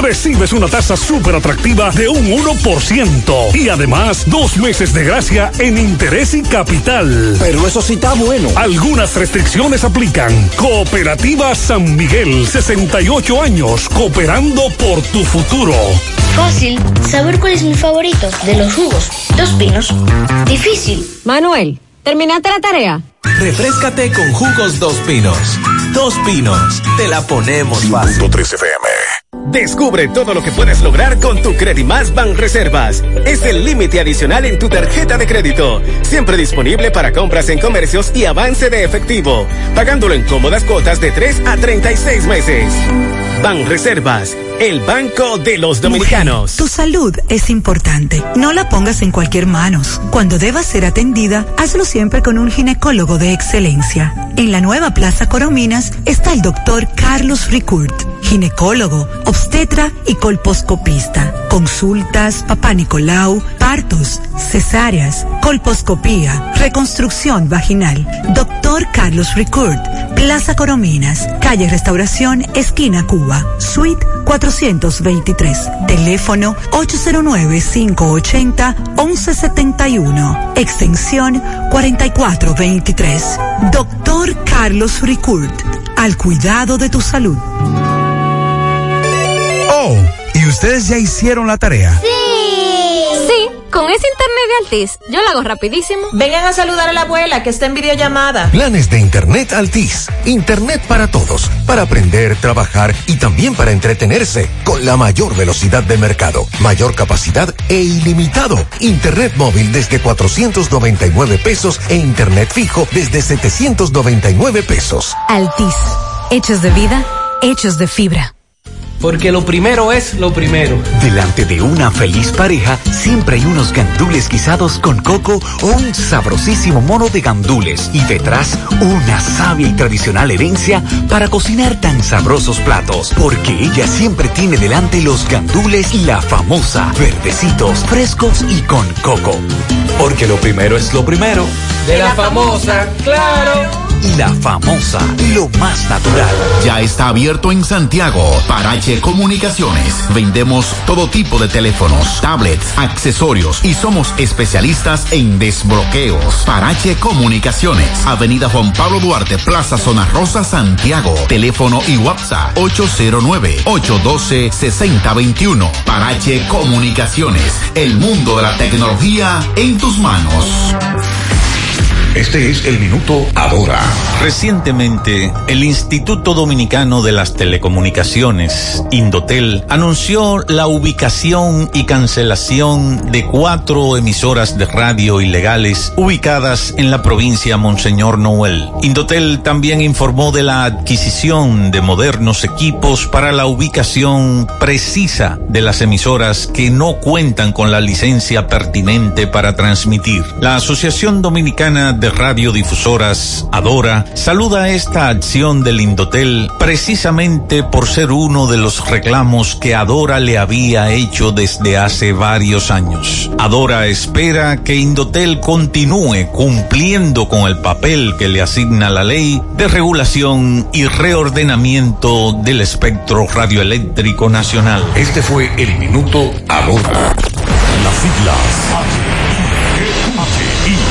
recibes una tasa súper atractiva de un 1%. Y además, dos meses de gracia en interés y capital. Pero eso sí está bueno. Algunas restricciones aplican. Cooperativa San Miguel, 68 años, cooperando por tu futuro. Fácil. ¿Saber cuál es mi favorito? De los jugos. Dos pinos. Difícil. Manuel, ¿terminaste la tarea? Refrescate con jugos Dos Pinos. Dos Pinos. Te la ponemos fácil. 3 FM. Descubre todo lo que puedes lograr con tu Credimas Ban Reservas. Es el límite adicional en tu tarjeta de crédito. Siempre disponible para compras en comercios y avance de efectivo. Pagándolo en cómodas cuotas de 3 a 36 meses. Ban Reservas, el banco de los dominicanos. Tu salud es importante. No la pongas en cualquier manos. Cuando debas ser atendida, hazlo siempre con un ginecólogo de excelencia. En la nueva Plaza Corominas está el doctor Carlos Ricourt, ginecólogo, obstetra y colposcopista. Consultas, papá Nicolau, partos, cesáreas, colposcopía, reconstrucción vaginal. Doctor Carlos Ricourt, Plaza Corominas, calle Restauración, esquina Cuba, suite 423. Teléfono 809-580-1171. Extensión 4423. Doctor Carlos Ricourt. Al cuidado de tu salud. Oh, ¿y ustedes ya hicieron la tarea? Sí. Sí, con ese internet de Altis, yo lo hago rapidísimo. Vengan a saludar a la abuela que está en videollamada. Planes de Internet Altis. Internet para todos. Para aprender, trabajar y también para entretenerse. Con la mayor velocidad del mercado. Mayor capacidad e ilimitado. Internet móvil desde 499 pesos e Internet fijo desde 799 pesos. Altis. Hechos de vida, hechos de fibra. Porque lo primero es lo primero. Delante de una feliz pareja, siempre hay unos gandules guisados con coco o un sabrosísimo mono de gandules. Y detrás, una sabia y tradicional herencia para cocinar tan sabrosos platos. Porque ella siempre tiene delante los gandules y la famosa, verdecitos, frescos y con coco. Porque lo primero es lo primero. De la famosa, claro la famosa, lo más natural. Ya está abierto en Santiago, Parache Comunicaciones. Vendemos todo tipo de teléfonos, tablets, accesorios y somos especialistas en desbloqueos. Parache Comunicaciones, Avenida Juan Pablo Duarte, Plaza Zona Rosa, Santiago. Teléfono y WhatsApp 809-812-6021. Parache Comunicaciones, el mundo de la tecnología en tus manos. Este es el minuto ahora. Recientemente, el Instituto Dominicano de las Telecomunicaciones, Indotel, anunció la ubicación y cancelación de cuatro emisoras de radio ilegales ubicadas en la provincia Monseñor Noel. Indotel también informó de la adquisición de modernos equipos para la ubicación precisa de las emisoras que no cuentan con la licencia pertinente para transmitir. La Asociación Dominicana de Radiodifusoras, Adora, saluda esta acción del Indotel precisamente por ser uno de los reclamos que Adora le había hecho desde hace varios años. Adora espera que Indotel continúe cumpliendo con el papel que le asigna la ley de regulación y reordenamiento del espectro radioeléctrico nacional. Este fue el minuto Adora. Las siglas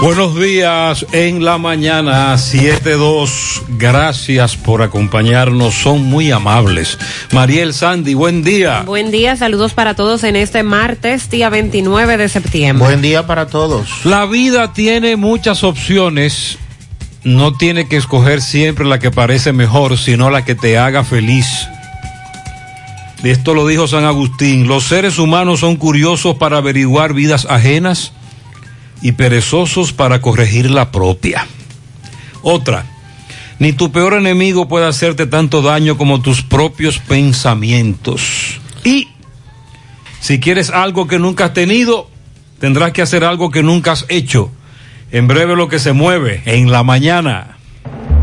Buenos días en la mañana 7-2. Gracias por acompañarnos. Son muy amables. Mariel Sandy, buen día. Buen día, saludos para todos en este martes, día 29 de septiembre. Buen día para todos. La vida tiene muchas opciones. No tiene que escoger siempre la que parece mejor, sino la que te haga feliz. Esto lo dijo San Agustín. Los seres humanos son curiosos para averiguar vidas ajenas y perezosos para corregir la propia. Otra, ni tu peor enemigo puede hacerte tanto daño como tus propios pensamientos. Y si quieres algo que nunca has tenido, tendrás que hacer algo que nunca has hecho. En breve lo que se mueve, en la mañana.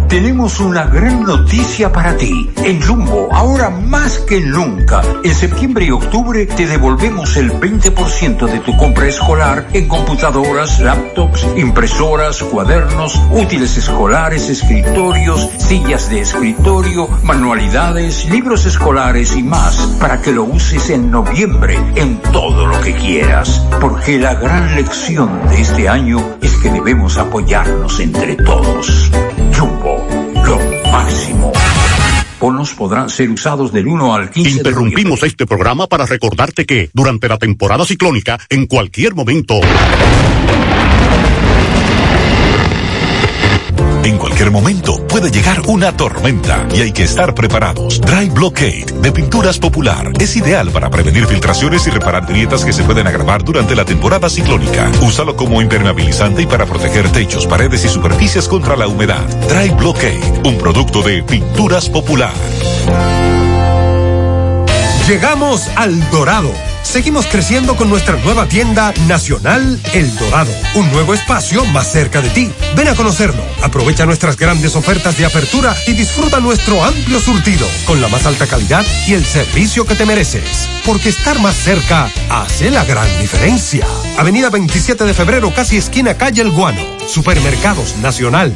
Tenemos una gran noticia para ti. En Jumbo, ahora más que nunca, en septiembre y octubre te devolvemos el 20% de tu compra escolar en computadoras, laptops, impresoras, cuadernos, útiles escolares, escritorios, sillas de escritorio, manualidades, libros escolares y más para que lo uses en noviembre en todo lo que quieras. Porque la gran lección de este año es que debemos apoyarnos entre todos. Jumbo, lo máximo. Bonos podrán ser usados del 1 al 15 de Interrumpimos este programa para recordarte que durante la temporada ciclónica, en cualquier momento. En cualquier momento puede llegar una tormenta y hay que estar preparados. Dry Blockade de Pinturas Popular es ideal para prevenir filtraciones y reparar grietas que se pueden agravar durante la temporada ciclónica. Úsalo como impermeabilizante y para proteger techos, paredes y superficies contra la humedad. Dry Blockade, un producto de Pinturas Popular. Llegamos al Dorado. Seguimos creciendo con nuestra nueva tienda nacional El Dorado, un nuevo espacio más cerca de ti. Ven a conocerlo, aprovecha nuestras grandes ofertas de apertura y disfruta nuestro amplio surtido con la más alta calidad y el servicio que te mereces. Porque estar más cerca hace la gran diferencia. Avenida 27 de febrero, casi esquina calle El Guano. Supermercados Nacional.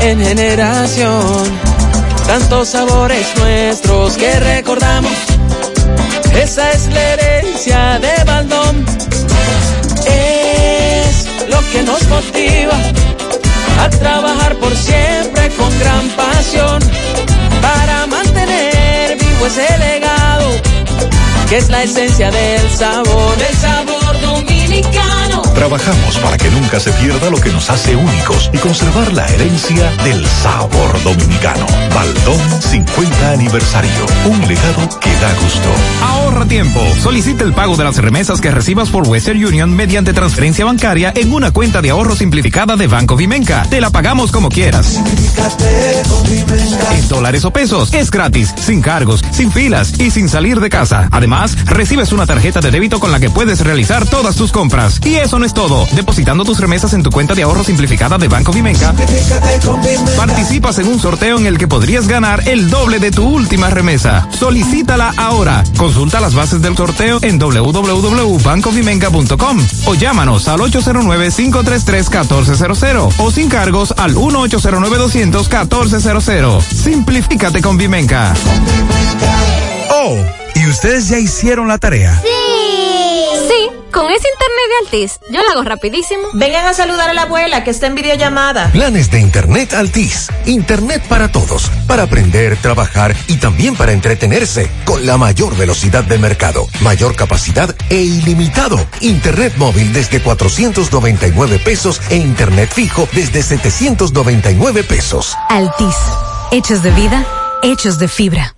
en generación. Tantos sabores nuestros que recordamos. Esa es la herencia de Baldón. Es lo que nos motiva a trabajar por siempre con gran pasión para mantener vivo ese legado que es la esencia del sabor, del sabor dominicano. Trabajamos para que nunca se pierda lo que nos hace únicos y conservar la herencia del sabor dominicano. Baldón 50 aniversario. Un legado que da gusto. Ahorra tiempo. Solicita el pago de las remesas que recibas por Western Union mediante transferencia bancaria en una cuenta de ahorro simplificada de Banco Vimenca. Te la pagamos como quieras. En dólares o pesos. Es gratis, sin cargos, sin filas y sin salir de casa. Además, recibes una tarjeta de débito con la que puedes realizar todas tus compras. Y eso no es todo. Depositando tus remesas en tu cuenta de ahorro simplificada de Banco Vimenca, participas en un sorteo en el que podrías ganar el doble de tu última remesa. Solicítala ahora. Consulta las bases del sorteo en www.bancovimenca.com o llámanos al 809-533-1400 o sin cargos al 1-809-200-1400. Simplifícate con Vimenca. Oh, ¿y ustedes ya hicieron la tarea? Sí. Sí, con ese internet de Altis, yo lo hago rapidísimo. Vengan a saludar a la abuela que está en videollamada. Planes de Internet Altis. Internet para todos. Para aprender, trabajar y también para entretenerse. Con la mayor velocidad del mercado. Mayor capacidad e ilimitado. Internet móvil desde 499 pesos e Internet fijo desde 799 pesos. Altis. Hechos de vida, hechos de fibra.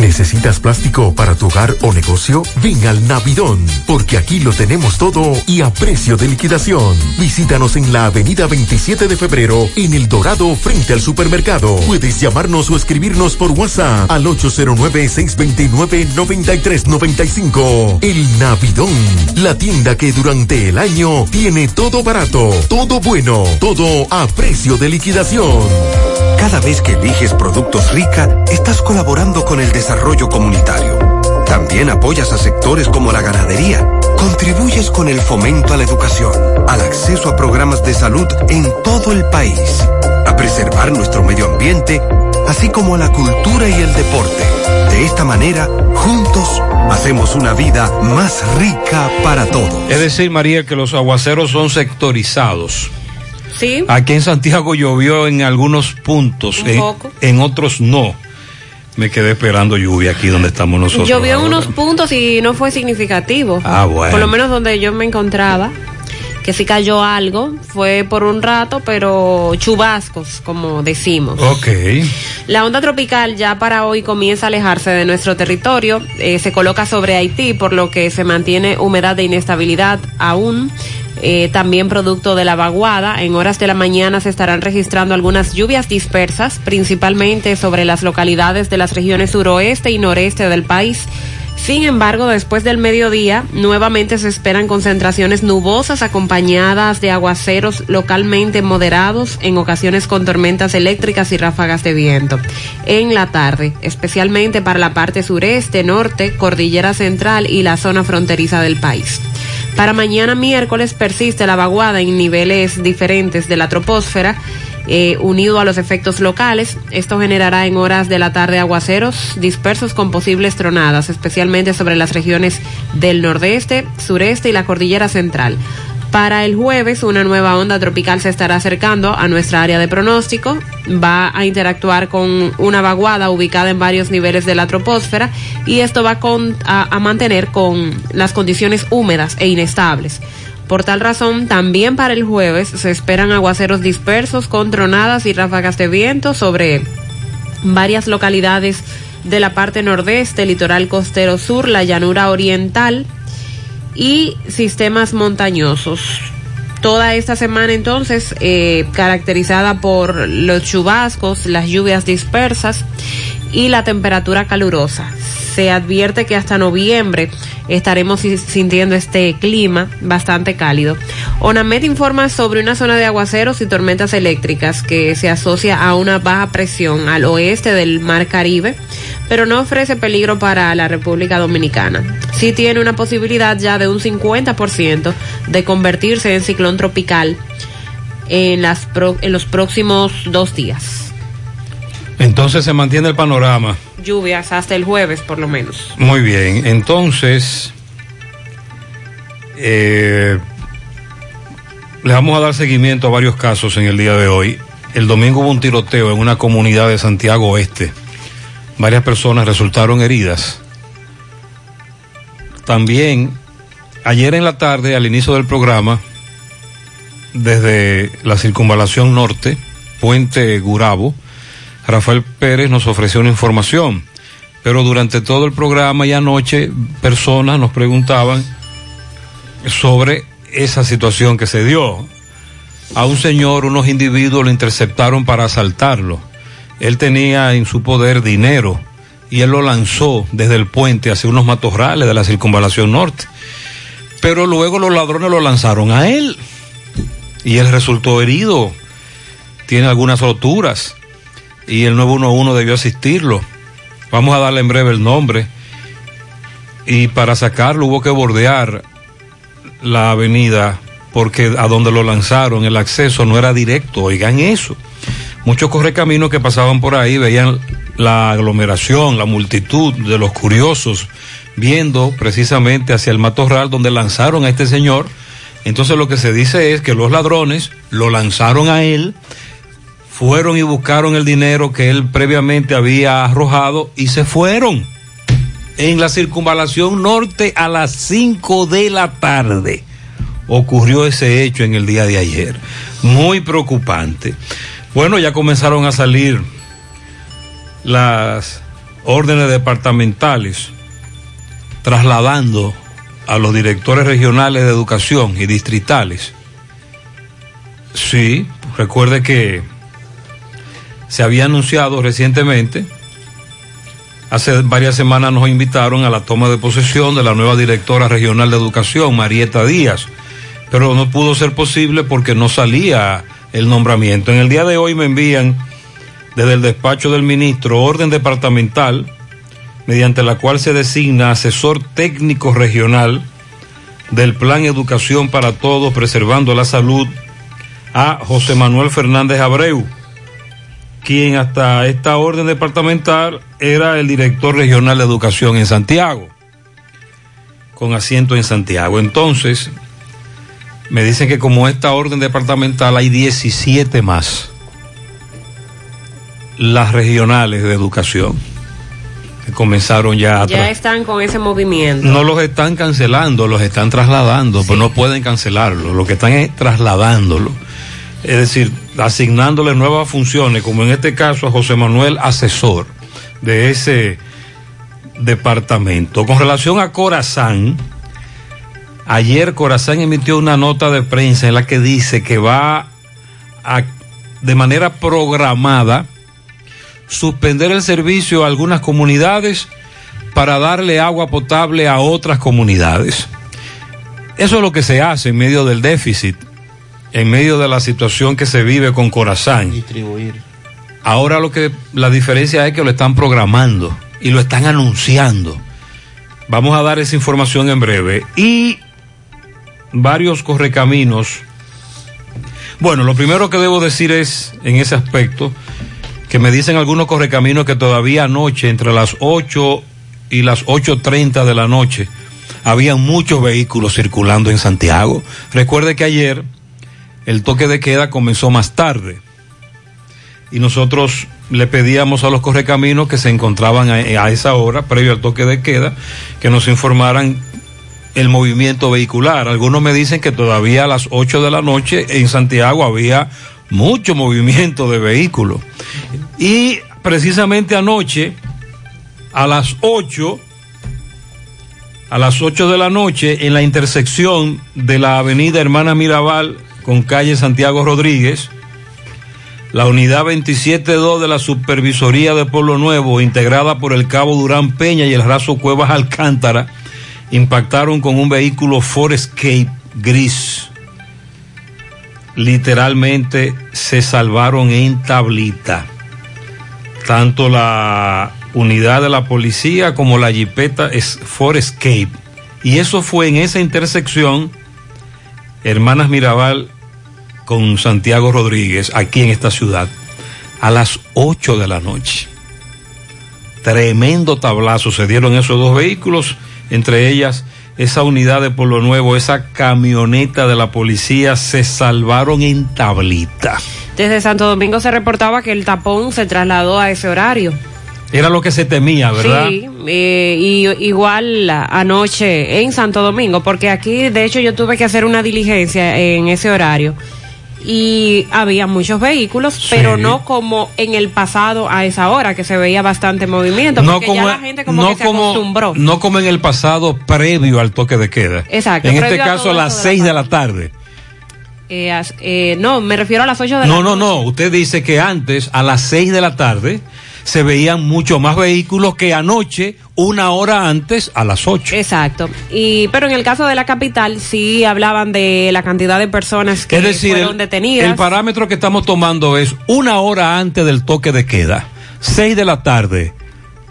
¿Necesitas plástico para tu hogar o negocio? Ven al Navidón, porque aquí lo tenemos todo y a precio de liquidación. Visítanos en la avenida 27 de febrero, en El Dorado, frente al supermercado. Puedes llamarnos o escribirnos por WhatsApp al 809-629-9395. El Navidón, la tienda que durante el año tiene todo barato, todo bueno, todo a precio de liquidación. Cada vez que eliges productos rica, estás colaborando con el desarrollo comunitario. También apoyas a sectores como la ganadería. Contribuyes con el fomento a la educación, al acceso a programas de salud en todo el país, a preservar nuestro medio ambiente, así como a la cultura y el deporte. De esta manera, juntos, hacemos una vida más rica para todos. Es decir, María, que los aguaceros son sectorizados. Sí. Aquí en Santiago llovió en algunos puntos, Un en, poco. en otros no. Me quedé esperando lluvia aquí donde estamos nosotros. Llovió unos puntos y no fue significativo. Ah, bueno. Por lo menos donde yo me encontraba, que sí cayó algo, fue por un rato, pero chubascos, como decimos. Ok. La onda tropical ya para hoy comienza a alejarse de nuestro territorio, eh, se coloca sobre Haití, por lo que se mantiene humedad de inestabilidad aún. Eh, también producto de la vaguada, en horas de la mañana se estarán registrando algunas lluvias dispersas, principalmente sobre las localidades de las regiones suroeste y noreste del país. Sin embargo, después del mediodía, nuevamente se esperan concentraciones nubosas acompañadas de aguaceros localmente moderados, en ocasiones con tormentas eléctricas y ráfagas de viento. En la tarde, especialmente para la parte sureste, norte, cordillera central y la zona fronteriza del país. Para mañana miércoles persiste la vaguada en niveles diferentes de la troposfera, eh, unido a los efectos locales. Esto generará en horas de la tarde aguaceros dispersos con posibles tronadas, especialmente sobre las regiones del nordeste, sureste y la cordillera central. Para el jueves, una nueva onda tropical se estará acercando a nuestra área de pronóstico. Va a interactuar con una vaguada ubicada en varios niveles de la troposfera y esto va a, a mantener con las condiciones húmedas e inestables. Por tal razón, también para el jueves se esperan aguaceros dispersos con tronadas y ráfagas de viento sobre varias localidades de la parte nordeste, litoral costero sur, la llanura oriental y sistemas montañosos. Toda esta semana entonces eh, caracterizada por los chubascos, las lluvias dispersas y la temperatura calurosa. Se advierte que hasta noviembre estaremos si- sintiendo este clima bastante cálido. ONAMED informa sobre una zona de aguaceros y tormentas eléctricas que se asocia a una baja presión al oeste del Mar Caribe, pero no ofrece peligro para la República Dominicana. Sí tiene una posibilidad ya de un 50% de convertirse en ciclón tropical en, las pro- en los próximos dos días. Entonces se mantiene el panorama. Lluvias hasta el jueves por lo menos. Muy bien, entonces eh, le vamos a dar seguimiento a varios casos en el día de hoy. El domingo hubo un tiroteo en una comunidad de Santiago Oeste. Varias personas resultaron heridas. También ayer en la tarde, al inicio del programa, desde la circunvalación norte, Puente Gurabo, Rafael Pérez nos ofreció una información, pero durante todo el programa y anoche personas nos preguntaban sobre esa situación que se dio. A un señor, unos individuos lo interceptaron para asaltarlo. Él tenía en su poder dinero y él lo lanzó desde el puente hacia unos matorrales de la circunvalación norte. Pero luego los ladrones lo lanzaron a él y él resultó herido. Tiene algunas roturas y el 911 debió asistirlo. Vamos a darle en breve el nombre. Y para sacarlo hubo que bordear la avenida porque a donde lo lanzaron el acceso no era directo. Oigan eso. Muchos correcaminos que pasaban por ahí veían la aglomeración, la multitud de los curiosos viendo precisamente hacia el matorral donde lanzaron a este señor. Entonces lo que se dice es que los ladrones lo lanzaron a él, fueron y buscaron el dinero que él previamente había arrojado y se fueron. En la circunvalación norte a las 5 de la tarde ocurrió ese hecho en el día de ayer. Muy preocupante. Bueno, ya comenzaron a salir las órdenes departamentales trasladando a los directores regionales de educación y distritales. Sí, recuerde que se había anunciado recientemente, hace varias semanas nos invitaron a la toma de posesión de la nueva directora regional de educación, Marieta Díaz, pero no pudo ser posible porque no salía el nombramiento. En el día de hoy me envían desde el despacho del ministro orden departamental mediante la cual se designa asesor técnico regional del Plan Educación para Todos, Preservando la Salud, a José Manuel Fernández Abreu, quien hasta esta orden departamental era el director regional de educación en Santiago, con asiento en Santiago. Entonces, me dicen que como esta orden departamental hay 17 más, las regionales de educación, que comenzaron ya a... Ya están con ese movimiento. No los están cancelando, los están trasladando, pues no pueden cancelarlo, lo que están es trasladándolo. Es decir, asignándole nuevas funciones, como en este caso a José Manuel, asesor de ese departamento. Con relación a Corazán, ayer Corazán emitió una nota de prensa en la que dice que va a, de manera programada, suspender el servicio a algunas comunidades para darle agua potable a otras comunidades. Eso es lo que se hace en medio del déficit, en medio de la situación que se vive con Corazán. Distribuir. Ahora lo que la diferencia es que lo están programando y lo están anunciando. Vamos a dar esa información en breve. Y varios correcaminos. Bueno, lo primero que debo decir es, en ese aspecto, que me dicen algunos correcaminos que todavía anoche, entre las 8 y las 8.30 de la noche, había muchos vehículos circulando en Santiago. Recuerde que ayer el toque de queda comenzó más tarde y nosotros le pedíamos a los correcaminos que se encontraban a, a, esa hora, previo al toque de queda, que nos informaran el movimiento vehicular. Algunos me dicen que todavía a las 8 de la noche en Santiago había mucho movimiento de vehículos. Y precisamente anoche, a las 8, a las 8 de la noche, en la intersección de la avenida Hermana Mirabal con calle Santiago Rodríguez, la unidad 27-2 de la Supervisoría de Pueblo Nuevo, integrada por el Cabo Durán Peña y el Raso Cuevas Alcántara, impactaron con un vehículo Ford Escape gris. Literalmente se salvaron en tablita. Tanto la unidad de la policía como la jipeta Ford Escape. Y eso fue en esa intersección, Hermanas Mirabal con Santiago Rodríguez aquí en esta ciudad a las 8 de la noche. Tremendo tablazo se dieron esos dos vehículos, entre ellas esa unidad de Pueblo Nuevo, esa camioneta de la policía se salvaron en tablita. Desde Santo Domingo se reportaba que el tapón se trasladó a ese horario. Era lo que se temía, ¿verdad? Sí, eh, y igual anoche en Santo Domingo, porque aquí de hecho yo tuve que hacer una diligencia en ese horario y había muchos vehículos, sí. pero no como en el pasado a esa hora que se veía bastante movimiento, no porque como, ya la gente como no que se como, acostumbró. No como en el pasado previo al toque de queda. Exacto. En este caso a las eso 6 de la tarde. Eh, eh, no, me refiero a las 8 de la No, no, noche. no. Usted dice que antes, a las 6 de la tarde, se veían mucho más vehículos que anoche, una hora antes, a las 8. Exacto. Y, pero en el caso de la capital sí hablaban de la cantidad de personas que Es decir, fueron el, detenidas. el parámetro que estamos tomando es una hora antes del toque de queda, 6 de la tarde,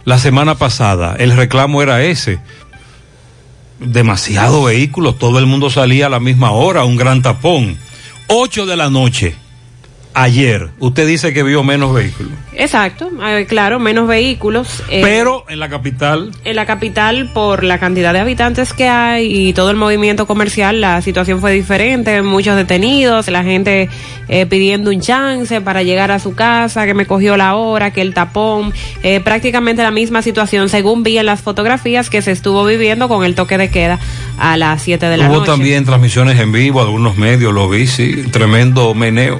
la semana pasada. El reclamo era ese. Demasiado vehículos, todo el mundo salía a la misma hora, un gran tapón. 8 de la noche, ayer, usted dice que vio menos vehículos. Exacto, eh, claro, menos vehículos. eh, Pero en la capital, en la capital, por la cantidad de habitantes que hay y todo el movimiento comercial, la situación fue diferente. Muchos detenidos, la gente eh, pidiendo un chance para llegar a su casa, que me cogió la hora, que el tapón. eh, prácticamente la misma situación, según vi en las fotografías que se estuvo viviendo con el toque de queda a las 7 de la hubo noche. también transmisiones en vivo, algunos medios, lo vi, sí, tremendo meneo.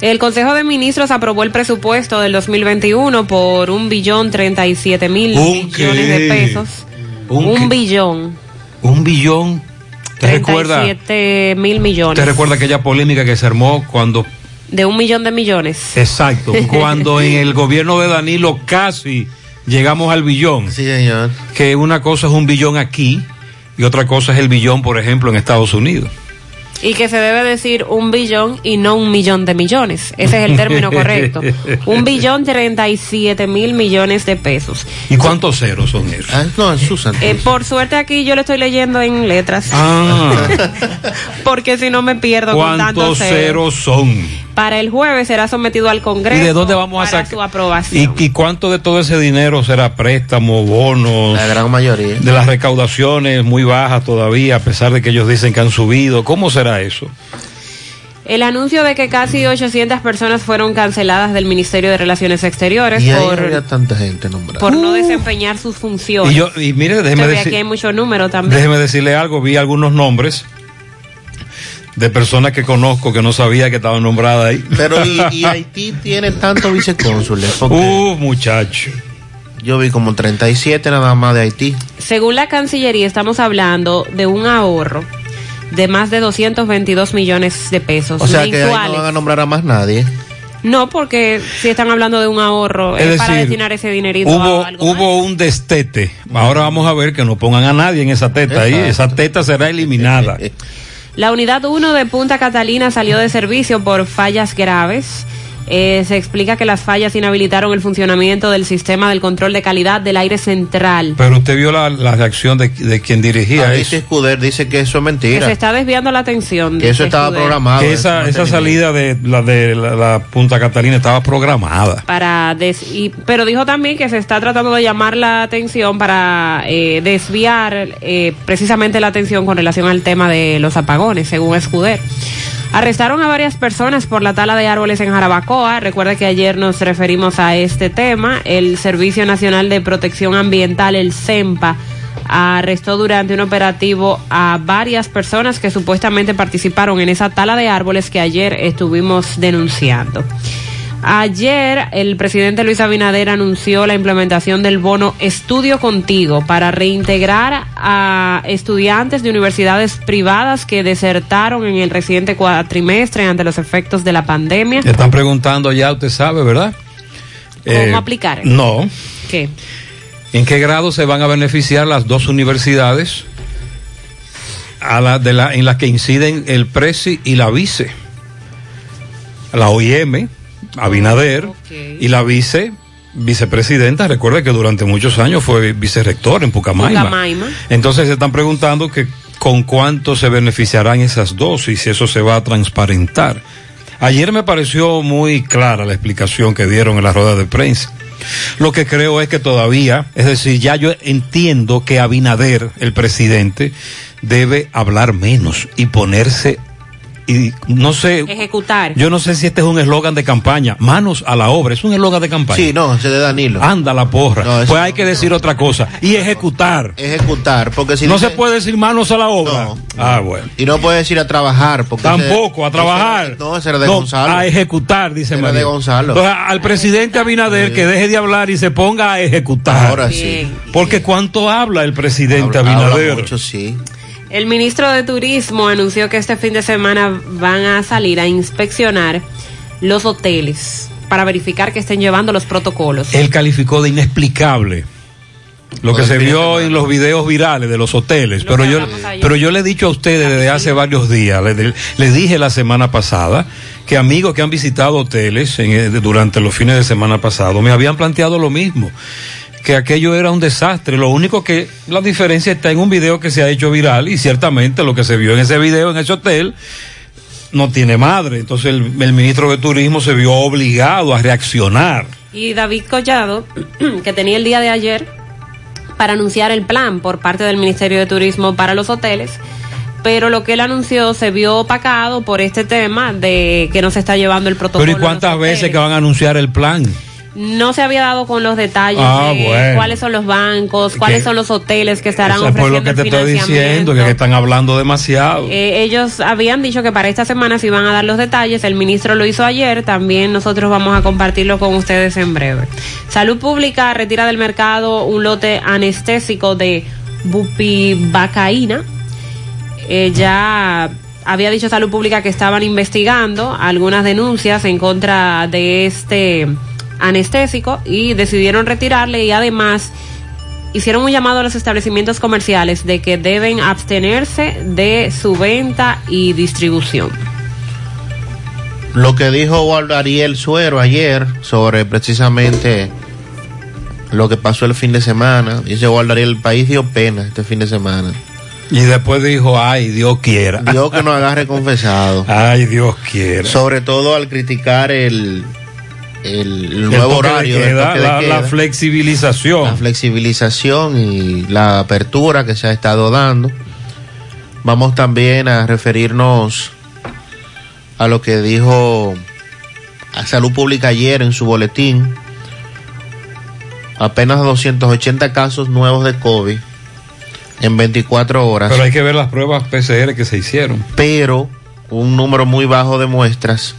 El Consejo de Ministros aprobó el presupuesto del 2021 por un billón treinta y siete mil ¿Un millones de pesos. ¿Un Un, billón. Un billón. ¿Te recuerda? 37 mil millones. ¿Te recuerda aquella polémica que se armó cuando, De un millón de millones. exacto, cuando en el gobierno de Danilo casi llegamos al billón? Sí, señor. Que una cosa es un billón aquí y otra cosa es el billón, por ejemplo, en Estados Unidos. Y que se debe decir un billón y no un millón de millones. Ese es el término correcto. Un billón treinta y siete mil millones de pesos. ¿Y cuántos ceros son esos? Ah, no, Susan. Eh, por suerte aquí yo lo estoy leyendo en letras. Ah. Porque si no me pierdo con tantos ¿Cuántos ceros. ceros son? Para el jueves será sometido al Congreso. ¿Y de dónde vamos a para sacar? su aprobación. ¿Y, ¿Y cuánto de todo ese dinero será préstamo, bonos? La gran mayoría. De las recaudaciones muy bajas todavía, a pesar de que ellos dicen que han subido. ¿Cómo será eso? El anuncio de que casi 800 personas fueron canceladas del Ministerio de Relaciones Exteriores Y por, había tanta gente nombrada. por no desempeñar sus funciones. Y yo, y mire, déjeme Entonces, aquí hay decir, mucho número también. déjeme decirle algo, vi algunos nombres de personas que conozco que no sabía que estaban nombradas ahí. Pero y, y Haití tiene tantos vicecónsules. Porque Uh, muchacho. yo vi como 37 nada más de Haití. Según la Cancillería, estamos hablando de un ahorro de más de 222 millones de pesos O sea que ahí no van a nombrar a más nadie. No, porque si están hablando de un ahorro, es, Es para destinar ese dinerito Hubo, a algo. hubo un destete. Ahora vamos a ver que no pongan a nadie en esa teta ahí. Exacto. Esa teta será eliminada. La unidad 1 de Punta Catalina salió de servicio por fallas graves. Eh, se explica que las fallas inhabilitaron el funcionamiento del sistema del control de calidad del aire central. Pero usted vio la, la reacción de, de quien dirigía Ahí eso. Escuder dice que eso es Que mentira. se está desviando la atención. Que eso dice estaba programado. Que esa, esa salida de la de la, la Punta Catalina estaba programada. para des- y, pero dijo también que se está tratando de llamar la atención para eh, desviar eh, precisamente la atención con relación al tema de los apagones, según Escuder. Arrestaron a varias personas por la tala de árboles en Jarabacoa. Recuerda que ayer nos referimos a este tema. El Servicio Nacional de Protección Ambiental, el CEMPA, arrestó durante un operativo a varias personas que supuestamente participaron en esa tala de árboles que ayer estuvimos denunciando. Ayer el presidente Luis Abinader anunció la implementación del bono Estudio Contigo para reintegrar a estudiantes de universidades privadas que desertaron en el reciente cuatrimestre ante los efectos de la pandemia. Te están preguntando ya, usted sabe, ¿verdad? Eh, ¿Cómo aplicar? No. ¿Qué? ¿En qué grado se van a beneficiar las dos universidades a la de la, en las que inciden el Presi y la Vice? La OIM, Abinader, y la Vice, vicepresidenta. Recuerde que durante muchos años fue vicerrector en Pucamaima. Pucamaima. Entonces se están preguntando que con cuánto se beneficiarán esas dos y si eso se va a transparentar. Ayer me pareció muy clara la explicación que dieron en la rueda de prensa. Lo que creo es que todavía, es decir, ya yo entiendo que Abinader, el presidente, debe hablar menos y ponerse y no sé, Ejecutar. yo no sé si este es un eslogan de campaña, manos a la obra, es un eslogan de campaña. Sí, no, ese de Danilo. Anda la porra. No, pues hay que decir otra cosa y ejecutar. Ejecutar, porque si no dice- se puede decir manos a la obra. No. Ah, bueno. Y no puedes ir a trabajar. Porque Tampoco, ese- a trabajar. ese no, ese era de No, Gonzalo. A ejecutar, dice Era María. de Gonzalo. Entonces, al presidente Abinader que deje de hablar y se ponga a ejecutar. Ahora sí. Porque cuánto habla el presidente Habla- habla Abinader. mucho, sí. El ministro de Turismo anunció que este fin de semana van a salir a inspeccionar los hoteles para verificar que estén llevando los protocolos. Él calificó de inexplicable lo que se vio en los videos virales de los hoteles. Pero yo, pero yo le he dicho a ustedes desde hace varios días, le, le dije la semana pasada, que amigos que han visitado hoteles en- eh, durante los fines de semana pasado me habían planteado lo mismo que aquello era un desastre. Lo único que la diferencia está en un video que se ha hecho viral y ciertamente lo que se vio en ese video, en ese hotel, no tiene madre. Entonces el, el ministro de Turismo se vio obligado a reaccionar. Y David Collado, que tenía el día de ayer para anunciar el plan por parte del Ministerio de Turismo para los hoteles, pero lo que él anunció se vio opacado por este tema de que no se está llevando el protocolo. Pero ¿y cuántas veces que van a anunciar el plan? No se había dado con los detalles Ah, de bueno. cuáles son los bancos, cuáles son los hoteles que estarán Eso es por lo que ofreciendo te estoy diciendo, que, que están hablando demasiado. Eh, ellos habían dicho que para esta semana se iban a dar los detalles, el ministro lo hizo ayer, también nosotros vamos a compartirlo con ustedes en breve. Salud Pública retira del mercado un lote anestésico de bupivacaína. Eh, ya había dicho Salud Pública que estaban investigando algunas denuncias en contra de este anestésico y decidieron retirarle y además hicieron un llamado a los establecimientos comerciales de que deben abstenerse de su venta y distribución. Lo que dijo Waldo Ariel Suero ayer sobre precisamente lo que pasó el fin de semana. Dice Waldo Ariel, el país dio pena este fin de semana. Y después dijo, ay, Dios quiera. Dios que nos agarre confesado. Ay, Dios quiera. Sobre todo al criticar el, el, nuevo toque horario. del queda, toque de la, queda. la flexibilización. la flexibilización y la apertura que se ha estado dando. Vamos también a referirnos a lo que dijo a Salud Pública ayer en su boletín. Apenas 280 casos nuevos de COVID en 24 horas. Pero hay que ver las pruebas PCR que se hicieron. pero un número muy bajo de muestras,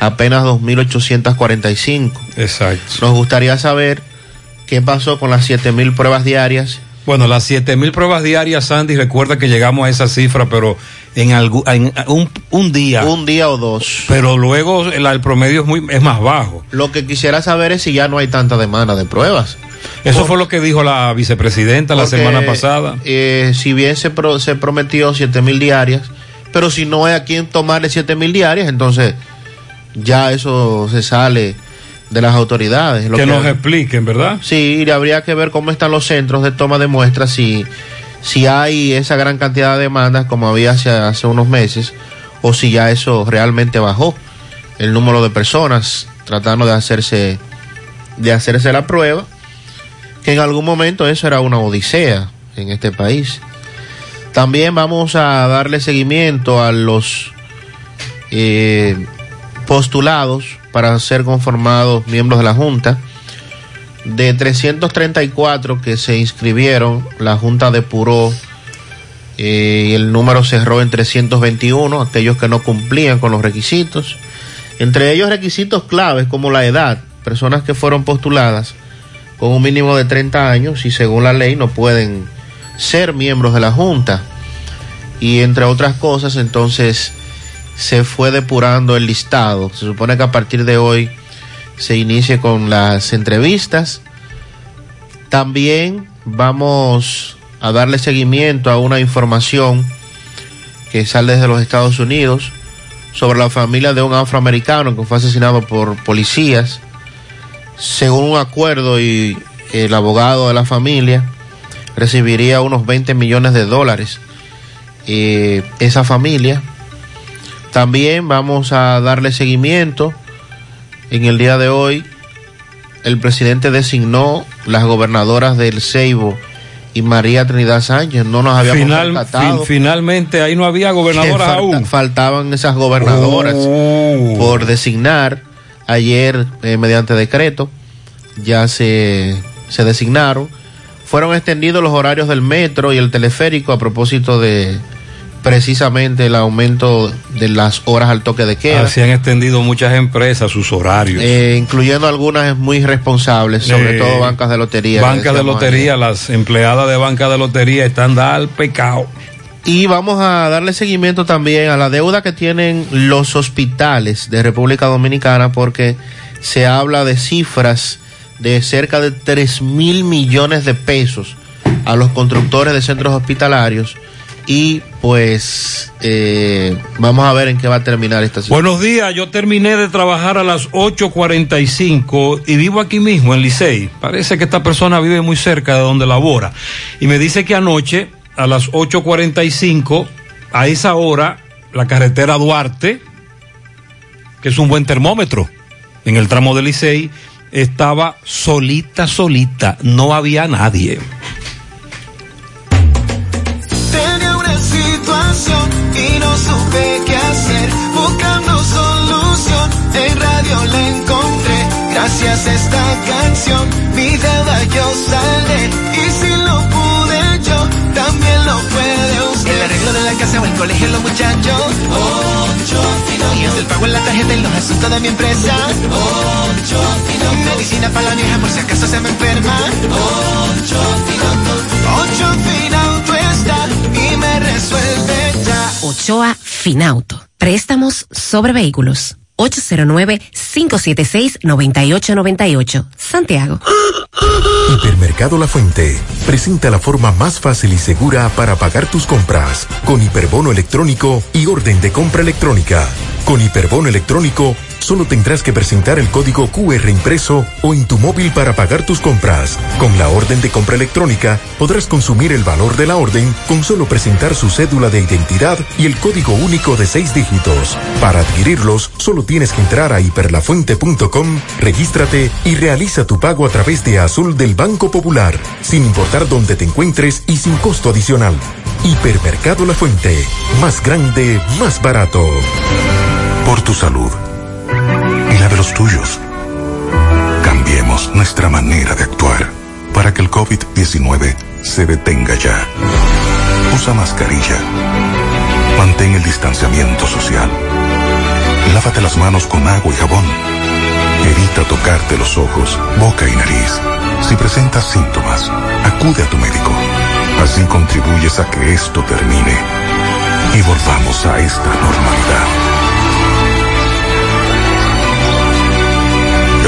apenas 2.845. Exacto. Nos gustaría saber qué pasó con las 7.000 pruebas diarias. Bueno, las 7000 pruebas diarias, Sandy, recuerda que llegamos a esa cifra, pero en, algu- en un, un día. Un día o dos. Pero luego el, el promedio es, muy, es más bajo. Lo que quisiera saber es si ya no hay tanta demanda de pruebas. Eso fue lo que dijo la vicepresidenta la semana pasada. eh, si bien se, pro- se prometió 7.000 diarias, pero si no hay a quien tomarle 7.000 diarias, entonces ya eso se sale de las autoridades. Lo que nos expliquen, ¿verdad? Sí, y habría que ver cómo están los centros de toma de muestras, si, si hay esa gran cantidad de demandas como había hace, hace unos meses, o si ya eso realmente bajó el número de personas tratando de hacerse, de hacerse la prueba, que en algún momento eso era una odisea en este país. También vamos a darle seguimiento a los eh, postulados para ser conformados miembros de la Junta. De 334 que se inscribieron, la Junta depuró eh, el número cerró en 321, aquellos que no cumplían con los requisitos. Entre ellos requisitos claves como la edad, personas que fueron postuladas con un mínimo de 30 años y según la ley no pueden ser miembros de la Junta. Y entre otras cosas, entonces se fue depurando el listado. Se supone que a partir de hoy se inicie con las entrevistas. También vamos a darle seguimiento a una información que sale desde los Estados Unidos sobre la familia de un afroamericano que fue asesinado por policías. Según un acuerdo y el abogado de la familia recibiría unos 20 millones de dólares eh, esa familia. También vamos a darle seguimiento. En el día de hoy, el presidente designó las gobernadoras del Ceibo y María Trinidad Sánchez. No nos habíamos Final- fin- finalmente ahí no había gobernadoras falta- aún. Faltaban esas gobernadoras Oh. por designar ayer eh, mediante decreto. Ya se, se designaron. Fueron extendidos los horarios del metro y el teleférico a propósito de precisamente el aumento de las horas al toque de queda. Así han extendido muchas empresas sus horarios. Eh, incluyendo algunas muy responsables, sobre Eh, todo bancas de lotería. Bancas de lotería, las empleadas de banca de lotería están al pecado. Y vamos a darle seguimiento también a la deuda que tienen los hospitales de República Dominicana porque se habla de cifras de cerca de 3 mil millones de pesos a los constructores de centros hospitalarios y pues eh, vamos a ver en qué va a terminar esta situación. Buenos días, yo terminé de trabajar a las 8.45 y vivo aquí mismo en Licey. Parece que esta persona vive muy cerca de donde labora. Y me dice que anoche a las 8.45, a esa hora, la carretera Duarte, que es un buen termómetro, en el tramo de Licey, estaba solita, solita, no había nadie. Y no supe qué hacer. Buscando solución, en radio la encontré. Gracias a esta canción, mi deuda yo saldré. Y si lo pude yo, también lo puede usted. El arreglo de la casa o el colegio, los muchachos. Ocho Y el pago en la tarjeta y los asuntos de mi empresa. Ocho Medicina para la vieja por si acaso se me enferma. Ocho Ochoa Finauto. Préstamos sobre vehículos. 809-576-9898. Santiago. Hipermercado La Fuente presenta la forma más fácil y segura para pagar tus compras con hiperbono electrónico y orden de compra electrónica. Con hiperbono electrónico solo tendrás que presentar el código QR impreso o en tu móvil para pagar tus compras. Con la orden de compra electrónica podrás consumir el valor de la orden con solo presentar su cédula de identidad y el código único de seis dígitos. Para adquirirlos, solo tienes que entrar a hiperlafuente.com, regístrate y realiza tu pago a través de Azul del Banco Popular, sin importar dónde te encuentres y sin costo adicional. Hipermercado La Fuente, más grande, más barato. Por tu salud y la de los tuyos. Cambiemos nuestra manera de actuar para que el COVID-19 se detenga ya. Usa mascarilla. Mantén el distanciamiento social. Lávate las manos con agua y jabón. Evita tocarte los ojos, boca y nariz. Si presentas síntomas, acude a tu médico. Así contribuyes a que esto termine y volvamos a esta normalidad.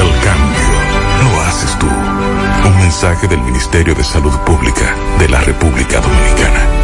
El cambio lo haces tú. Un mensaje del Ministerio de Salud Pública de la República Dominicana.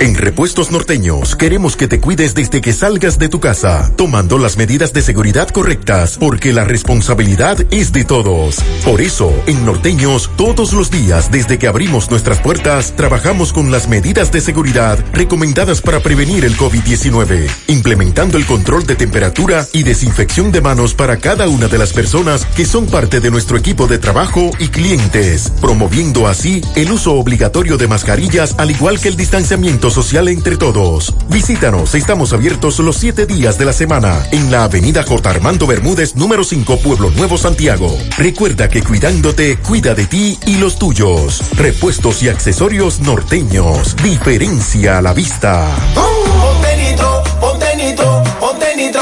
En Repuestos Norteños queremos que te cuides desde que salgas de tu casa, tomando las medidas de seguridad correctas, porque la responsabilidad es de todos. Por eso, en Norteños, todos los días desde que abrimos nuestras puertas, trabajamos con las medidas de seguridad recomendadas para prevenir el COVID-19, implementando el control de temperatura y desinfección de manos para cada una de las personas que son parte de nuestro equipo de trabajo y clientes, promoviendo así el uso obligatorio de mascarillas al igual que el distanciamiento social entre todos. Visítanos, estamos abiertos los siete días de la semana en la avenida J. Armando Bermúdez, número 5, Pueblo Nuevo, Santiago. Recuerda que cuidándote, cuida de ti y los tuyos. Repuestos y accesorios norteños. Diferencia a la vista. Ponte nitro, ponte nitro, ponte nitro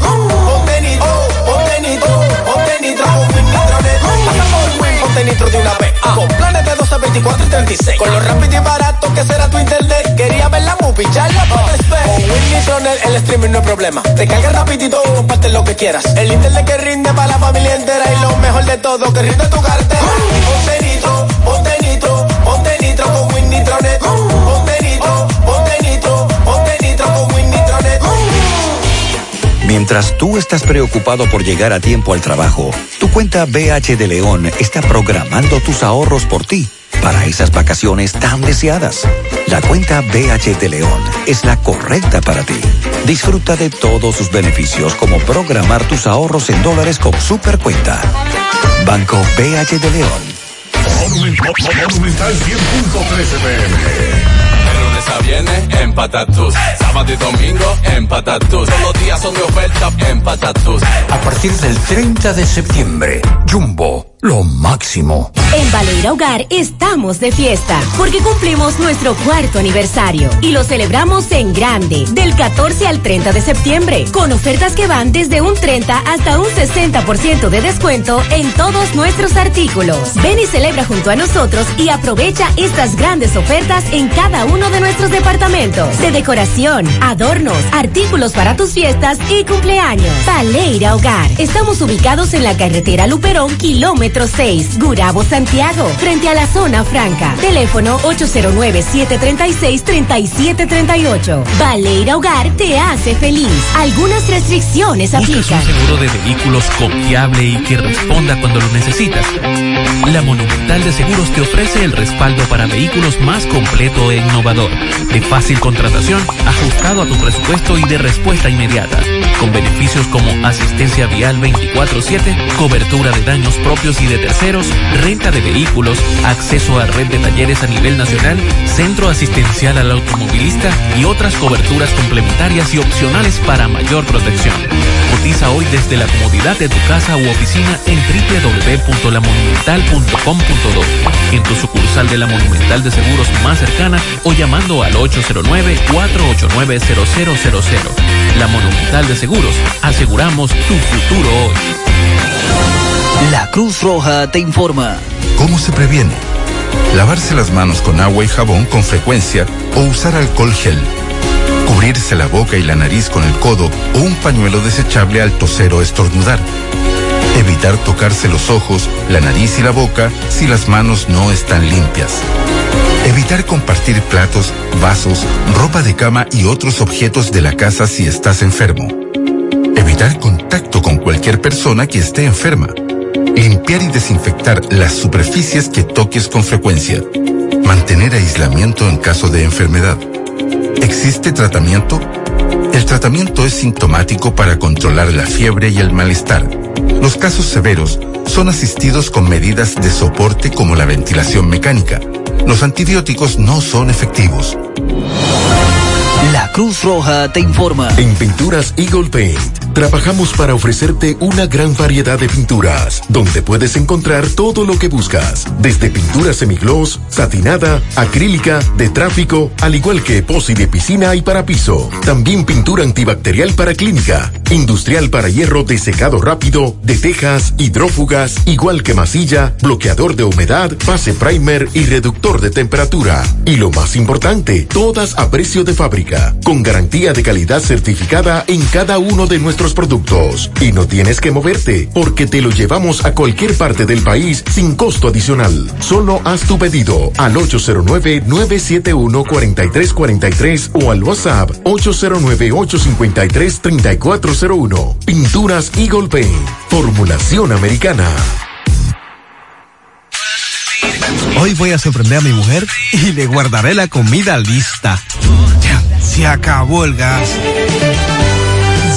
con. De una vez. Con planes de 12, 24 y 36. Con lo rápido y barato que será tu internet. Quería ver la movie, ya la puedes ver. Con Win Nitronet el streaming no es problema. Te carga rapidito, comparte lo que quieras. El internet que rinde para la familia entera. Y lo mejor de todo, que rinde tu cartera. Ponte nitro, ponte nitro, ponte nitro con Win Nitronet. Ponte Mientras tú estás preocupado por llegar a tiempo al trabajo, tu cuenta BH de León está programando tus ahorros por ti para esas vacaciones tan deseadas. La cuenta BH de León es la correcta para ti. Disfruta de todos sus beneficios como programar tus ahorros en dólares con Supercuenta. Banco BH de León. Monumental 100.13 pm. De lunes a viernes en Patatus. Sábado y domingo en. Todos los días son de oferta en. A partir del 30 de septiembre, Jumbo, lo máximo. En Baleira Hogar estamos de fiesta porque cumplimos nuestro cuarto aniversario y lo celebramos en grande del 14 al 30 de septiembre con ofertas que van desde un 30 hasta un 60% de descuento en todos nuestros artículos. Ven y celebra junto a nosotros y aprovecha estas grandes ofertas en cada uno de nuestros departamentos de decoración, adornos, artículos para tus fiestas y cumpleaños. Baleira Hogar. Estamos ubicados en la carretera Luperón, kilómetro 6, Gurabo, Santiago, frente a la zona franca. Teléfono 809-736-3738. Baleira Hogar te hace feliz. Algunas restricciones ¿Buscas aplican. un seguro de vehículos confiable y que responda cuando lo necesitas? La Monumental de Seguros te ofrece el respaldo para vehículos más completo e innovador, de fácil contratación, ajustado a tu presupuesto y de respuesta inmediata, con beneficios como asistencia vial 24/7, cobertura de daños propios y de terceros, renta de vehículos, acceso a red de talleres a nivel nacional, centro asistencial al automovilista y otras coberturas complementarias y opcionales para mayor protección. Cotiza hoy desde la comodidad de tu casa u oficina en www.lamonumental.com.do, en tu sucursal de la Monumental de Seguros más cercana o llamando al 809-489-0000. La Monumental de Seguros, aseguramos tu futuro hoy. La Cruz Roja te informa. ¿Cómo se previene? Lavarse las manos con agua y jabón con frecuencia o usar alcohol gel. Cubrirse la boca y la nariz con el codo o un pañuelo desechable al toser o estornudar. Evitar tocarse los ojos, la nariz y la boca si las manos no están limpias. Evitar compartir platos, vasos, ropa de cama y otros objetos de la casa si estás enfermo. Evitar contacto con cualquier persona que esté enferma. Limpiar y desinfectar las superficies que toques con frecuencia. Mantener aislamiento en caso de enfermedad. ¿Existe tratamiento? El tratamiento es sintomático para controlar la fiebre y el malestar. Los casos severos son asistidos con medidas de soporte como la ventilación mecánica. Los antibióticos no son efectivos. La Cruz Roja te informa. En Pinturas Eagle Paint trabajamos para ofrecerte una gran variedad de pinturas, donde puedes encontrar todo lo que buscas, desde pintura semigloss, satinada, acrílica, de tráfico, al igual que epoxi de piscina y para piso. También pintura antibacterial para clínica, industrial para hierro de secado rápido, de tejas, hidrófugas, igual que masilla, bloqueador de humedad, base primer y reductor de temperatura. Y lo más importante, todas a precio de fábrica, con garantía de calidad certificada en cada uno de nuestros productos. Y no tienes que moverte, porque te lo llevamos a cualquier parte del país sin costo adicional. Solo haz tu pedido al 809-971-4343 o al WhatsApp 809-853-3401. Pinturas Eagle Paint. Formulación americana. Hoy voy a sorprender a mi mujer y le guardaré la comida lista. Ya, Se acabó el gas.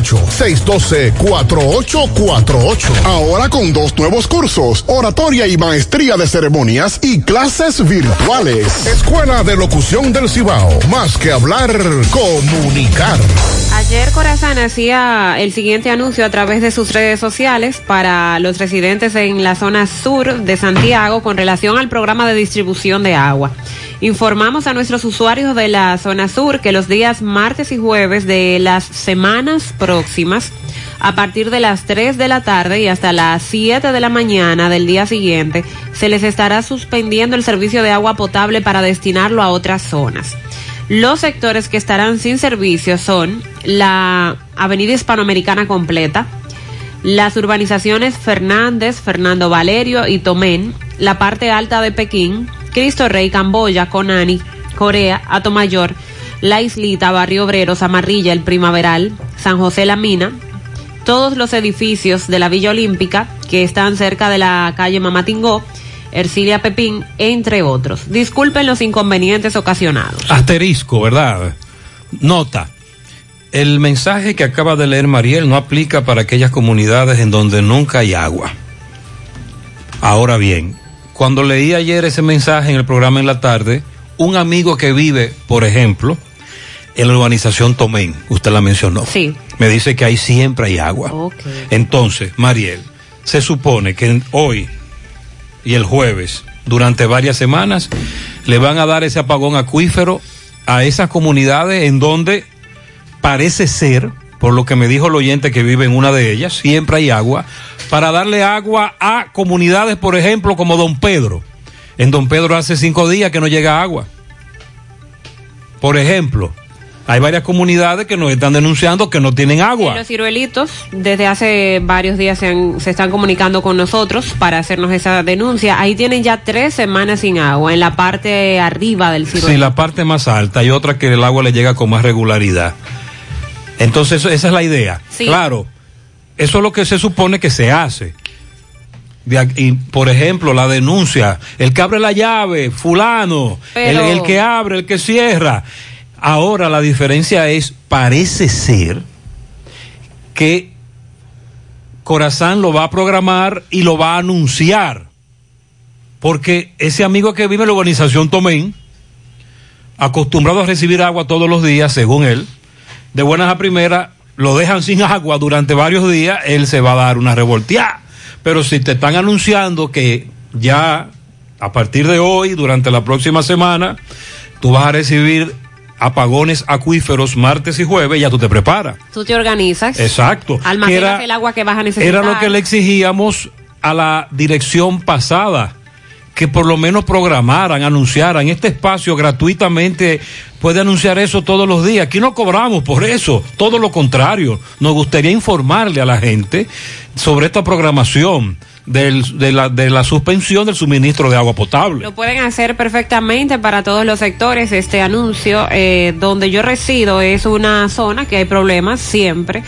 612-4848. Ahora con dos nuevos cursos, oratoria y maestría de ceremonias y clases virtuales. Escuela de Locución del Cibao. Más que hablar, comunicar. Ayer Corazán hacía el siguiente anuncio a través de sus redes sociales para los residentes en la zona sur de Santiago con relación al programa de distribución de agua. Informamos a nuestros usuarios de la zona sur que los días martes y jueves de las semanas próximas, a partir de las 3 de la tarde y hasta las 7 de la mañana del día siguiente, se les estará suspendiendo el servicio de agua potable para destinarlo a otras zonas. Los sectores que estarán sin servicio son la Avenida Hispanoamericana completa, las urbanizaciones Fernández, Fernando Valerio y Tomén, la parte alta de Pekín, Cristo Rey, Camboya, Conani, Corea, Atomayor, La Islita, Barrio Obrero, Zamarrilla, El Primaveral, San José La Mina, todos los edificios de la Villa Olímpica que están cerca de la calle Mamatingó, Ercilia Pepín, entre otros. Disculpen los inconvenientes ocasionados. Asterisco, ¿verdad? Nota. El mensaje que acaba de leer Mariel no aplica para aquellas comunidades en donde nunca hay agua. Ahora bien, cuando leí ayer ese mensaje en el programa en la tarde, un amigo que vive, por ejemplo, en la urbanización Tomén, usted la mencionó. Sí. Me dice que ahí siempre hay agua. Entonces, Mariel, se supone que hoy y el jueves, durante varias semanas, le van a dar ese apagón acuífero a esas comunidades en donde parece ser, por lo que me dijo el oyente que vive en una de ellas, siempre hay agua, para darle agua a comunidades, por ejemplo, como Don Pedro. En Don Pedro hace cinco días que no llega agua. Por ejemplo, hay varias comunidades que nos están denunciando que no tienen agua. Y los ciruelitos desde hace varios días se, han- se están comunicando con nosotros para hacernos esa denuncia. Ahí tienen ya tres semanas sin agua en la parte arriba del ciruelito. Sí, la parte más alta y otra que el agua le llega con más regularidad. Entonces, esa es la idea. Sí. Claro, eso es lo que se supone que se hace. De aquí- y, por ejemplo, la denuncia, el que abre la llave, fulano, el, el que abre, el que cierra. Ahora la diferencia es, parece ser que Corazán lo va a programar y lo va a anunciar. Porque ese amigo que vive en la urbanización Tomén, acostumbrado a recibir agua todos los días, según él, de buenas a primeras, lo dejan sin agua durante varios días, él se va a dar una revolteada. Pero si te están anunciando que ya a partir de hoy, durante la próxima semana, tú vas a recibir apagones acuíferos martes y jueves, ya tú te preparas. Tú te organizas. Exacto. Almacenas era- el agua que vas a necesitar. Era lo que le exigíamos a la dirección pasada, que por lo menos programaran, anunciaran. Este espacio gratuitamente puede anunciar eso todos los días. Aquí no cobramos por eso, todo lo contrario. Nos gustaría informarle a la gente sobre esta programación del- de, la, de la suspensión del suministro de agua potable. Lo pueden hacer perfectamente para todos los sectores. Este anuncio, eh, donde yo resido, es una zona que hay problemas siempre.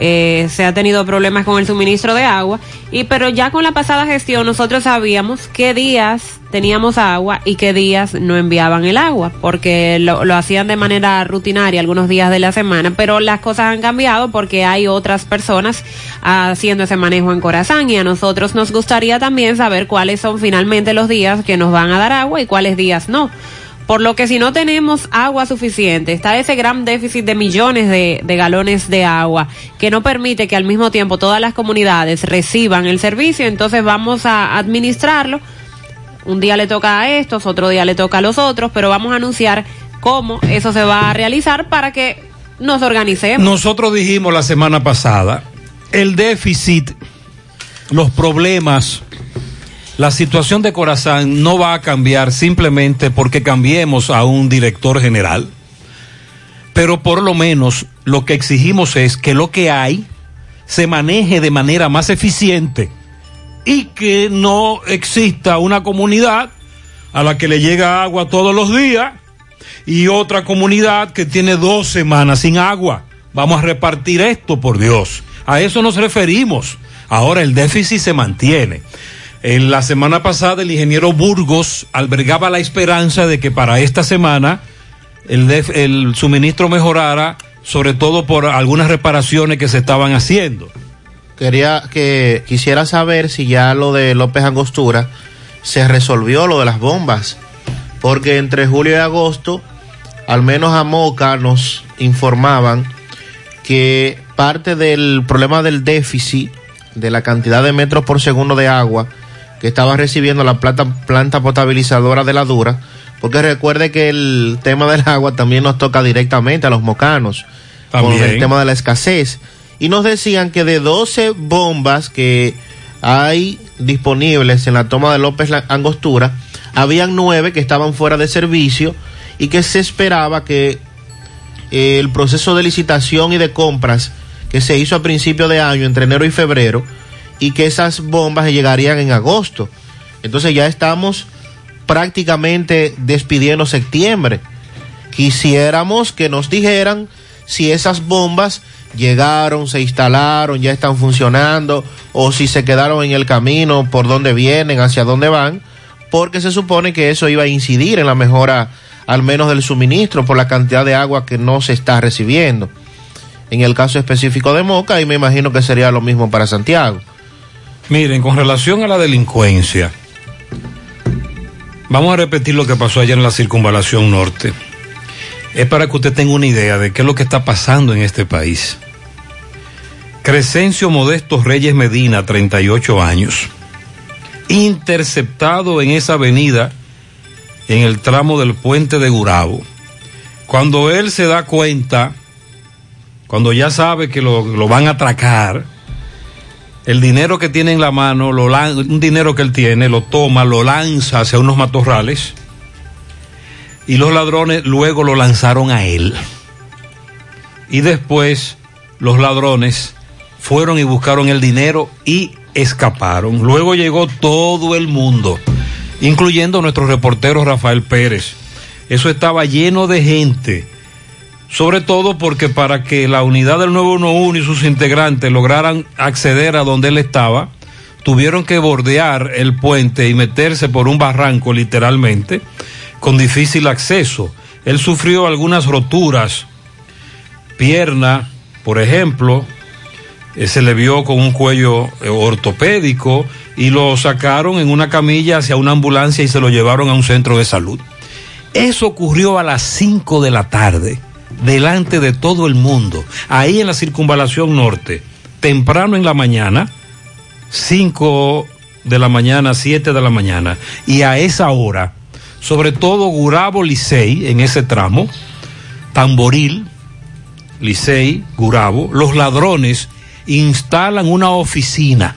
Eh, se ha tenido problemas con el suministro de agua y pero ya con la pasada gestión nosotros sabíamos qué días teníamos agua y qué días no enviaban el agua porque lo, lo hacían de manera rutinaria algunos días de la semana pero las cosas han cambiado porque hay otras personas haciendo ese manejo en Corazán y a nosotros nos gustaría también saber cuáles son finalmente los días que nos van a dar agua y cuáles días no. Por lo que si no tenemos agua suficiente, está ese gran déficit de millones de, galones de agua que no permite que al mismo tiempo todas las comunidades reciban el servicio, entonces vamos a administrarlo. Un día le toca a estos, otro día le toca a los otros, pero vamos a anunciar cómo eso se va a realizar para que nos organicemos. Nosotros dijimos la semana pasada, el déficit, los problemas, la situación de Corazán no va a cambiar simplemente porque cambiemos a un director general, pero por lo menos lo que exigimos es que lo que hay se maneje de manera más eficiente y que no exista una comunidad a la que le llega agua todos los días y otra comunidad que tiene dos semanas sin agua. Vamos a repartir esto, por Dios. A eso nos referimos. Ahora el déficit se mantiene. En la semana pasada el ingeniero Burgos albergaba la esperanza de que para esta semana el, suministro mejorara, sobre todo por algunas reparaciones que se estaban haciendo. Quería que quisiera saber si ya lo de López Angostura se resolvió lo de las bombas, porque entre julio y agosto, al menos a Moca nos informaban que parte del problema del déficit de la cantidad de metros por segundo de agua que estaba recibiendo la planta, planta potabilizadora de la Dura, porque recuerde que el tema del agua también nos toca directamente a los mocanos, con También. el tema de la escasez. Y nos decían que de 12 bombas que hay disponibles en la toma de López Angostura, habían nueve que estaban fuera de servicio y que se esperaba que eh, el proceso de licitación y de compras que se hizo a principio de año, entre enero y febrero, y que esas bombas llegarían en agosto. Entonces ya estamos prácticamente despidiendo septiembre. Quisiéramos que nos dijeran si esas bombas llegaron, se instalaron, ya están funcionando, o si se quedaron en el camino, por dónde vienen, hacia dónde van, porque se supone que eso iba a incidir en la mejora al menos del suministro por la cantidad de agua que no se está recibiendo. En el caso específico de Moca, y me imagino que sería lo mismo para Santiago. Miren, con relación a la delincuencia, vamos a repetir lo que pasó ayer en la circunvalación norte. Es para que usted tenga una idea de qué es lo que está pasando en este país. Crescencio Modesto Reyes Medina, 38 años, interceptado en esa avenida en el tramo del puente de Gurabo. Cuando él se da cuenta, cuando ya sabe que lo, lo van a atracar, el dinero que tiene en la mano, un dinero que él tiene, lo toma, lo lanza hacia unos matorrales y los ladrones luego lo lanzaron a él. Y después los ladrones fueron y buscaron el dinero y escaparon. Luego llegó todo el mundo, incluyendo nuestro reportero Rafael Pérez. Eso estaba lleno de gente, sobre todo porque para que la unidad del 911 y sus integrantes lograran acceder a donde él estaba, tuvieron que bordear el puente y meterse por un barranco literalmente, con difícil acceso. Él sufrió algunas roturas, pierna, por ejemplo, eh, se le vio con un cuello eh, ortopédico y lo sacaron en una camilla hacia una ambulancia y se lo llevaron a un centro de salud. Eso ocurrió a las 5 de la tarde, delante de todo el mundo, ahí en la circunvalación norte, temprano en la mañana, 5 de la mañana, 7 de la mañana, y a esa hora, sobre todo Gurabo Licey, en ese tramo, Tamboril, Licey, Gurabo, los ladrones instalan una oficina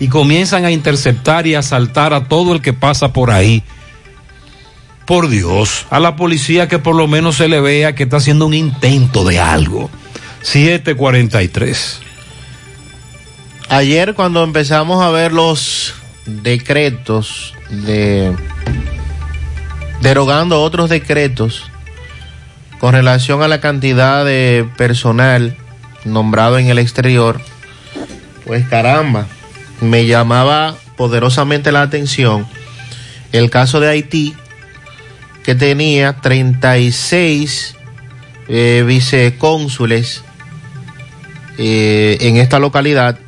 y comienzan a interceptar y asaltar a todo el que pasa por ahí. Por Dios, a la policía que por lo menos se le vea que está haciendo un intento de algo. 743. Ayer cuando empezamos a ver los decretos de derogando otros decretos con relación a la cantidad de personal nombrado en el exterior, pues caramba, me llamaba poderosamente la atención el caso de Haití, que tenía 36 eh, vicecónsules eh, en esta localidad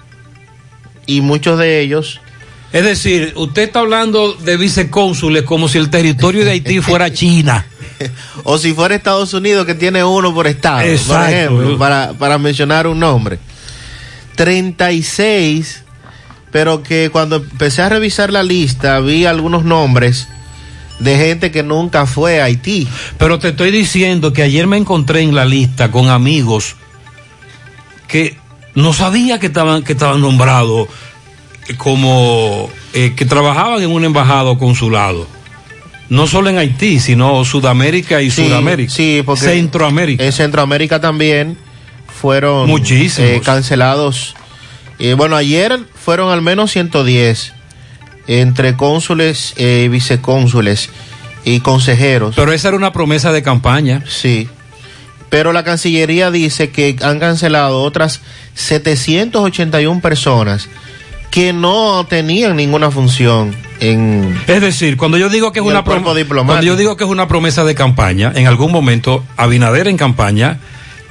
y muchos de ellos Es decir, usted está hablando de vicecónsules como si el territorio de Haití fuera China. o si fuera Estados Unidos que tiene uno por estado, por Exacto. ejemplo, para, para mencionar un nombre. 36, pero que cuando empecé a revisar la lista vi algunos nombres de gente que nunca fue a Haití. Pero te estoy diciendo que ayer me encontré en la lista con amigos que no sabía que estaban, que estaban nombrados como eh, que trabajaban en una embajada o consulado. No solo en Haití, sino Sudamérica y Sí, Suramérica. Sí, porque Centroamérica. En Centroamérica también fueron Muchísimos. eh, cancelados. Eh, bueno, ayer fueron al menos 110 entre cónsules y vicecónsules y consejeros. Pero esa era una promesa de campaña. Sí. Pero la Cancillería dice que han cancelado otras 781 personas que no tenían ninguna función en Es decir, cuando yo digo que es una cuerpo prom- diplomático. cuando yo digo que es una promesa de campaña, en algún momento Abinader en campaña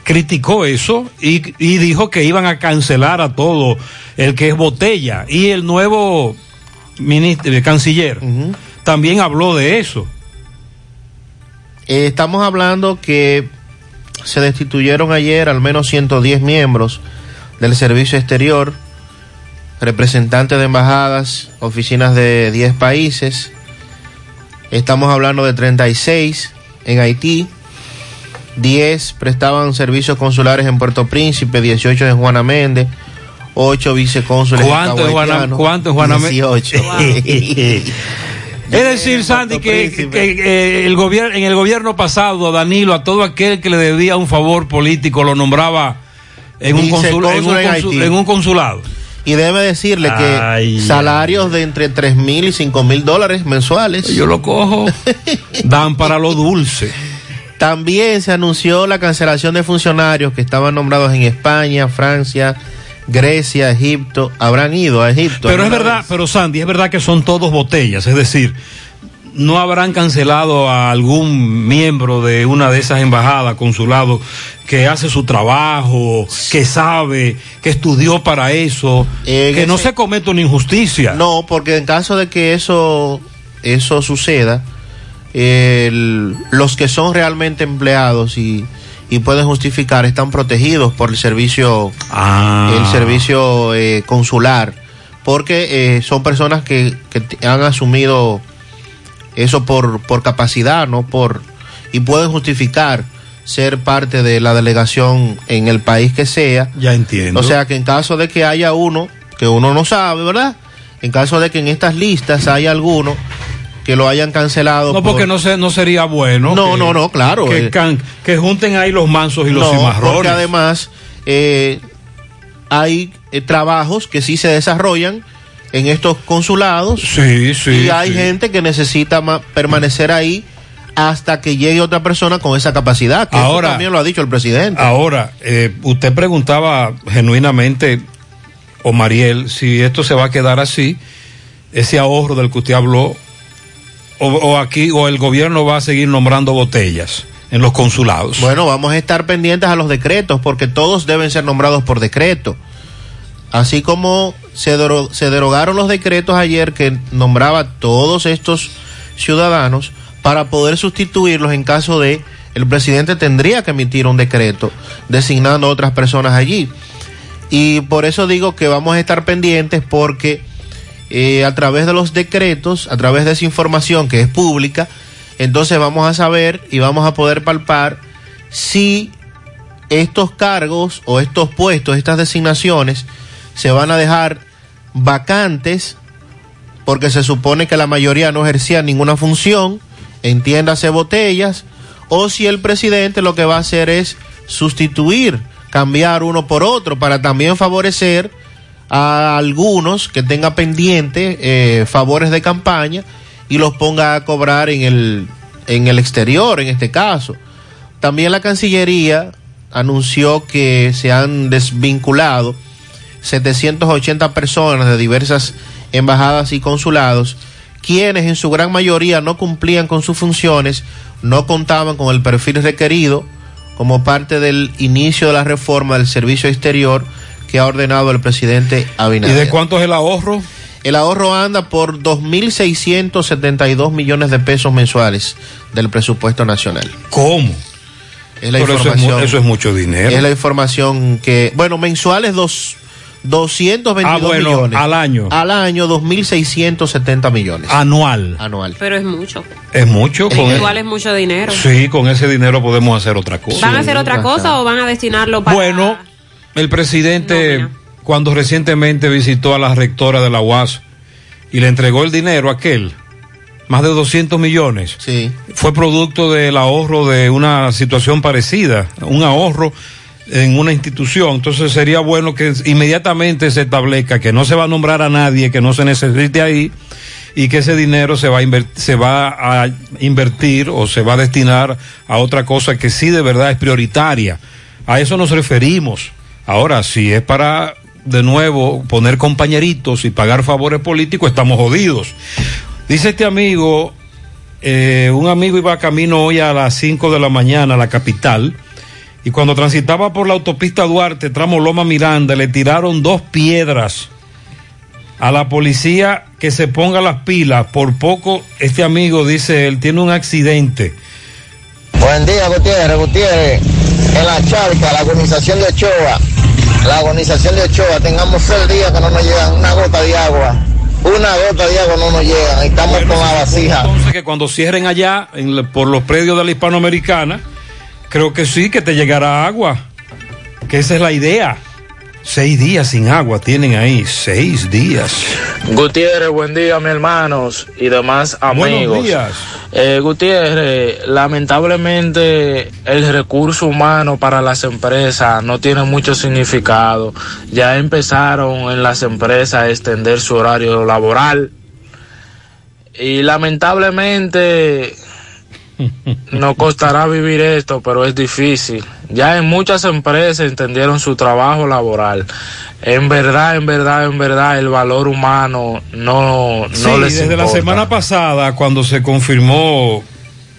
criticó eso y, y dijo que iban a cancelar a todo el que es botella y el nuevo ministro, el canciller también habló de eso. Eh, estamos hablando que se destituyeron ayer al menos 110 miembros del servicio exterior, representantes de embajadas, oficinas de 10 países. Estamos hablando de 36 en Haití, 10 prestaban servicios consulares en Puerto Príncipe, 18 en Juana Méndez, 8 vicecónsules ¿Cuánto en Juana- cuánto en Juana Méndez? 18. Es decir, Sandy, que, que- que, eh, el gobierno, en el gobierno pasado, Danilo, a todo aquel que le debía un favor político lo nombraba en un, consul- en un en consulado. Y debe decirle que Ay, salarios de entre 3 mil y 5 mil dólares mensuales. Yo lo cojo. Dan para lo dulce. También se anunció la cancelación de funcionarios que estaban nombrados en España, Francia, Grecia, Egipto. Habrán ido a Egipto. Pero es verdad, vez. pero Sandy, es verdad que son todos botellas, es decir, no habrán cancelado a algún miembro de una de esas embajadas, consulados, que hace su trabajo, que sabe, que estudió para eso, que no se cometa una injusticia. No, porque en caso de que eso, eso suceda, el- los que son realmente empleados y, y pueden justificar están protegidos por el servicio, Ah. el servicio eh, consular, porque eh, son personas que, que han asumido eso por, por capacidad, no por y pueden justificar ser parte de la delegación en el país que sea. Ya entiendo. O sea que en caso de que haya uno, que uno no sabe, ¿verdad? En caso de que en estas listas haya alguno que lo hayan cancelado. no, porque no, se, no sería bueno. No, que- no, no, claro. Que, eh, can- que junten ahí los mansos y los no, cimarrones. porque además eh, hay eh, trabajos que sí se desarrollan en estos consulados. Sí, sí. Y hay sí. gente que necesita ma- permanecer ahí hasta que llegue otra persona con esa capacidad. Que Ahora- también lo ha dicho el presidente. Ahora, eh, usted preguntaba genuinamente o Mariel, si esto se va a quedar así, ese ahorro del que usted habló, o, aquí, o el gobierno va a seguir nombrando botellas en los consulados. Bueno, vamos a estar pendientes a los decretos porque todos deben ser nombrados por decreto. Así como se, se derogaron los decretos ayer que nombraba a todos estos ciudadanos para poder sustituirlos en caso de el presidente tendría que emitir un decreto designando a otras personas allí. Y por eso digo que vamos a estar pendientes porque eh, a través de los decretos, a través de esa información que es pública, entonces vamos a saber y vamos a poder palpar si estos cargos o estos puestos, estas designaciones, se van a dejar vacantes porque se supone que la mayoría no ejercía ninguna función, entiéndase botellas, o si el presidente lo que va a hacer es sustituir, cambiar uno por otro para también favorecer a algunos que tenga pendiente eh, favores de campaña y los ponga a cobrar en el, en el exterior, en este caso. También la Cancillería anunció que se han desvinculado 780 personas de diversas embajadas y consulados, quienes en su gran mayoría no cumplían con sus funciones, no contaban con el perfil requerido como parte del inicio de la reforma del servicio exterior que ha ordenado el presidente ¿Y Abinader. de cuánto es el ahorro? El ahorro anda por 2.672 millones de pesos mensuales del presupuesto nacional. ¿Cómo? Es la Pero eso es mu- información. eso es mucho dinero. Es la información que, bueno, mensuales dos, 222 Ah, bueno, millones. al año. Al año 2.670 millones. Anual. Anual. Pero es mucho. Es mucho. Con Igual es mucho dinero. Sí, con ese dinero podemos hacer otra cosa. ¿Van a hacer otra cosa o van a destinarlo para.? Bueno, el presidente, cuando recientemente visitó a la rectora de la UAS y le entregó el dinero a aquel, más de 200 millones, fue producto del ahorro de una situación parecida, un ahorro en una institución. Entonces sería bueno que inmediatamente se establezca que no se va a nombrar a nadie que no se necesite ahí y que ese dinero se va a se va a invertir o se va a destinar a otra cosa que sí de verdad es prioritaria. A eso nos referimos. Ahora, si es para de nuevo poner compañeritos y pagar favores políticos, estamos jodidos. Dice este amigo, eh, un amigo iba camino hoy a las 5 de la mañana a la capital y cuando transitaba por la autopista Duarte, tramo Loma Miranda, le tiraron dos piedras a la policía que se ponga las pilas. Por poco, este amigo dice, él tiene un accidente. Buen día, Gutiérrez, Gutiérrez. En la charca, la agonización de Ochoa, la agonización de Ochoa, tengamos seis días que no nos llegan una gota de agua. Una gota de agua no nos llega. Estamos con la vasija. Entonces que cuando cierren allá, en la- por los predios de la hispanoamericana, creo que sí, que te llegará agua. Que esa es la idea. Seis días sin agua tienen ahí, seis días. Gutiérrez, buen día, mis hermanos y demás amigos. Buenos días. Eh, Gutiérrez, lamentablemente el recurso humano para las empresas no tiene mucho significado. Ya empezaron en las empresas a extender su horario laboral y lamentablemente nos costará vivir esto, pero es difícil. Ya en muchas empresas entendieron su trabajo laboral. En verdad, en verdad, en verdad, el valor humano no, no sí, les desde la semana pasada, cuando se confirmó,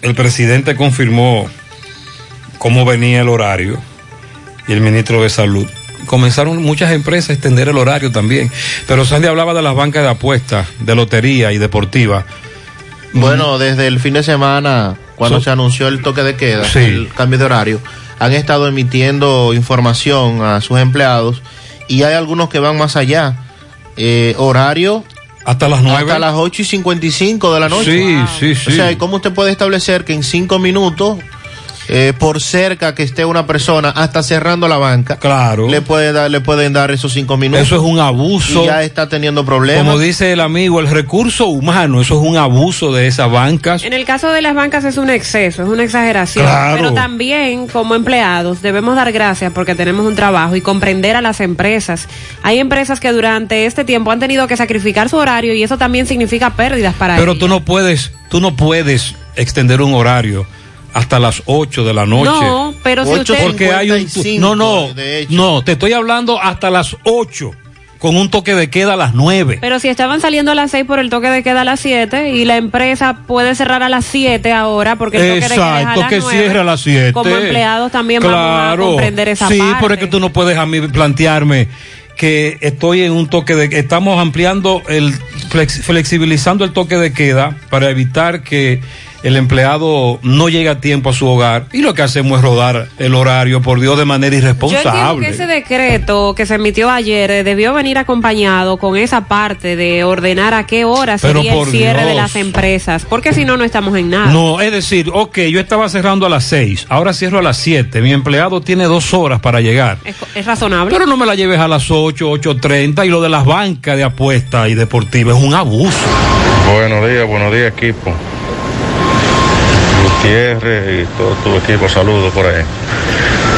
el presidente confirmó cómo venía el horario y el ministro de Salud. Comenzaron muchas empresas a extender el horario también. Pero Sandy hablaba de las bancas de apuestas, de lotería y deportiva. Bueno, desde el fin de semana, cuando So- se anunció el toque de queda, Sí. el cambio de horario, han estado emitiendo información a sus empleados y hay algunos que van más allá. Eh, horario. Hasta las nueve. Hasta las 8 y 55 de la noche. Sí, sí, sí. O sea, ¿y ¿cómo usted puede establecer que en cinco minutos, eh, por cerca que esté una persona, hasta cerrando la banca, claro. le, puede dar, le pueden dar esos cinco minutos? Eso es un abuso. Y ya está teniendo problemas. Como dice el amigo, el recurso humano, eso es un abuso de esas bancas. En el caso de las bancas es un exceso, es una exageración. Claro. Pero también como empleados debemos dar gracias porque tenemos un trabajo y comprender a las empresas. Hay empresas que durante este tiempo han tenido que sacrificar su horario y eso también significa pérdidas para Pero ellos. tú no puedes, tú no puedes extender un horario hasta las 8 de la noche. No, pero si usted- Porque hay un... 8:55, No, no, de hecho. no, te estoy hablando hasta las 8. con un toque de queda a las 9. Pero si estaban saliendo a las 6 por el toque de queda a las 7 y la empresa puede cerrar a las 7 ahora porque el toque de queda es a Exacto, las que 9, cierre a las 7. Como empleados también vamos a comprender esa sí, parte. pero es que tú no puedes a mí plantearme que estoy en un toque de estamos ampliando el flex- flexibilizando el toque de queda para evitar que el empleado no llegue a tiempo a su hogar y lo que hacemos es rodar el horario por Dios de manera Yo irresponsable. que ese decreto que se emitió ayer eh, debió venir acompañado con esa parte de ordenar a qué hora Pero sería el cierre de Dios. las empresas, porque si no, no estamos en nada. No, es decir, ok, yo estaba cerrando a las 6, ahora cierro a las 7, mi empleado tiene dos horas para llegar. Es, es razonable. Pero no me la lleves a las 8, 8.30 y lo de las bancas de apuestas y deportivas es un abuso. Buenos días, buenos días equipo. Gutiérrez y todo tu equipo, saludos por ahí.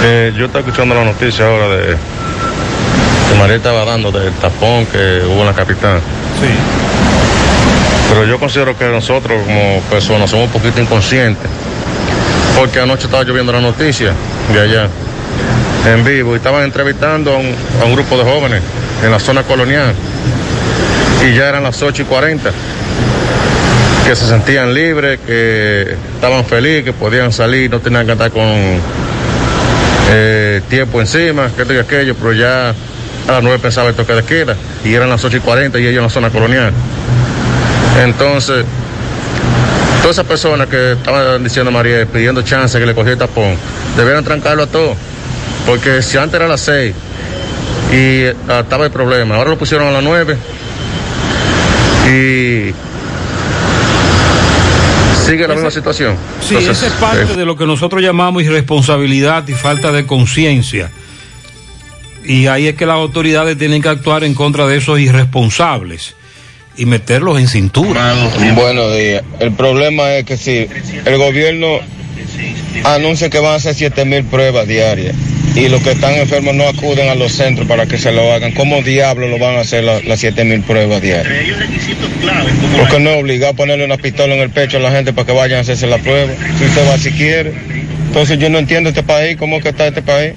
Eh, yo estaba escuchando la noticia ahora de que María estaba dando del tapón que hubo en la capital. Sí. Pero yo considero que nosotros como personas somos un poquito inconscientes. Porque anoche estaba lloviendo la noticia de allá, en vivo, y estaban entrevistando a un, a un grupo de jóvenes en la zona colonial. Y ya eran las 8 y 40 que se sentían libres, que estaban felices, que podían salir, no tenían que andar con eh, tiempo encima, que esto y aquello, pero ya a las 9 pensaba el toque de queda y eran las 8 y 40 y ellos en la zona colonial. Entonces, todas esas personas que estaban diciendo a María, pidiendo chance que le cogiera el tapón, debieran trancarlo a todos, porque si antes era las 6 y ah, estaba el problema, ahora lo pusieron a las 9 y sigue la misma situación. Sí, Entonces, esa es parte eh, de lo que nosotros llamamos irresponsabilidad y falta de conciencia. Y ahí es que las autoridades tienen que actuar en contra de esos irresponsables y meterlos en cintura. Buenos días. El problema es que si el gobierno anuncia que van a hacer 7 mil pruebas diarias y los que están enfermos no acuden a los centros para que se lo hagan, ¿cómo diablos lo van a hacer la- las 7 mil pruebas diarias? Porque no es obligado a ponerle una pistola en el pecho a la gente para que vayan a hacerse la prueba. Si usted va si quiere. Entonces yo no entiendo este país, cómo es que está este país.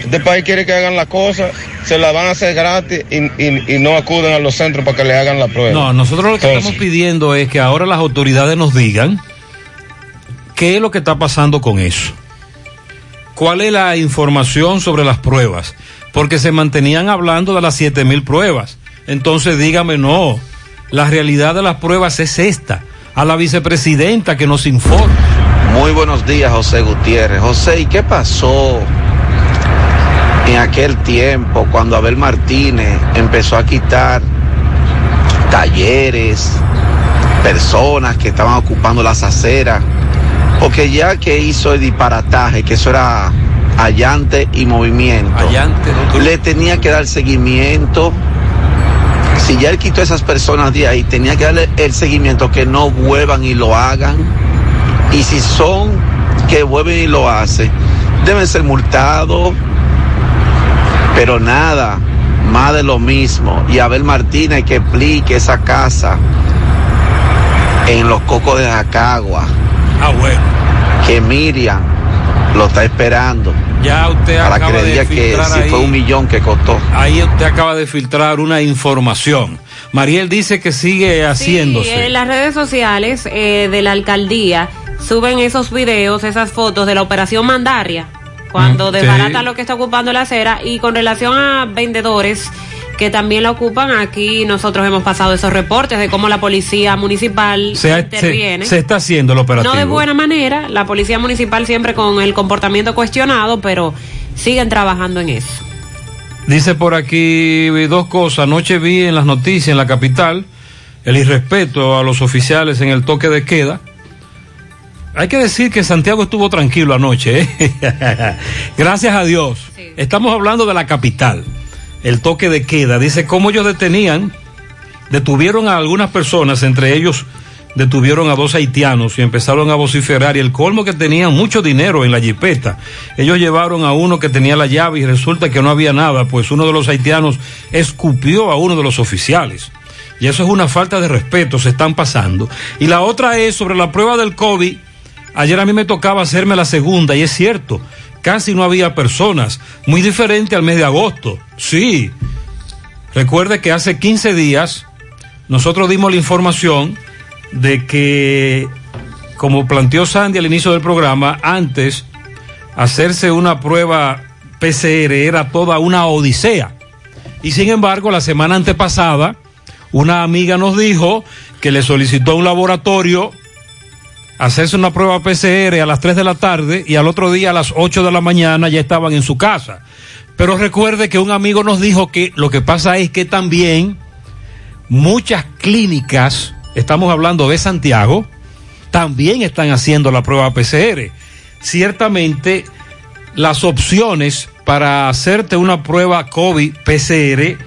Este país quiere que hagan las cosas, se la van a hacer gratis y, y- y no acuden a los centros para que le hagan la prueba. No, nosotros lo que estamos pidiendo es que ahora las autoridades nos digan qué es lo que está pasando con eso. ¿Cuál es la información sobre las pruebas? Porque se mantenían hablando de las 7000 pruebas. Entonces dígame, no, la realidad de las pruebas es esta. A la vicepresidenta que nos informe. Muy buenos días, José Gutiérrez. José, ¿y qué pasó en aquel tiempo cuando Abel Martínez empezó a quitar talleres, personas que estaban ocupando las aceras? Porque ya que hizo el disparataje, que eso era allante y movimiento, le tenía que dar seguimiento. Si ya él quitó a esas personas de ahí, tenía que darle el seguimiento que no vuelvan y lo hagan. Y si son que vuelven y lo hacen, deben ser multados. Pero nada, más de lo mismo. Y Abel Martínez que explique esa casa en los cocos de Jacagua. Ah, bueno. Que Miriam lo está esperando. Ya usted Para que acaba le de diga que filtrar si ahí. fue un millón que costó. Ahí usted acaba de filtrar una información. Mariel dice que sigue haciéndose. Sí, en las redes sociales eh, de la alcaldía suben esos videos, esas fotos de la operación Mandaria, cuando Mm, sí. desbaratan lo que está ocupando la acera y con relación a vendedores que también la ocupan, aquí nosotros hemos pasado esos reportes de cómo la policía municipal se, interviene. se- se está haciendo el operativo. No de buena manera, la policía municipal siempre con el comportamiento cuestionado, pero siguen trabajando en eso. Dice por aquí dos cosas. Anoche vi en las noticias en la capital el irrespeto a los oficiales en el toque de queda. Hay que decir que Santiago estuvo tranquilo anoche. ¿eh? Gracias a Dios. Estamos hablando de la capital. El toque de queda. Dice cómo ellos detenían, detuvieron a algunas personas, entre ellos detuvieron a dos haitianos y empezaron a vociferar y el colmo que tenían mucho dinero en la jipeta. Ellos llevaron a uno que tenía la llave y resulta que no había nada, pues uno de los haitianos escupió a uno de los oficiales. Y eso es una falta de respeto, se están pasando. Y la otra es sobre la prueba del COVID. Ayer a mí me tocaba hacerme la segunda y es cierto, casi no había personas, muy diferente al mes de agosto. Sí, Recuerde que hace 15 días nosotros dimos la información de que, como planteó Sandy al inicio del programa, antes hacerse una prueba PCR era toda una odisea. Y sin embargo, la semana antepasada, una amiga nos dijo que le solicitó un laboratorio hacerse una prueba PCR a las 3 de la tarde y al otro día a las 8 de la mañana ya estaban en su casa. Pero recuerde que un amigo nos dijo que lo que pasa es que también muchas clínicas, estamos hablando de Santiago, también están haciendo la prueba PCR. Ciertamente las opciones para hacerte una prueba COVID PCR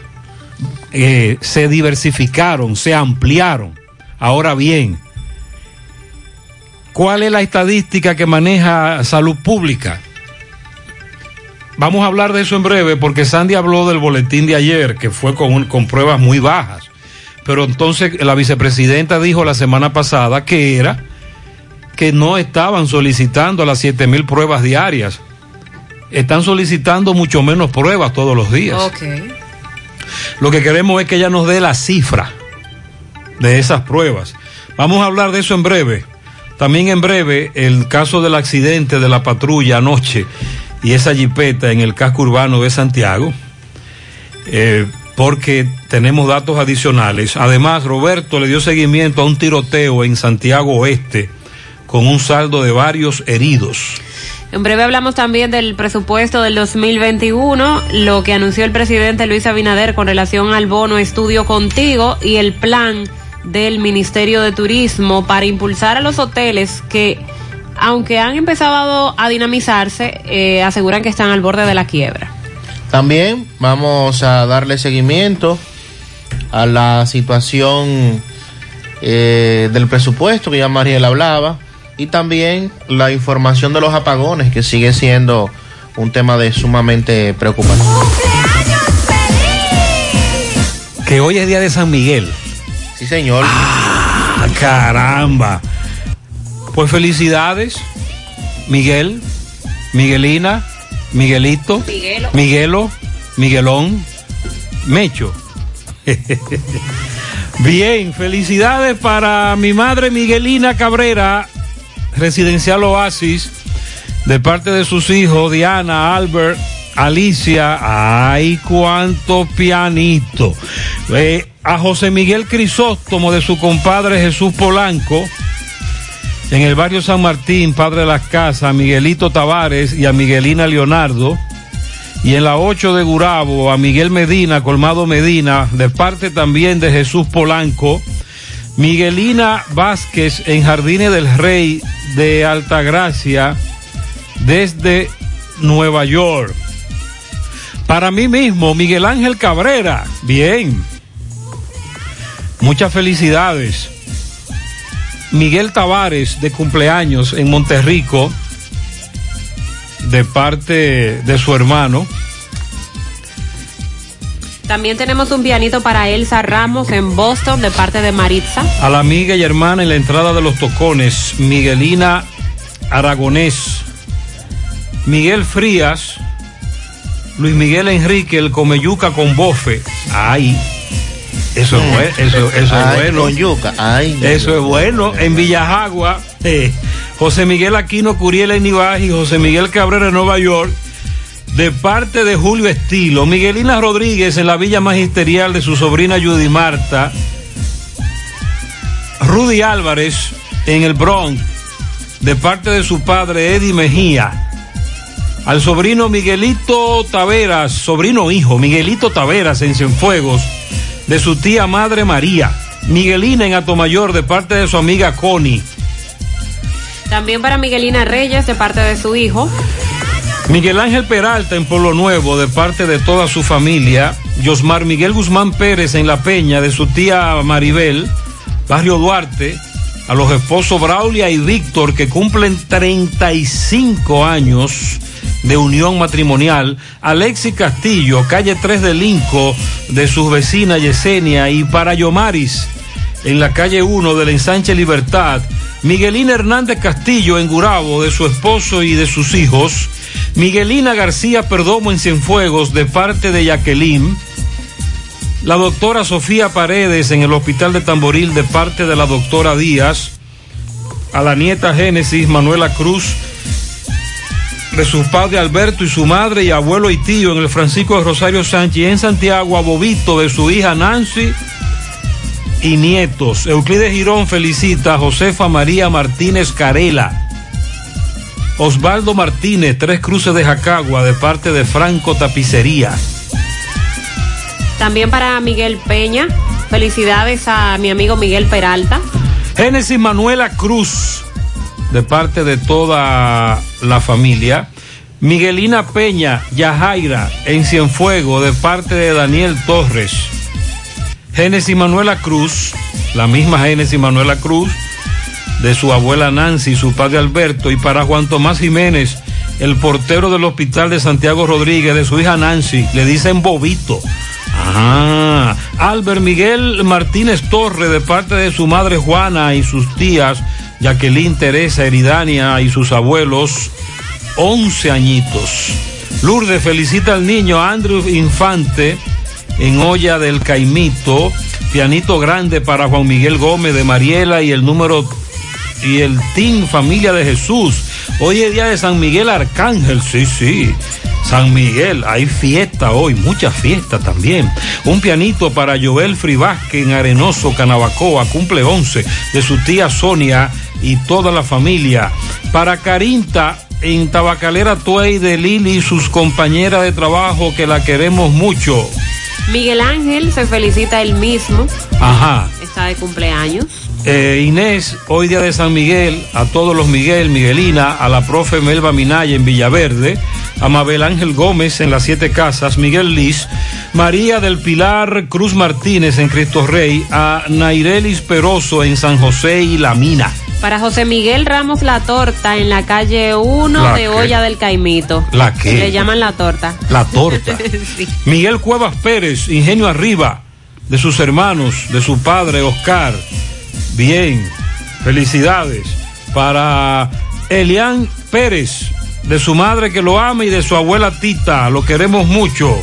eh, se diversificaron, se ampliaron. Ahora bien, ¿cuál es la estadística que maneja salud pública? Vamos a hablar de eso en breve porque Sandy habló del boletín de ayer que fue con, un- con pruebas muy bajas. Pero entonces la vicepresidenta dijo la semana pasada que era que no estaban solicitando las 7 mil pruebas diarias. Están solicitando mucho menos pruebas todos los días. Lo que queremos es que ella nos dé la cifra de esas pruebas. Vamos a hablar de eso en breve. También en breve el caso del accidente de la patrulla anoche y esa jipeta en el casco urbano de Santiago, eh, porque tenemos datos adicionales. Además, Roberto le dio seguimiento a un tiroteo en Santiago Oeste con un saldo de varios heridos. En breve hablamos también del presupuesto del 2021, lo que anunció el presidente Luis Abinader con relación al bono Estudio Contigo y el plan del Ministerio de Turismo para impulsar a los hoteles que, aunque han empezado a dinamizarse, eh, aseguran que están al borde de la quiebra. También vamos a darle seguimiento a la situación eh, del presupuesto que ya Mariel hablaba y también la información de los apagones que sigue siendo un tema de sumamente preocupante. Que hoy es día de San Miguel. Sí, señor. Ah, caramba. Pues felicidades, Miguel, Miguelina, Miguelito, Miguelo. Miguelo, Miguelón, Mecho. Bien, felicidades para mi madre Miguelina Cabrera, residencial Oasis, de parte de sus hijos Diana, Albert, Alicia. ¡Ay, cuánto pianito! Eh, a José Miguel Crisóstomo de su compadre Jesús Polanco, en el barrio San Martín, Padre de las Casas, a Miguelito Tavares y a Miguelina Leonardo. Y en la 8 de Gurabo, a Miguel Medina, Colmado Medina, de parte también de Jesús Polanco. Miguelina Vázquez en Jardines del Rey de Altagracia, desde Nueva York. Para mí mismo, Miguel Ángel Cabrera. Bien. Muchas felicidades. Miguel Tavares de cumpleaños en Monterrico de parte de su hermano. También tenemos un pianito para Elsa Ramos en Boston de parte de Maritza. A la amiga y hermana en la entrada de los tocones, Miguelina Aragonés, Miguel Frías, Luis Miguel Enrique, el Comeyuca con bofe. Ay, eso es, bue- eso, eso es bueno. con yuca. Ay, Eso es bueno. En Villajagua, eh, José Miguel Aquino Curiel en y José Miguel Cabrera en Nueva York, de parte de Julio Estilo. Miguelina Rodríguez en la Villa Magisterial de su sobrina Judy Marta. Rudy Álvarez en el Bronx, de parte de su padre Eddie Mejía. Al sobrino Miguelito Taveras, sobrino hijo, Miguelito Taveras en Cienfuegos, de su tía madre María. Miguelina en Atomayor, de parte de su amiga Connie. También para Miguelina Reyes de parte de su hijo. Miguel Ángel Peralta en Pueblo Nuevo, de parte de toda su familia. Yosmar Miguel Guzmán Pérez en La Peña, de su tía Maribel. Barrio Duarte. A los esposos Braulia y Víctor, que cumplen 35 años de unión matrimonial. Alexis Castillo, calle 3 de Linco, de sus vecinas Yesenia. Y para Yomaris, en la calle 1 del ensanche Libertad. Miguelina Hernández Castillo en Gurabo, de su esposo y de sus hijos. Miguelina García Perdomo en Cienfuegos, de parte de Jacqueline. La doctora Sofía Paredes en el Hospital de Tamboril de parte de la doctora Díaz. A la nieta Génesis Manuela Cruz de su padre Alberto y su madre y abuelo y tío en el Francisco de Rosario Sánchez en Santiago a Bobito de su hija Nancy y nietos. Euclides Girón felicita a Josefa María Martínez Carela. Osvaldo Martínez, Tres Cruces de Jacagua, de parte de Franco Tapicería. También para Miguel Peña, felicidades a mi amigo Miguel Peralta. Génesis Manuela Cruz, de parte de toda la familia. Miguelina Peña, Yajaira, en Cienfuego, de parte de Daniel Torres. Génesis Manuela Cruz, la misma Génesis Manuela Cruz, de su abuela Nancy su padre Alberto, y para Juan Tomás Jiménez, el portero del hospital de Santiago Rodríguez, de su hija Nancy, le dicen Bobito. Ah, Albert Miguel Martínez Torre, de parte de su madre Juana y sus tías, Jacqueline Teresa Eridania y sus abuelos, 11 añitos. Lourdes felicita al niño Andrew Infante en olla del Caimito, pianito grande para Juan Miguel Gómez de Mariela y el número y el Team Familia de Jesús. Hoy es día de San Miguel Arcángel, sí, sí. San Miguel, hay fiesta hoy, mucha fiesta también. Un pianito para Joel Frivásquez en Arenoso, Canabacoa, cumple 11 de su tía Sonia y toda la familia. Para Carinta en Tabacalera Tuey de Lili y sus compañeras de trabajo que la queremos mucho. Miguel Ángel se felicita él mismo. Ajá. Está de cumpleaños. Eh, Inés, hoy día de San Miguel, a todos los Miguel, Miguelina, a la profe Melba Minaya en Villaverde, a Mabel Ángel Gómez en las Siete Casas, Miguel Liz, María del Pilar Cruz Martínez en Cristo Rey, a Nairelis Peroso en San José y La Mina. Para José Miguel Ramos La Torta en la calle 1 ¿La de? Olla del Caimito. ¿La qué? Le llaman La Torta. La torta. Sí. Miguel Cuevas Pérez, Ingenio Arriba, de sus hermanos, de su padre Oscar. Bien, felicidades. Para Elian Pérez, de su madre que lo ama y de su abuela Tita, lo queremos mucho.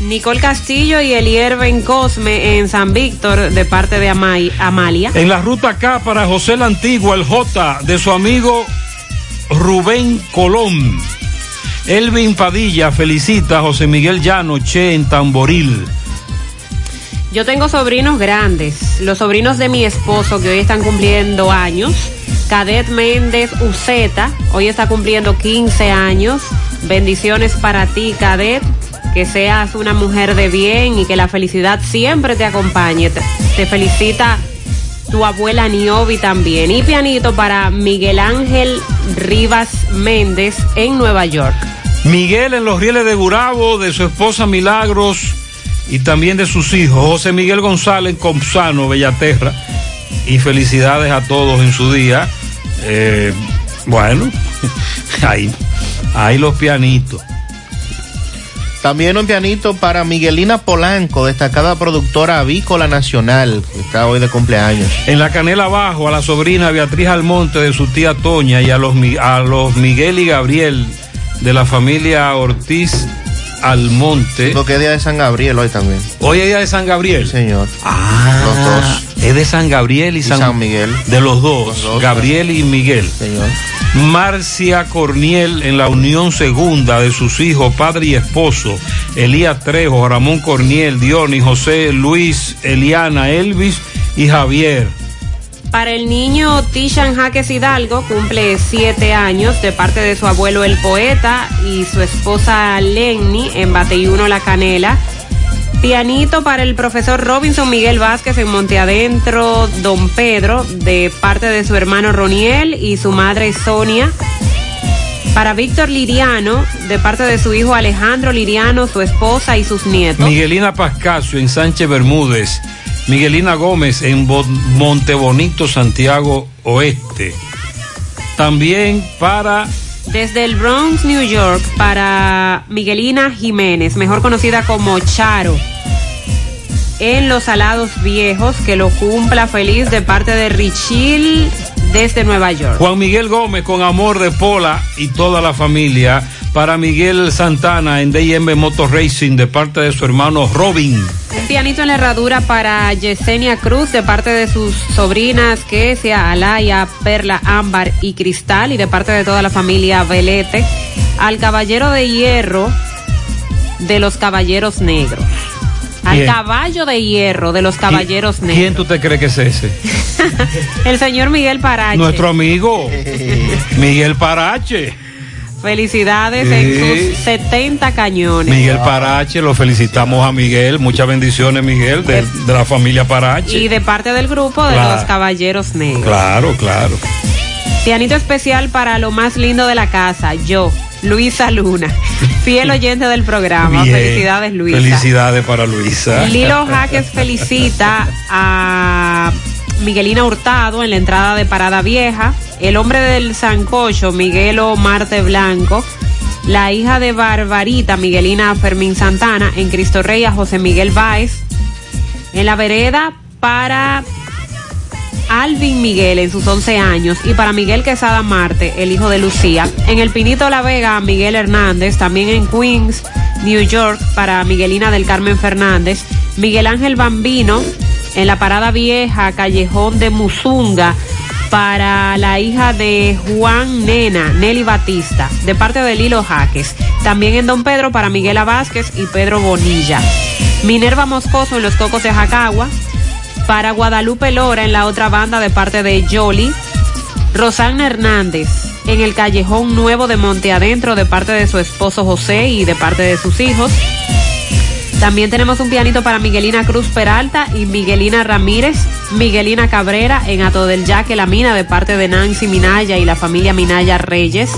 Nicole Castillo y Elier Ben Cosme en San Víctor de parte de Amay- Amalia. En la ruta acá para José la Antigua, el J, de su amigo Rubén Colón. Elvin Padilla felicita a José Miguel Llano Che en Tamboril. Yo tengo sobrinos grandes, los sobrinos de mi esposo que hoy están cumpliendo años. Cadet Méndez Uceta, hoy está cumpliendo 15 años. Bendiciones para ti, Cadet. Que seas una mujer de bien y que la felicidad siempre te acompañe. Te, felicita tu abuela Niobi también. Y pianito para Miguel Ángel Rivas Méndez en Nueva York. Miguel en los rieles de Gurabo, de su esposa Milagros y también de sus hijos. José Miguel González Comsano, Bellaterra. Y felicidades a todos en su día. Eh, bueno, ahí, ahí los pianitos. También un pianito para Miguelina Polanco, destacada productora avícola nacional, que está hoy de cumpleaños. En la canela abajo a la sobrina Beatriz Almonte de su tía Toña y a los, a los Miguel y Gabriel de la familia Ortiz Almonte. Porque es día de San Gabriel hoy también. Hoy es día de San Gabriel. señor. Ah, Los dos. Es de San Gabriel y, Y San, San Miguel. De los dos, Los dos, Gabriel y Miguel. Señor. Marcia Corniel en la unión segunda de sus hijos, padre y esposo, Elías Trejo, Ramón Corniel, Dionis, José Luis, Eliana, Elvis y Javier. Para el niño Tishan Jaques Hidalgo, cumple siete años de parte de su abuelo el poeta y su esposa Lenny en Bateyuno La Canela. Pianito para el profesor Robinson Miguel Vázquez en Monteadentro, Don Pedro, de parte de su hermano Roniel y su madre Sonia. Para Víctor Liriano, de parte de su hijo Alejandro Liriano, su esposa y sus nietos. Miguelina Pascasio en Sánchez Bermúdez, Miguelina Gómez en Bo- Montebonito, Santiago Oeste. También para Desde el Bronx, New York, para Miguelina Jiménez, mejor conocida como Charo. En los Alados Viejos, que lo cumpla feliz de parte de Richil desde Nueva York. Juan Miguel Gómez con amor de Pola y toda la familia. Para Miguel Santana en DM Motor Racing de parte de su hermano Robin. Un pianito en la herradura para Yesenia Cruz de parte de sus sobrinas Kesia, Alaya, Perla, Ámbar y Cristal y de parte de toda la familia Velete. Al caballero de hierro de los caballeros negros. Al caballo de hierro de los caballeros negros. ¿Quién tú te crees que es ese? El señor Miguel Parache. Nuestro amigo Miguel Parache. Felicidades Sí. en sus 70 cañones. Miguel Parache, lo felicitamos a Miguel. Muchas bendiciones, Miguel, de, de la familia Parache. Y de parte del grupo de Claro. los caballeros negros. Claro, claro. Pianito especial para lo más lindo de la casa, yo, Luisa Luna, fiel oyente del programa. Bien. Felicidades, Luisa. Felicidades para Luisa. Lilo Jaques felicita a Miguelina Hurtado en la entrada de Parada Vieja, el hombre del Sancocho, Miguelo Marte Blanco, la hija de Barbarita, Miguelina Fermín Santana, en Cristo Rey a José Miguel Báez, en la vereda para Alvin Miguel en sus 11 años y para Miguel Quesada Marte, el hijo de Lucía. En el Pinito La Vega, Miguel Hernández, también en Queens, New York, para Miguelina del Carmen Fernández. Miguel Ángel Bambino, en la Parada Vieja, Callejón de Musunga, para la hija de Juan Nena, Nelly Batista, de parte de Lilo Jaques. También en Don Pedro para Miguela Vázquez y Pedro Bonilla. Minerva Moscoso en Los Cocos de Jacagua, para Guadalupe Lora en la otra banda de parte de Jolly. Rosana Hernández en el Callejón Nuevo de Monte Adentro de parte de su esposo José y de parte de sus hijos. También tenemos un pianito para Miguelina Cruz Peralta y Miguelina Ramírez, Miguelina Cabrera en Ato del Yaque La Mina de parte de Nancy Minaya y la familia Minaya Reyes.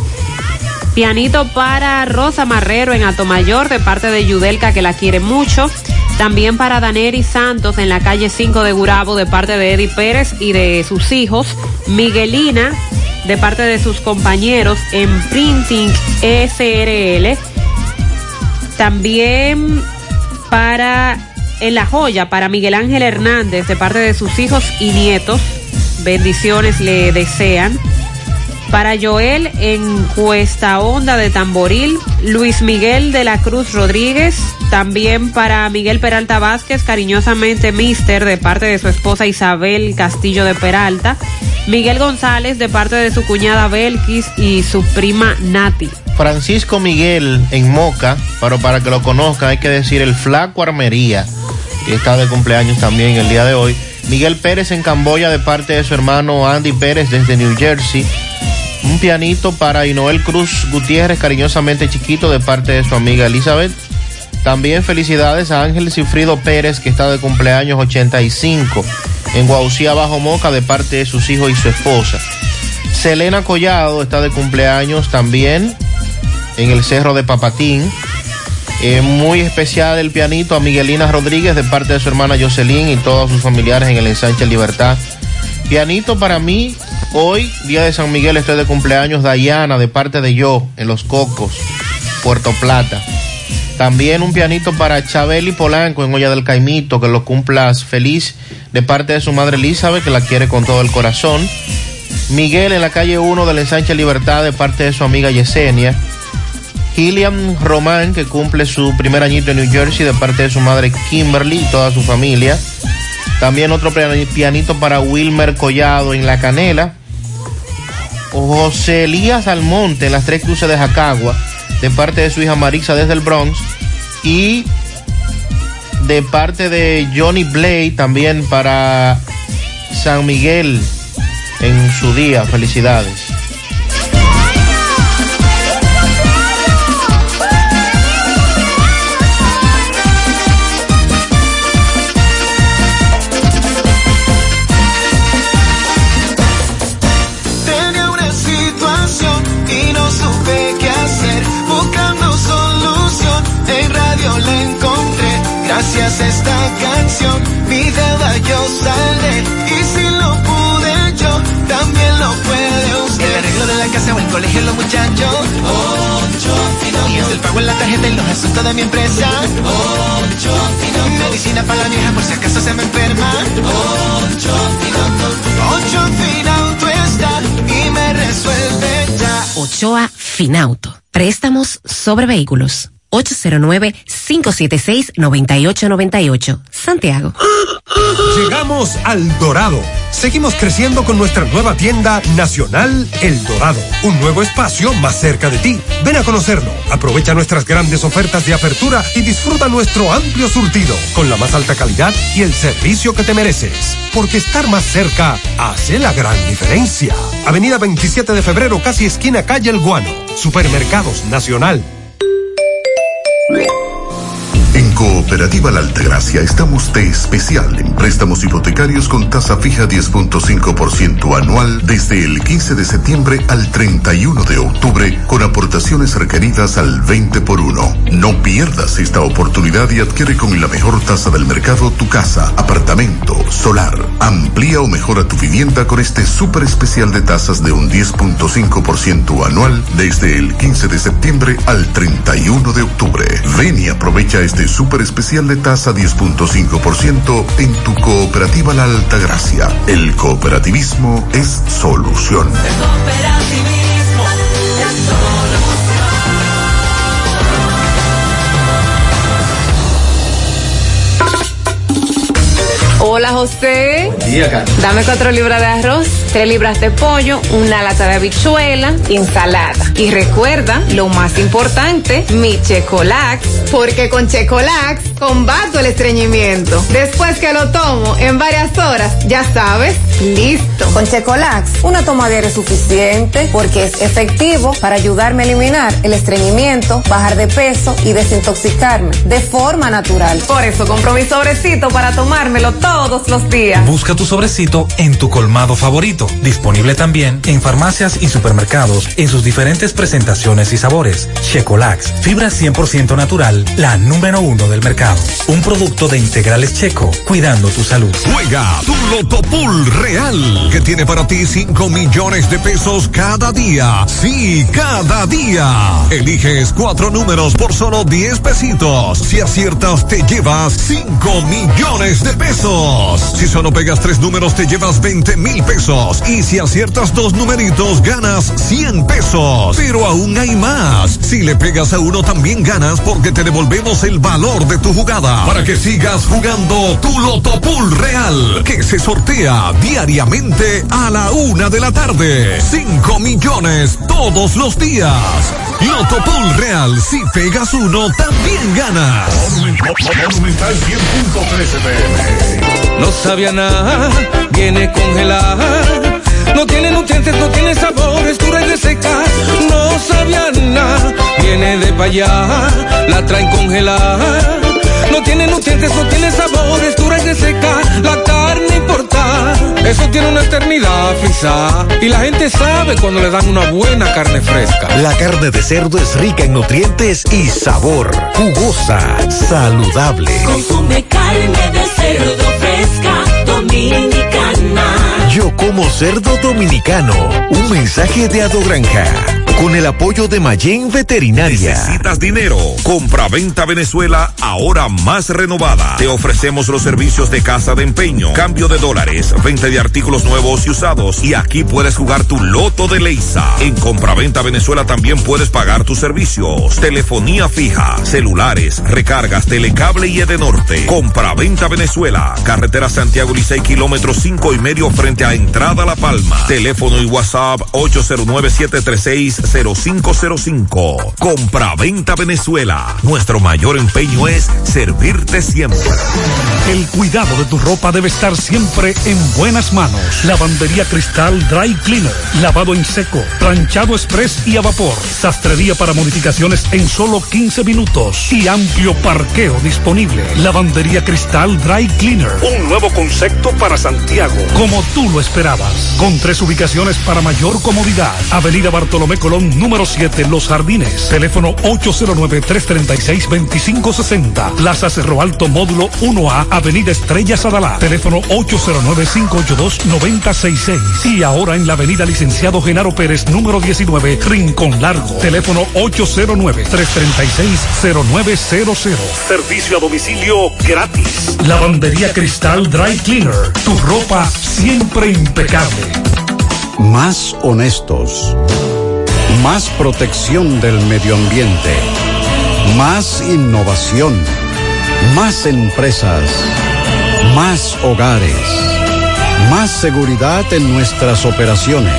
Pianito para Rosa Marrero en Atomayor de parte de Yudelka que la quiere mucho. También para Daneri Santos en la calle 5 de Gurabo de parte de Eddie Pérez y de sus hijos. Miguelina de parte de sus compañeros en Printing SRL. También para en La Joya, para Miguel Ángel Hernández de parte de sus hijos y nietos. Bendiciones le desean. Para Joel en Cuesta Honda de Tamboril, Luis Miguel de la Cruz Rodríguez, también para Miguel Peralta Vázquez, cariñosamente Mister, de parte de su esposa Isabel Castillo de Peralta, Miguel González de parte de su cuñada Belkis y su prima Nati. Francisco Miguel en Moca, pero para que lo conozcan hay que decir el Flaco Armería, que está de cumpleaños también el día de hoy. Miguel Pérez en Camboya de parte de su hermano Andy Pérez desde New Jersey. Un pianito para Inoel Cruz Gutiérrez, cariñosamente chiquito, de parte de su amiga Elizabeth. También felicidades a Ángel Cifrido Pérez, que está de cumpleaños 85 en Guaucía Bajo Moca, de parte de sus hijos y su esposa. Selena Collado está de cumpleaños también en el Cerro de Papatín. Eh, muy especial el pianito a Miguelina Rodríguez de parte de su hermana Jocelyn y todos sus familiares en el ensanche Libertad. Pianito para mí, hoy, día de San Miguel, estoy de cumpleaños Dayana de parte de yo en Los Cocos, Puerto Plata. También un pianito para Chabeli Polanco en Olla del Caimito, que lo cumplas feliz de parte de su madre Elizabeth, que la quiere con todo el corazón. Miguel en la calle 1 del ensanche Libertad de parte de su amiga Yesenia. Gillian Román, que cumple su primer añito en New Jersey de parte de su madre Kimberly y toda su familia. También otro pian- pianito para Wilmer Collado en La Canela. José Elías Almonte en las Tres Cruces de Jacagua, de parte de su hija Marisa desde el Bronx. Y de parte de Johnny Blade también para San Miguel en su día. Felicidades. Gracias a esta canción, mi deuda yo saldré. Y si lo pude yo, también lo puede usted. El arreglo de la casa o el colegio, los muchachos. Ocho y es el pago en la tarjeta y los asuntos de mi empresa. Ocho Medicina para la vieja por si acaso se me enferma. Ocho Ocho Finauto está Ochoa Finauto. Préstamos sobre vehículos. 809-576-9898. Santiago. Llegamos al Dorado. Seguimos creciendo con nuestra nueva tienda nacional El Dorado. Un nuevo espacio más cerca de ti. Ven a conocerlo. Aprovecha nuestras grandes ofertas de apertura y disfruta nuestro amplio surtido con la más alta calidad y el servicio que te mereces. Porque estar más cerca hace la gran diferencia. Avenida 27 de febrero, casi esquina calle El Guano. Supermercados Nacional. En Cooperativa La Altagracia estamos de especial en préstamos hipotecarios con tasa fija 10.5% anual desde el 15 de septiembre al 31 de octubre con aportaciones requeridas al 20 por 1. No pierdas esta oportunidad y adquiere con la mejor tasa del mercado tu casa, apartamento, solar. Amplía o mejora tu vivienda con este súper especial de tasas de un 10.5% anual desde el 15 de septiembre al 31 de octubre. Ven y aprovecha este súper especial de tasa 10.5% en tu cooperativa La Altagracia. El cooperativismo es solución. Hola José. Buen día, Carlos. Dame cuatro libras de arroz, tres libras de pollo, una lata de habichuela y ensalada. Y recuerda, lo más importante, mi Checolax, porque con Checolax combato el estreñimiento. Después que lo tomo en varias horas, ya sabes, listo. Con Checolax, una toma es suficiente porque es efectivo para ayudarme a eliminar el estreñimiento, bajar de peso y desintoxicarme de forma natural. Por eso compro mi sobrecito para tomármelo todos los días. Busca tu sobrecito en tu colmado favorito. Disponible también en farmacias y supermercados en sus diferentes presentaciones y sabores. Checolax, fibra 100% natural, la número uno del mercado. Un producto de integrales checo, cuidando tu salud. Juega tu Loto Pool Real, que tiene para ti 5 millones de pesos cada día. Sí, cada día. Eliges cuatro números por solo 10 pesitos. Si aciertas, te llevas 5 millones de pesos. Si solo pegas tres números, te llevas 20 mil pesos. Y si aciertas dos numeritos, ganas 100 pesos. Pero aún hay más. Si le pegas a uno, también ganas porque te devolvemos el valor de tu jugada. Para que sigas jugando tu Loto Pool Real, que se sortea diariamente a la una de la tarde. 5 millones todos los días. Loto Pool Real, si pegas uno, también ganas. Monumental 100.13 pm. No sabía nada, viene congelada. No tiene nutrientes, no tiene sabor, es dura y reseca. No sabía nada, viene de pa' allá, la traen congelada. No tiene nutrientes, no tiene sabor, es dura y reseca. La carne importa, eso tiene una eternidad frisada. Y la gente sabe cuando le dan una buena carne fresca. La carne de cerdo es rica en nutrientes y sabor. Jugosa, saludable. Consume carne de cerdo Yo como cerdo dominicano. Un mensaje de Ado Granja. Con el apoyo de Mayen Veterinaria. ¿Necesitas dinero? Compra-venta Venezuela, ahora más renovada. Te ofrecemos los servicios de casa de empeño, cambio de dólares, venta de artículos nuevos y usados. Y aquí puedes jugar tu loto de Leisa. En Compra-venta Venezuela también puedes pagar tus servicios. Telefonía fija, celulares, recargas, telecable y Edenorte. Compra-venta Venezuela. Carretera Santiago Licey, kilómetro cinco y medio frente a Entrada La Palma. Teléfono y WhatsApp 809 736 0505. Compra-venta Venezuela. Nuestro mayor empeño es servirte siempre. El cuidado de tu ropa debe estar siempre en buenas manos. Lavandería Cristal Dry Cleaner. Lavado en seco, planchado express y a vapor. Sastrería para modificaciones en solo 15 minutos. Y amplio parqueo disponible. Lavandería Cristal Dry Cleaner. Un nuevo concepto para Santiago. Como tú lo esperabas. Con tres ubicaciones para mayor comodidad. Avenida Bartolomé Colón número 7, Los Jardines. Teléfono 809-336-2560. Plaza Cerro Alto, módulo 1A, Avenida Estrella Sadalá. Teléfono 809-582-9066. Y ahora en la Avenida Licenciado Genaro Pérez, número 19, Rincón Largo. Teléfono 809-336-0900. Servicio a domicilio gratis. Lavandería Cristal Dry Cleaner. Tu ropa siempre impecable. Más honestos Más protección del medio ambiente. Más innovación. Más empresas. Más hogares. Más seguridad en nuestras operaciones.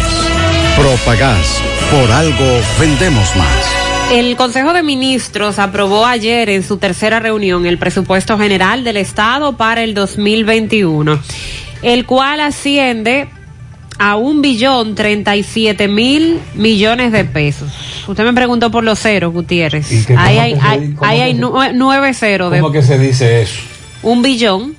Propagás. Por algo vendemos más. El Consejo de Ministros aprobó ayer en su tercera reunión el presupuesto general del Estado para el 2021, el cual asciende a un billón treinta y siete mil millones de pesos. Usted me preguntó por los ceros, Gutiérrez. Ahí hay, nueve ceros de ¿Cómo que se dice eso? un billón,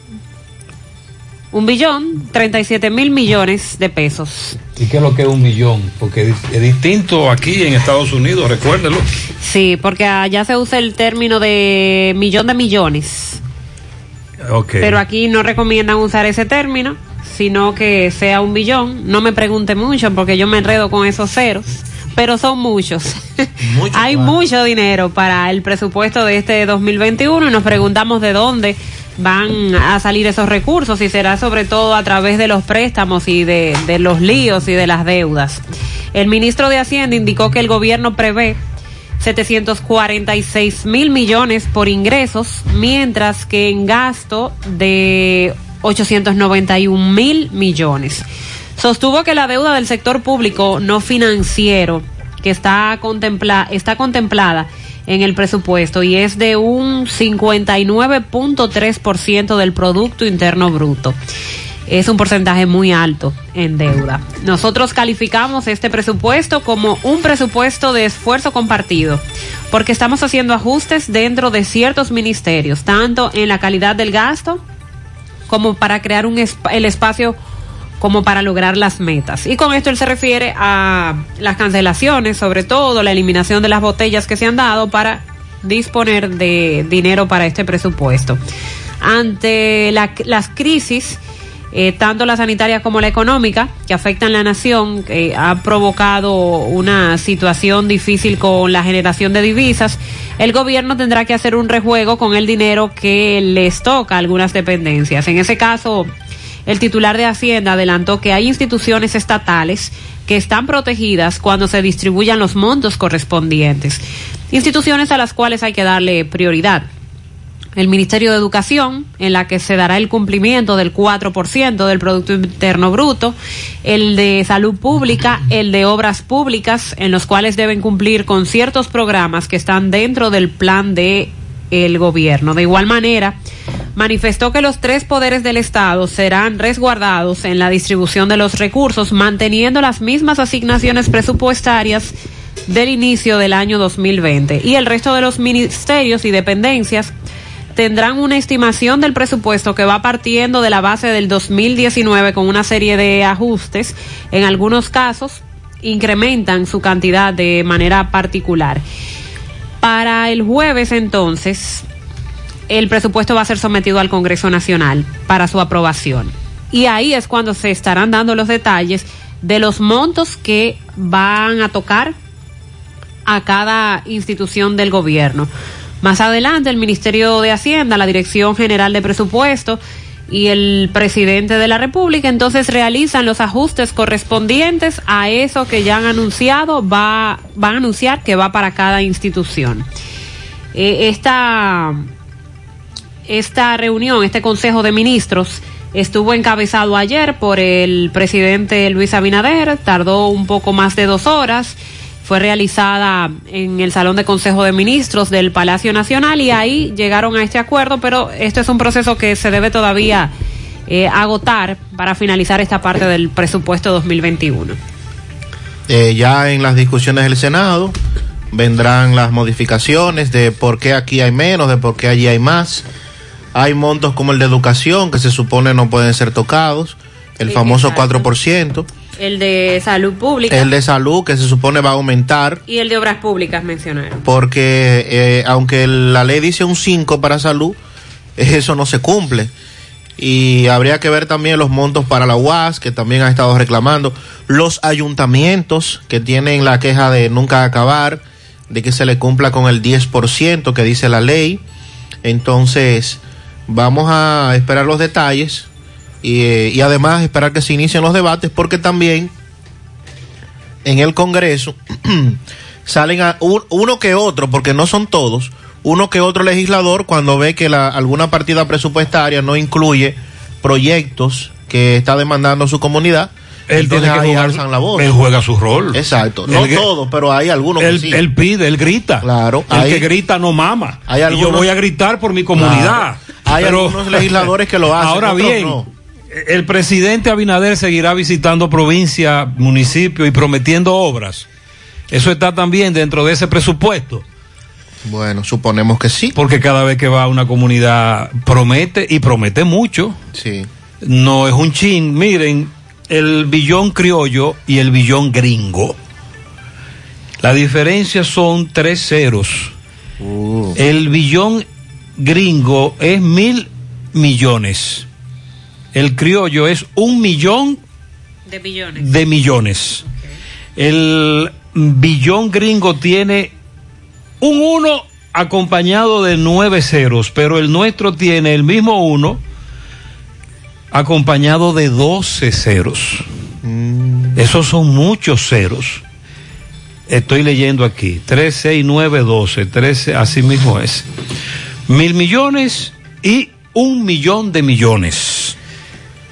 un billón treinta y siete mil millones de pesos. ¿Y qué es lo que es un millón? Porque es distinto aquí en Estados Unidos, recuérdelo. Sí, porque allá se usa el término de millón de millones. Ok. Pero aquí no recomiendan usar ese término, sino que sea un billón. No me pregunte mucho porque yo me enredo con esos ceros, pero son muchos. Hay mucho dinero para el presupuesto de este 2021 y nos preguntamos de dónde van a salir esos recursos y será sobre todo a través de los préstamos y de, de los líos y de las deudas. El ministro de Hacienda indicó que el gobierno prevé 746 mil millones por ingresos, mientras que en gasto de 891 mil millones. Sostuvo que la deuda del sector público no financiero que está, contempla, está contemplada en el presupuesto y es de un 59.3% del Producto Interno Bruto es un porcentaje muy alto en deuda. Nosotros calificamos este presupuesto como un presupuesto de esfuerzo compartido, porque estamos haciendo ajustes dentro de ciertos ministerios, tanto en la calidad del gasto como para crear un el espacio como para lograr las metas. Y con esto él se refiere a las cancelaciones, sobre todo la eliminación de las botellas que se han dado para disponer de dinero para este presupuesto. Ante la- las crisis, eh, tanto la sanitaria como la económica, que afectan la nación, que ha provocado una situación difícil con la generación de divisas, el gobierno tendrá que hacer un rejuego con el dinero que les toca a algunas dependencias. En ese caso, el titular de Hacienda adelantó que hay instituciones estatales que están protegidas cuando se distribuyan los montos correspondientes. Instituciones a las cuales hay que darle prioridad el Ministerio de Educación, en la que se dará el cumplimiento del 4% del Producto Interno Bruto, el de Salud Pública, el de Obras Públicas, en los cuales deben cumplir con ciertos programas que están dentro del plan de el gobierno. De igual manera, manifestó que los tres poderes del Estado serán resguardados en la distribución de los recursos, manteniendo las mismas asignaciones presupuestarias del inicio del año 2020. Y el resto de los ministerios y dependencias tendrán una estimación del presupuesto que va partiendo de la base del 2019 con una serie de ajustes. En algunos casos incrementan su cantidad de manera particular. Para el jueves entonces, el presupuesto va a ser sometido al Congreso Nacional para su aprobación. Y ahí es cuando se estarán dando los detalles de los montos que van a tocar a cada institución del gobierno. Más adelante, el Ministerio de Hacienda, la Dirección General de Presupuesto y el presidente de la República entonces realizan los ajustes correspondientes a eso que ya han anunciado, va, van a anunciar que va para cada institución. Eh, esta, esta reunión, este Consejo de Ministros, estuvo encabezado ayer por el presidente Luis Abinader, tardó un poco más de dos horas fue realizada en el Salón de Consejo de Ministros del Palacio Nacional y ahí llegaron a este acuerdo, pero esto es un proceso que se debe todavía eh, agotar para finalizar esta parte del presupuesto 2021. Eh, ya en las discusiones del Senado vendrán las modificaciones de por qué aquí hay menos, de por qué allí hay más. Hay montos como el de educación que se supone no pueden ser tocados, el Sí, famoso exacto. 4%, El de salud pública el de salud que se supone va a aumentar y el de obras públicas mencionaron. porque eh, aunque la ley dice un 5 para salud, eso no se cumple. Y habría que ver también los montos para la UAS, que también ha estado reclamando, los ayuntamientos que tienen la queja de nunca acabar, de que se le cumpla con el 10% que dice la ley. Entonces, vamos a esperar los detalles y, eh, y además esperar que se inicien los debates porque también en el Congreso, salen a un- uno que otro, porque no son todos, uno que otro legislador cuando ve que la, alguna partida presupuestaria no incluye proyectos que está demandando su comunidad, Él tiene que jugar, la voz. él juega su rol. Exacto, no que- todos, pero hay algunos que Él, sí. él pide, él grita. Claro, El hay- que grita no mama. hay y yo voy a gritar por mi comunidad. Claro. Hay Pero- algunos legisladores que lo hacen, Ahora bien, no. El presidente Abinader seguirá visitando provincia, municipio y prometiendo obras. Eso está también dentro de ese presupuesto. Bueno, suponemos que sí. Porque cada vez que va a una comunidad promete y promete mucho. Sí. No es un chin. Miren, el billón criollo y el billón gringo. La diferencia son tres ceros. Uh. El billón gringo es mil millones. El criollo es un millón De billones. de millones. El billón gringo tiene un 1 acompañado de nueve ceros, pero el nuestro tiene el mismo 1 acompañado de 12 ceros. Esos son muchos ceros. Estoy leyendo aquí. 3, 6, 9, 12. 13, así mismo es. Mil millones y un millón de millones.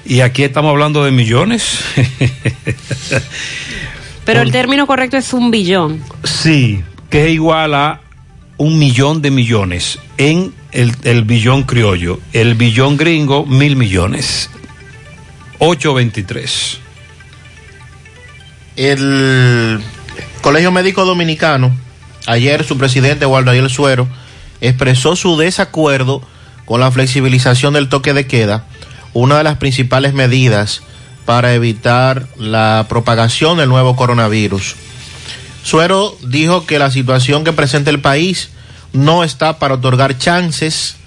Y aquí estamos hablando de millones. Pero el término correcto es un billón. Sí, que es igual a un millón de millones en el, el billón criollo. El billón gringo, mil millones. 823. El Colegio Médico Dominicano, ayer su presidente, Waldo Ariel Suero, expresó su desacuerdo con la flexibilización del toque de queda, una de las principales medidas para evitar la propagación del nuevo coronavirus. Suero dijo que la situación que presenta el país no está para otorgar chances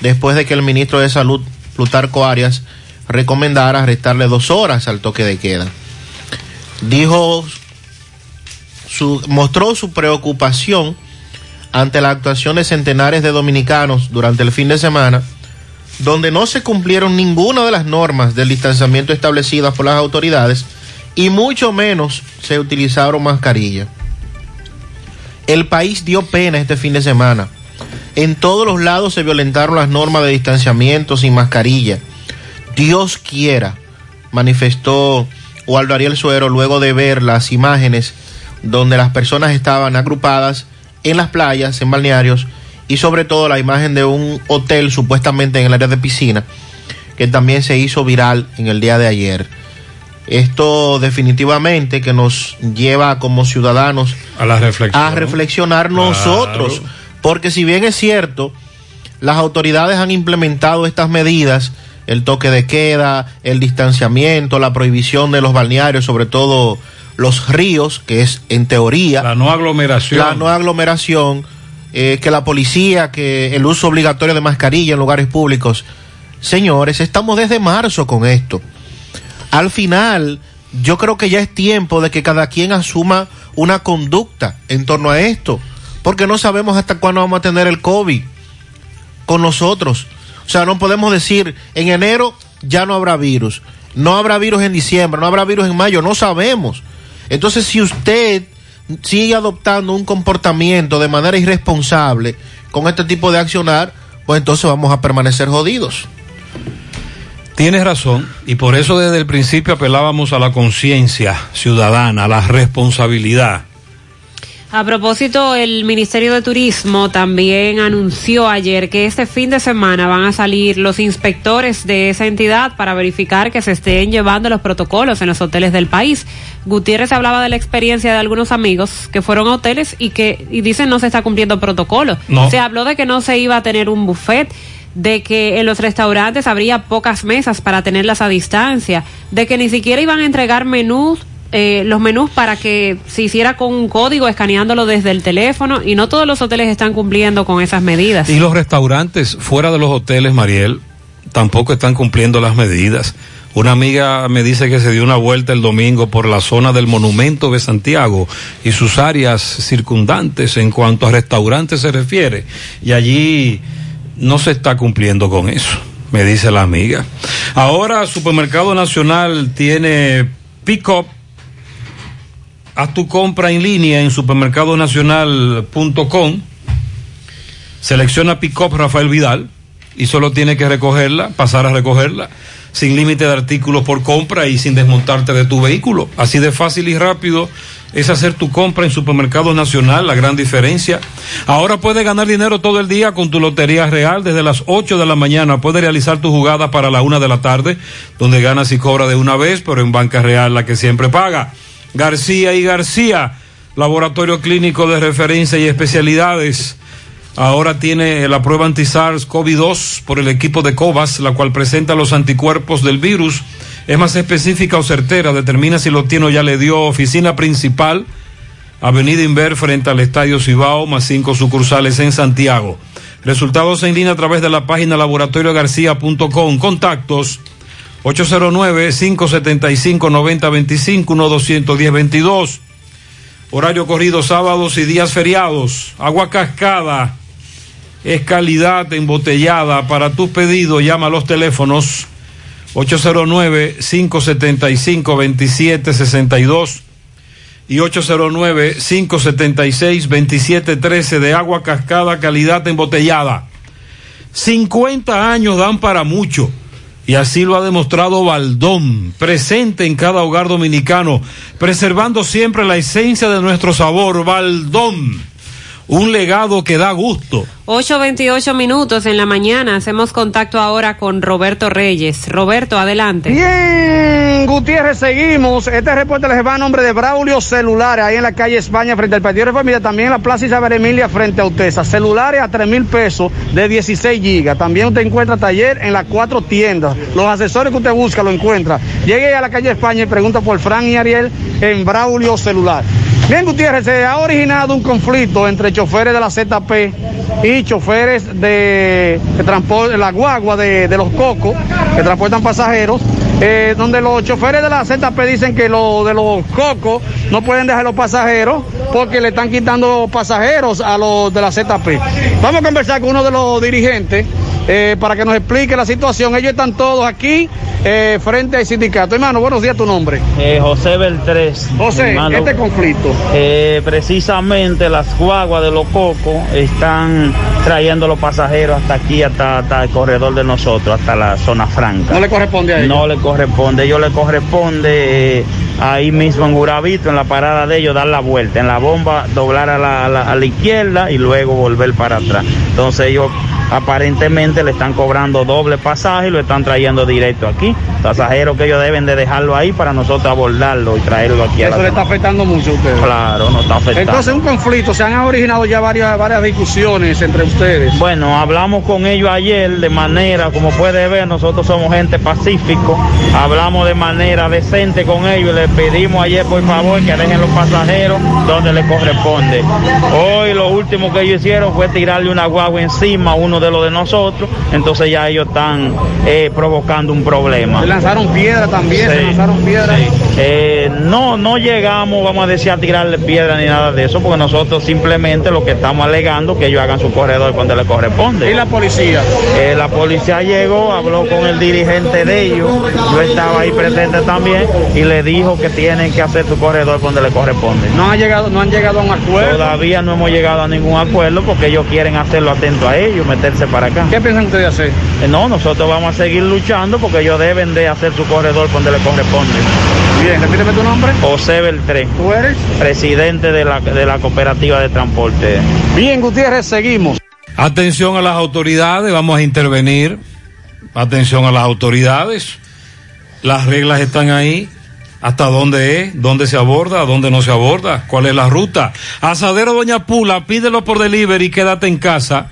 después de que el ministro de Salud, Plutarco Arias, recomendara restarle dos horas al toque de queda. Dijo, su, mostró su preocupación ante la actuación de centenares de dominicanos durante el fin de semana, donde no se cumplieron ninguna de las normas del distanciamiento establecidas por las autoridades y mucho menos se utilizaron mascarillas. El país dio pena este fin de semana. En todos los lados se violentaron las normas de distanciamiento sin mascarilla. Dios quiera, manifestó Waldo Ariel Suero luego de ver las imágenes donde las personas estaban agrupadas en las playas, en balnearios y sobre todo la imagen de un hotel supuestamente en el área de piscina que también se hizo viral en el día de ayer. Esto definitivamente que nos lleva como ciudadanos A la reflexión. a reflexionar nosotros, porque si bien es cierto, las autoridades han implementado estas medidas, el toque de queda, el distanciamiento, la prohibición de los balnearios, sobre todo los ríos, que es en teoría La no aglomeración. la no aglomeración, eh, que la policía, que el uso obligatorio de mascarilla en lugares públicos. Señores, estamos desde marzo con esto. Al final, yo creo que ya es tiempo de que cada quien asuma una conducta en torno a esto, porque no sabemos hasta cuándo vamos a tener el COVID con nosotros. O sea, no podemos decir en enero ya no habrá virus, no habrá virus en diciembre, no habrá virus en mayo, no sabemos. Entonces, si usted sigue adoptando un comportamiento de manera irresponsable con este tipo de accionar, pues entonces vamos a permanecer jodidos. Tienes razón, y por eso desde el principio apelábamos a la conciencia ciudadana, a la responsabilidad. A propósito, el Ministerio de Turismo también anunció ayer que este fin de semana van a salir los inspectores de esa entidad para verificar que se estén llevando los protocolos en los hoteles del país. Gutiérrez hablaba de la experiencia de algunos amigos que fueron a hoteles y que y dicen no se está cumpliendo protocolo. No. Se habló de que no se iba a tener un buffet de que en los restaurantes habría pocas mesas para tenerlas a distancia, de que ni siquiera iban a entregar menús eh, los menús para que se hiciera con un código escaneándolo desde el teléfono y no todos los hoteles están cumpliendo con esas medidas. Y los restaurantes fuera de los hoteles, Mariel, tampoco están cumpliendo las medidas. Una amiga me dice que se dio una vuelta el domingo por la zona del Monumento de Santiago y sus áreas circundantes en cuanto a restaurantes se refiere. Y allí no se está cumpliendo con eso, me dice la amiga. Ahora Supermercado Nacional tiene pick-up Haz tu compra en línea en supermercadonacional.com. Selecciona Pick-up Rafael Vidal y solo tiene que recogerla, pasar a recogerla, sin límite de artículos por compra y sin desmontarte de tu vehículo. Así de fácil y rápido es hacer tu compra en Supermercados Nacional, la gran diferencia. Ahora puedes ganar dinero todo el día con tu Lotería Real. Desde las 8 de la mañana puedes realizar tu jugada para la 1 de la tarde, donde ganas y cobras de una vez, pero en Banca Real la que siempre paga. García y García, laboratorio clínico de referencia y especialidades. Ahora tiene la prueba anti-SARS-CoV-2 por el equipo de COVAS, la cual presenta los anticuerpos del virus. Es más específica o certera, determina si lo tiene o ya le dio oficina principal, Avenida Inver frente al Estadio Cibao, más cinco sucursales en Santiago. Resultados en línea a través de la página laboratoriogarcía.com. Contactos 809-575-9025, 1-210-22. Horario corrido sábados y días feriados. Agua cascada es calidad embotellada. Para tus pedidos llama a los teléfonos 809-575-2762 y 809-576-2713 de agua cascada calidad embotellada. 50 años dan para mucho y así lo ha demostrado Baldón, presente en cada hogar dominicano, preservando siempre la esencia de nuestro sabor. Baldón, un legado que da gusto. 8.28 minutos en la mañana. Hacemos contacto ahora con Roberto Reyes. Roberto, adelante. Bien, Gutiérrez, seguimos. Este reporte les va a nombre de Braulio Celulares, ahí en la calle España, frente al Partido de Familia. También en la Plaza Isabel Emilia, frente a Utesa. Celulares a 3 mil pesos de 16 gigas. También usted encuentra taller en las cuatro tiendas. Los asesores que usted busca lo encuentra. Llegue a la calle España y pregunta por Fran y Ariel en Braulio Celular. Bien, Gutiérrez, se ha originado un conflicto entre choferes de la ZP y choferes de, la guagua de, de los cocos que transportan pasajeros, eh, donde los choferes de la ZP dicen que los de los cocos no pueden dejar los pasajeros porque le están quitando pasajeros a los de la ZP. Vamos a conversar con uno de los dirigentes eh, para que nos explique la situación. Ellos están todos aquí eh, frente al sindicato. Hermano, buenos días, tu nombre. Eh, José Beltrés. José, hermano. este conflicto. Eh, precisamente las guaguas de los cocos están trayendo los pasajeros hasta aquí, hasta, hasta el corredor de nosotros, hasta la zona franca. No le corresponde a ellos. No le corresponde, ellos le corresponde eh, ahí mismo en Gurabito, en la parada de ellos, dar la vuelta, en la bomba doblar a la, a la- a la izquierda y luego volver para atrás. Entonces ellos aparentemente le están cobrando doble pasaje y lo están trayendo directo aquí. Pasajeros que ellos deben de dejarlo ahí para nosotros abordarlo y traerlo aquí a la Eso le está afectando mucho a ustedes. Claro, no está afectando. Entonces, un conflicto, se han originado ya varias, varias discusiones entre ustedes. Bueno, hablamos con ellos ayer de manera, como puede ver, nosotros somos gente pacífico, hablamos de manera decente con ellos, les pedimos ayer por favor que dejen los pasajeros donde les corresponde. Hoy lo último que ellos hicieron fue tirarle una guagua encima a uno de los de nosotros, entonces ya ellos están eh, provocando un problema. Se lanzaron piedra también, se lanzaron piedra. sí. Eh, no, no llegamos, vamos a decir, a tirarle piedra ni nada de eso, porque nosotros simplemente lo que estamos alegando que ellos hagan su corredor cuando les corresponde. ¿Y la policía? Eh, la policía llegó, habló con el dirigente de ellos, yo estaba ahí presente también, y le dijo que tienen que hacer su corredor donde le corresponde. No han llegado, no han llegado a un acuerdo. Todavía no hemos llegado a ningún acuerdo porque ellos quieren hacerlo atento a ellos, meterse para acá. ¿Qué piensan ustedes hacer? Eh, No, nosotros vamos a seguir luchando porque ellos deben de hacer su corredor donde le corresponde. Bien, repíteme tu nombre. José Beltré. ¿Tú eres? Presidente de la, de la cooperativa de transporte. Bien, Gutiérrez, seguimos. Atención a las autoridades, vamos a intervenir. Atención a las autoridades. Las reglas están ahí. ¿Hasta dónde es? ¿Dónde se aborda? ¿Dónde no se aborda? ¿Cuál es la ruta? Asadero Doña Pula, pídelo por delivery y quédate en casa.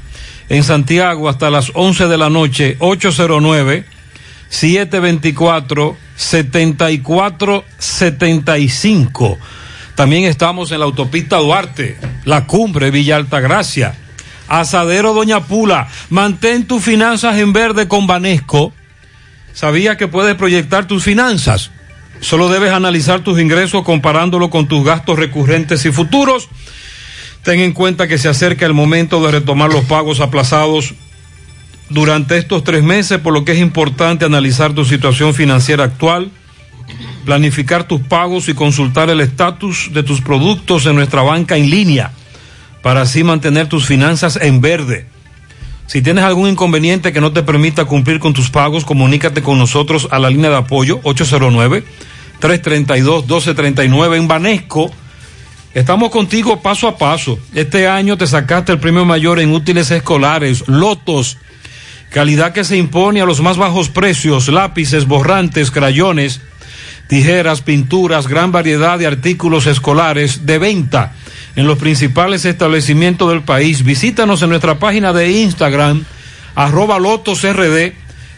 En Santiago hasta las 11 de la noche, 809 724 7475. También estamos en la autopista Duarte, la cumbre Villa Altagracia. Asadero Doña Pula, mantén tus finanzas en verde con Banesco. ¿Sabías que puedes proyectar tus finanzas? Solo debes analizar tus ingresos comparándolo con tus gastos recurrentes y futuros. Ten en cuenta que se acerca el momento de retomar los pagos aplazados durante estos tres meses, por lo que es importante analizar tu situación financiera actual planificar tus pagos y consultar el estatus de tus productos en nuestra banca en línea para así mantener tus finanzas en verde. Si tienes algún inconveniente que no te permita cumplir con tus pagos, comunícate con nosotros a la línea de apoyo 809-332-1239 en Banesco. Estamos contigo paso a paso. Este año te sacaste el premio mayor en útiles escolares, lotos, calidad que se impone a los más bajos precios, lápices, borrantes, crayones, tijeras, pinturas, gran variedad de artículos escolares de venta en los principales establecimientos del país. Visítanos en nuestra página de Instagram, arroba lotosrd,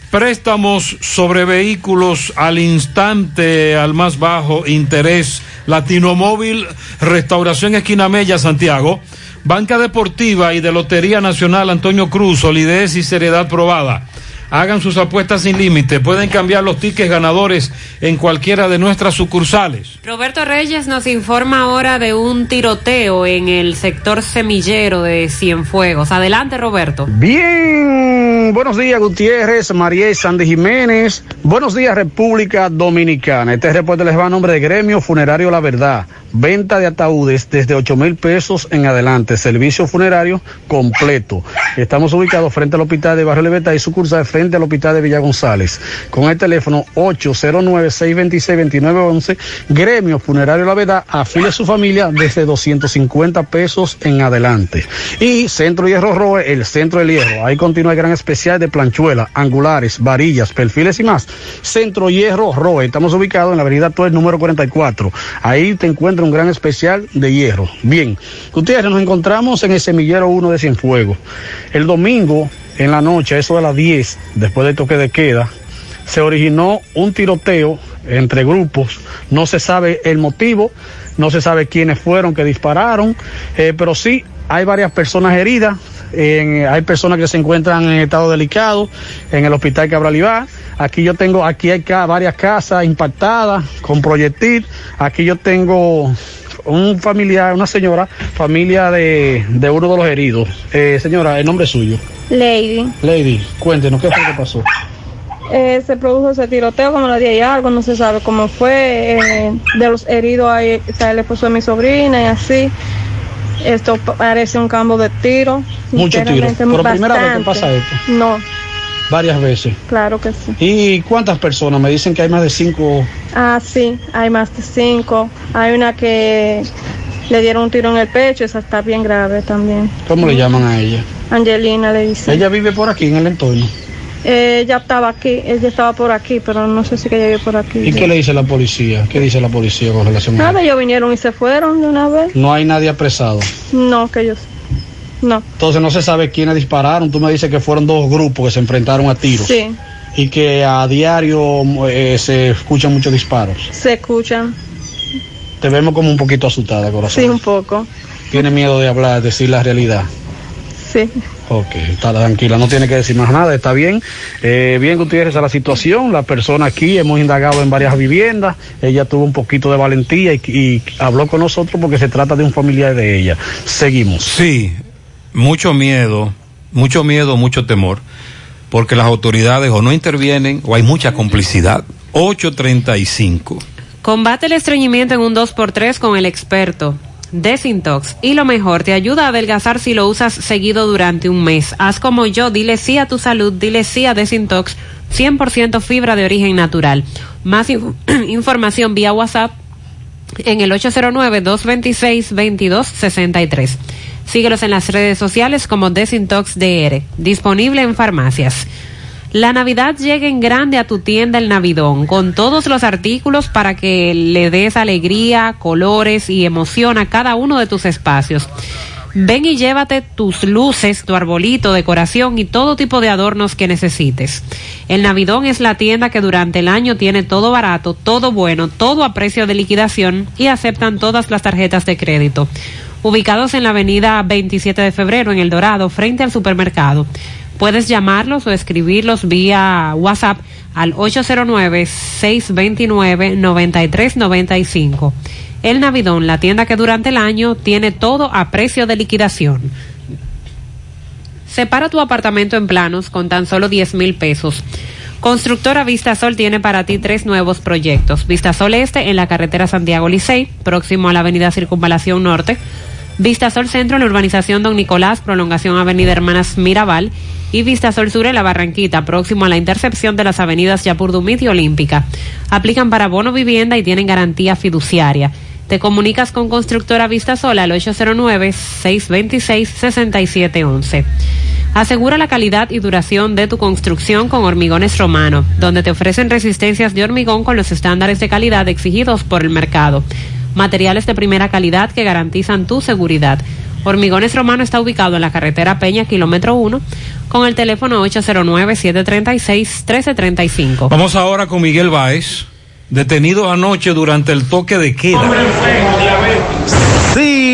préstamos sobre vehículos al instante, al más bajo interés, Latinomóvil, Restauración Esquina Mella, Santiago, Banca Deportiva y de Lotería Nacional Antonio Cruz, solidez y seriedad probada. Hagan sus apuestas sin límite. Pueden cambiar los tickets ganadores en cualquiera de nuestras sucursales. Roberto Reyes nos informa ahora de un tiroteo en el sector semillero de Cienfuegos. Adelante, Roberto. Bien, buenos días, Gutiérrez, María y Sandy Jiménez. Buenos días, República Dominicana. Este reporte les va a nombre de Gremio Funerario La Verdad. Venta de ataúdes desde 8 mil pesos en adelante. Servicio funerario completo. Estamos ubicados frente al hospital de Barrio Libertad y sucursal frente al hospital de Villa González. Con el teléfono 809-626-2911. Gremio Funerario La Verdad. Afile a su familia desde 250 pesos en adelante. Y Centro Hierro Roe, el Centro del Hierro. Ahí continúa el gran especial de planchuela, angulares, varillas, perfiles y más. Centro Hierro Roe. Estamos ubicados en la avenida Tuer número 44. Ahí te encuentras un gran especial de hierro. Bien, Gutiérrez, nos encontramos en el semillero 1 de Cienfuegos. El domingo, en la noche, eso de las 10, después del toque de queda, se originó un tiroteo entre grupos. No se sabe el motivo, no se sabe quiénes fueron que dispararon, eh, pero sí hay varias personas heridas. hay personas que se encuentran en estado delicado en el hospital Cabral Ibá. Aquí yo tengo, aquí hay varias casas impactadas con proyectil. Aquí yo tengo un familiar, una señora, familia de, de uno de los heridos. Eh, señora, el nombre es suyo. Lady, Lady, cuéntenos qué fue lo que pasó. eh, se produjo ese tiroteo como la 10 y algo, no se sabe cómo fue. eh, de los heridos ahí está el esposo de mi sobrina y así. Esto pa- parece un campo de tiro. Mucho tiro. Por primera vez que pasa esto. No, Varias veces. claro que sí. ¿Y cuántas personas? Me dicen que hay más de cinco. Ah, sí, hay más de cinco. Hay una que le dieron un tiro en el pecho, esa está bien grave también. ¿Cómo le llaman a ella? Angelina le dice. Ella vive por aquí en el entorno. Ella estaba aquí, ella estaba por aquí, pero no sé si que ella vive por aquí. ¿Y qué le dice la policía? ¿Qué dice la policía con relación a Nada, ellos vinieron y se fueron de una vez. No hay nadie apresado. No, que ellos. No. Entonces no se sabe quiénes dispararon. Tú me dices que fueron dos grupos que se enfrentaron a tiros. Sí, Y que a diario eh, se escuchan muchos disparos. se escuchan. Te vemos como un poquito asustada, corazón. Sí, un poco. Tiene miedo de hablar, decir la realidad. Sí. Ok, está tranquila, no tiene que decir más nada, está bien. Eh, bien, Gutiérrez, a la situación, la persona aquí, hemos indagado en varias viviendas, ella tuvo un poquito de valentía y, y habló con nosotros porque se trata de un familiar de ella. Seguimos. Sí, mucho miedo, mucho miedo, mucho temor, porque las autoridades o no intervienen o hay mucha complicidad. 835. Combate el estreñimiento en un 2x3 con el experto. Desintox. Y lo mejor, te ayuda a adelgazar si lo usas seguido durante un mes. Haz como yo, dile sí a tu salud, dile sí a Desintox. 100% fibra de origen natural. Más inf- información vía WhatsApp en el 809-226-2263. Síguelos en las redes sociales como Desintox DR, disponible en farmacias. La Navidad llega en grande a tu tienda El Navidón, con todos los artículos para que le des alegría, colores y emoción a cada uno de tus espacios. Ven y llévate tus luces, tu arbolito, decoración y todo tipo de adornos que necesites. El Navidón es la tienda que durante el año tiene todo barato, todo bueno, todo a precio de liquidación y aceptan todas las tarjetas de crédito. Ubicados en la avenida 27 de febrero en El Dorado, frente al supermercado. Puedes llamarlos o escribirlos vía WhatsApp al 809-629-9395. El Navidón, la tienda que durante el año tiene todo a precio de liquidación. Separa tu apartamento en planos con tan solo 10 mil pesos. Constructora Vistasol tiene para ti tres nuevos proyectos. Vistasol Este en la carretera Santiago Licey, próximo a la avenida Circunvalación Norte. Vistasol Centro en la urbanización Don Nicolás, prolongación Avenida Hermanas Mirabal. Y Vistasol Sur en la Barranquita, próximo a la intercepción de las avenidas Yapurdumit y Olímpica. Aplican para bono vivienda y tienen garantía fiduciaria. Te comunicas con Constructora Vistasol al 809-626-6711. Asegura la calidad y duración de tu construcción con Hormigones Romano, donde te ofrecen resistencias de hormigón con los estándares de calidad exigidos por el mercado. Materiales de primera calidad que garantizan tu seguridad. Hormigones Romano está ubicado en la carretera Peña, kilómetro 1, con el teléfono 809-736-1335. Vamos ahora con Miguel Báez, detenido anoche durante el toque de queda.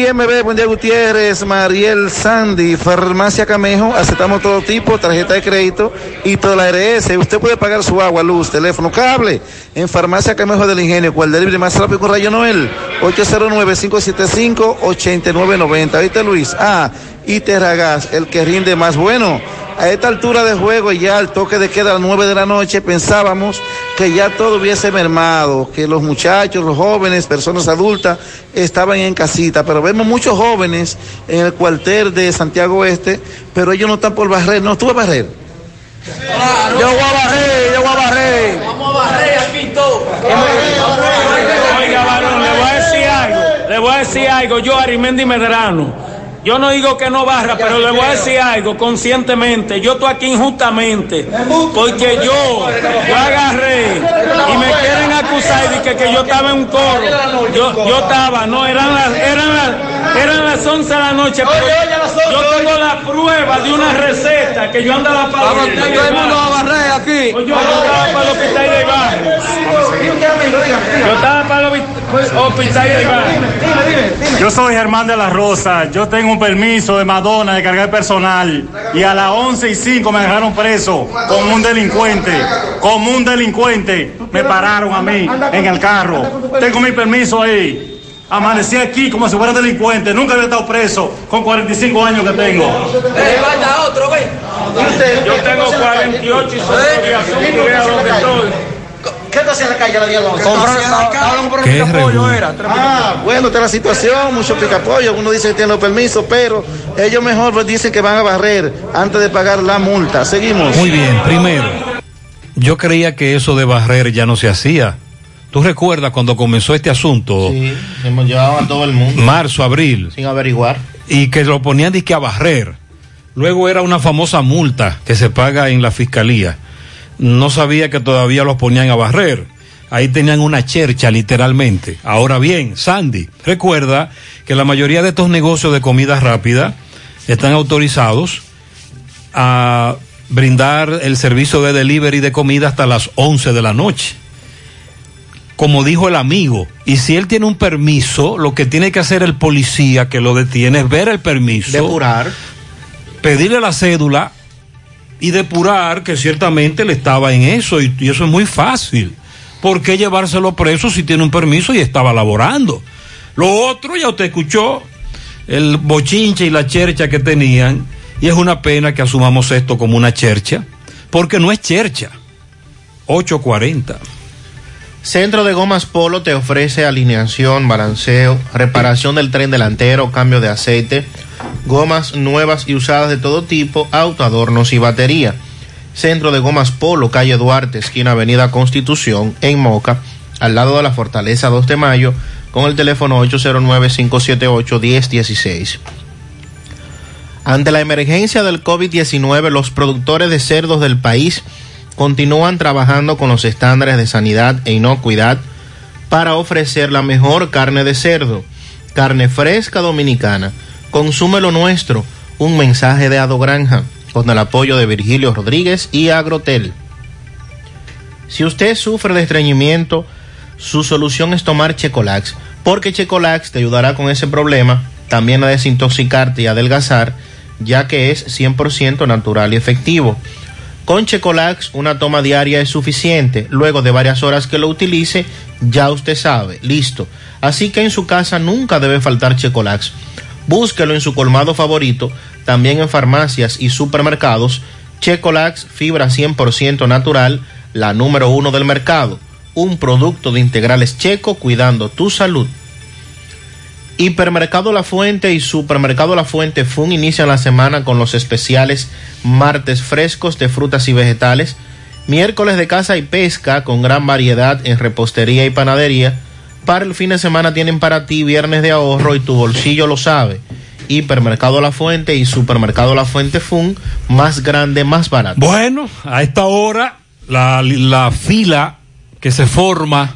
Sí, MB, buen día Gutiérrez, Mariel Sandy, Farmacia Camejo, aceptamos todo tipo, tarjeta de crédito y toda la RS. Usted puede pagar su agua, luz, teléfono, cable en Farmacia Camejo del Ingenio, cual delivery más rápido con Rayo Noel, 809-575-8990. ¿Viste Luis? Ah, y Terragas, el que rinde más bueno. A esta altura de juego, ya al toque de queda a las 9 de la noche, pensábamos que ya todo hubiese mermado, que los muchachos, los jóvenes, personas adultas estaban en casita, pero vemos muchos jóvenes en el cuartel de Santiago Oeste, pero ellos no están por barrer, no, tú vas a barrer. Yo voy a barrer, yo voy a barrer. Vamos a barrer aquí todo. Oiga, varón, le voy a decir algo. Le voy a decir algo. Yo, Arimendi Medrano. Yo no digo que no barra, pero le voy a decir algo conscientemente. Yo estoy aquí injustamente porque yo, yo agarré y me quieren acusar de que, que yo estaba en un coro. Yo, yo estaba, no, eran las, eran las, eran las 11 de la noche, pero yo tengo la prueba de una receta que yo andaba para todo el mundo va a barrer aquí. Yo estaba para el hospital de barrio. Yo estaba para el de barrio. Yo soy Germán de la Rosa, yo tengo un permiso de Madonna de cargar personal y a las 11 y 5 me dejaron preso como un delincuente, como un delincuente. Me pararon a mí en el carro. Tengo mi permiso ahí. Amanecí aquí como si fuera delincuente, nunca había estado preso con 45 años que tengo. otro, güey. Yo tengo 48 y soy obligación donde estoy. ¿Qué te hacía en la calle la día 11? ¿Qué revuelo? Ah, bueno, esta es la situación, mucho picapollo. Uno dice que tiene los permisos, pero ellos mejor pues, dicen que van a barrer antes de pagar la multa. Seguimos. Muy bien, primero, yo creía que eso de barrer ya no se hacía. ¿Tú recuerdas cuando comenzó este asunto? Sí, hemos llevado a todo el mundo. Marzo, abril. Sin averiguar. Y que lo ponían disque a barrer. Luego era una famosa multa que se paga en la fiscalía. No sabía que todavía los ponían a barrer. Ahí tenían una chercha literalmente. Ahora bien, Sandy, recuerda que la mayoría de estos negocios de comida rápida están autorizados a brindar el servicio de delivery de comida hasta las 11 de la noche. Como dijo el amigo, y si él tiene un permiso, lo que tiene que hacer el policía que lo detiene es ver el permiso. Depurar. Pedirle la cédula y depurar que ciertamente él estaba en eso y, eso es muy fácil. ¿Por qué llevárselo preso si tiene un permiso y estaba laborando? Lo otro, ya usted escuchó, el bochinche y la chercha que tenían, y es una pena que asumamos esto como una chercha, porque no es chercha. 840. Centro de Gomas Polo te ofrece alineación, balanceo, reparación del tren delantero, cambio de aceite, gomas nuevas y usadas de todo tipo, auto, adornos y batería. Centro de Gomas Polo, calle Duarte, esquina Avenida Constitución, en Moca, al lado de la Fortaleza 2 de Mayo, con el teléfono 809-578-1016. Ante la emergencia del COVID-19, los productores de cerdos del país continúan trabajando con los estándares de sanidad e inocuidad para ofrecer la mejor carne de cerdo, carne fresca dominicana. Consume lo nuestro, un mensaje de Ado Granja, con el apoyo de Virgilio Rodríguez y Agrotel. Si usted sufre de estreñimiento, su solución es tomar Checolax, porque Checolax te ayudará con ese problema, también a desintoxicarte y adelgazar, ya que es 100% natural y efectivo. Con Checolax una toma diaria es suficiente. Luego de varias horas que lo utilice, ya usted sabe, listo. Así que en su casa nunca debe faltar Checolax. Búsquelo en su colmado favorito, también en farmacias y supermercados. Checolax, fibra 100% natural, la número uno del mercado, un producto de integrales checo cuidando tu salud. Hipermercado La Fuente y Supermercado La Fuente Fun inician la semana con los especiales martes frescos de frutas y vegetales, miércoles de caza y pesca con gran variedad en repostería y panadería. Para el fin de semana tienen para ti viernes de ahorro y tu bolsillo lo sabe. Hipermercado La Fuente y Supermercado La Fuente Fun, más grande, más barato. Bueno, a esta hora la, la fila que se forma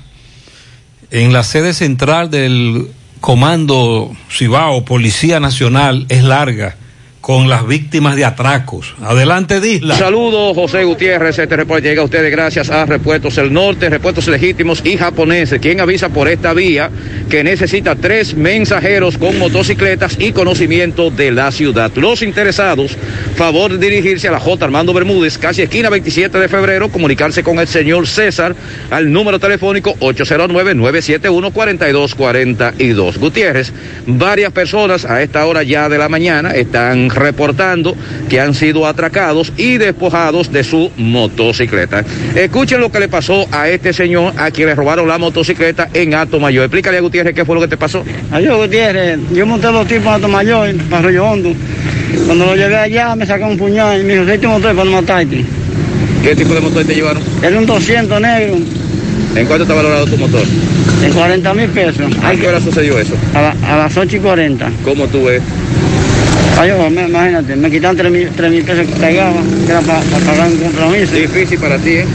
en la sede central del Comando Cibao, Policía Nacional, es larga con las víctimas de atracos. Adelante, Disla. Saludos, José Gutiérrez. Este reporte llega a ustedes gracias a Repuestos El Norte, Repuestos Legítimos y Japoneses, quien avisa por esta vía que necesita tres mensajeros con motocicletas y conocimiento de la ciudad. Los interesados, favor dirigirse a la J. Armando Bermúdez, casi esquina 27 de febrero, comunicarse con el señor César al número telefónico 809-971-4242. Gutiérrez, varias personas a esta hora ya de la mañana están reportando que han sido atracados y despojados de su motocicleta. Escuchen lo que le pasó a este señor a quien le robaron la motocicleta en Alto Mayor. Explícale a Gutiérrez qué fue lo que te pasó. Adiós, Gutiérrez. Yo monté dos tipos en Alto Mayor, para Arroyo Hondo. Cuando lo llevé allá, me sacó un puñal y me dijo, este motor para matarte. ¿Qué tipo de motor te llevaron? Era un 200 negro, ¿En cuánto está valorado tu motor? en 40 mil pesos. ¿A qué hora sucedió eso? A, la- a las 8 y 40. ¿Cómo tú ves? Me- imagínate, me quitan 3 mil, 3 mil pesos que pagaba, que era para pagar un compromiso. Difícil para ti, ¿eh?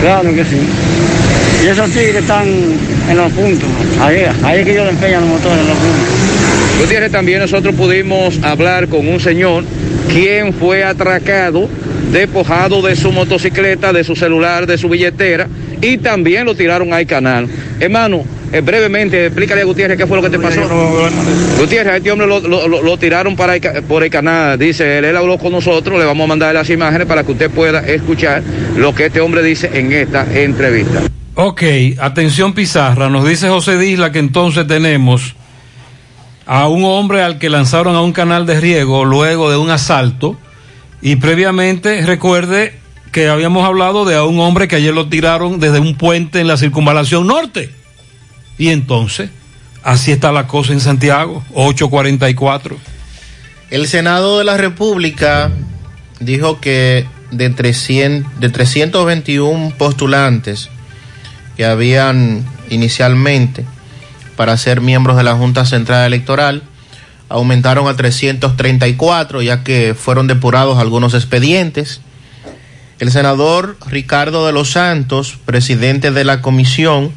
Claro que sí. Y esos tigres están en los puntos. Ahí, ahí es que ellos le empeñan los motores en los puntos. Gutiérrez, también nosotros pudimos hablar con un señor quien fue atracado, despojado de su motocicleta, de su celular, de su billetera y también lo tiraron al canal. Hermano, eh, brevemente, explícale a Gutiérrez qué fue lo que te pasó. Gutiérrez, a este hombre lo, tiraron para por el canal. Dice, él, él habló con nosotros, le vamos a mandar las imágenes para que usted pueda escuchar lo que este hombre dice en esta entrevista. Ok, atención Pizarra, nos dice José Disla que entonces tenemos a un hombre al que lanzaron a un canal de riego luego de un asalto y previamente recuerde que habíamos hablado de a un hombre que ayer lo tiraron desde un puente en la circunvalación norte. Y entonces, así está la cosa en Santiago, 844. El Senado de la República dijo que de, 300, de 321 postulantes que habían inicialmente para ser miembros de la Junta Central Electoral, aumentaron a 334 ya que fueron depurados algunos expedientes. El senador Ricardo de los Santos, presidente de la comisión,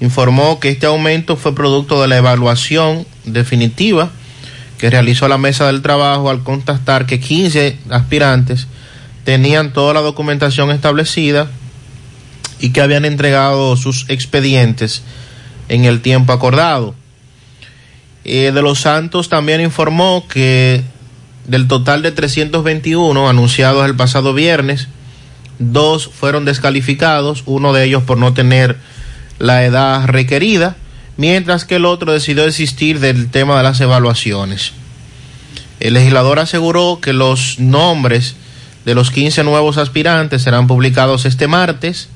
informó que este aumento fue producto de la evaluación definitiva que realizó la mesa del trabajo al constatar que 15 aspirantes tenían toda la documentación establecida y que habían entregado sus expedientes en el tiempo acordado. Eh, de los Santos también informó que del total de 321 anunciados el pasado viernes, dos fueron descalificados, uno de ellos por no tener la edad requerida, mientras que el otro decidió desistir del tema de las evaluaciones. El legislador aseguró que los nombres de los 15 nuevos aspirantes serán publicados este martes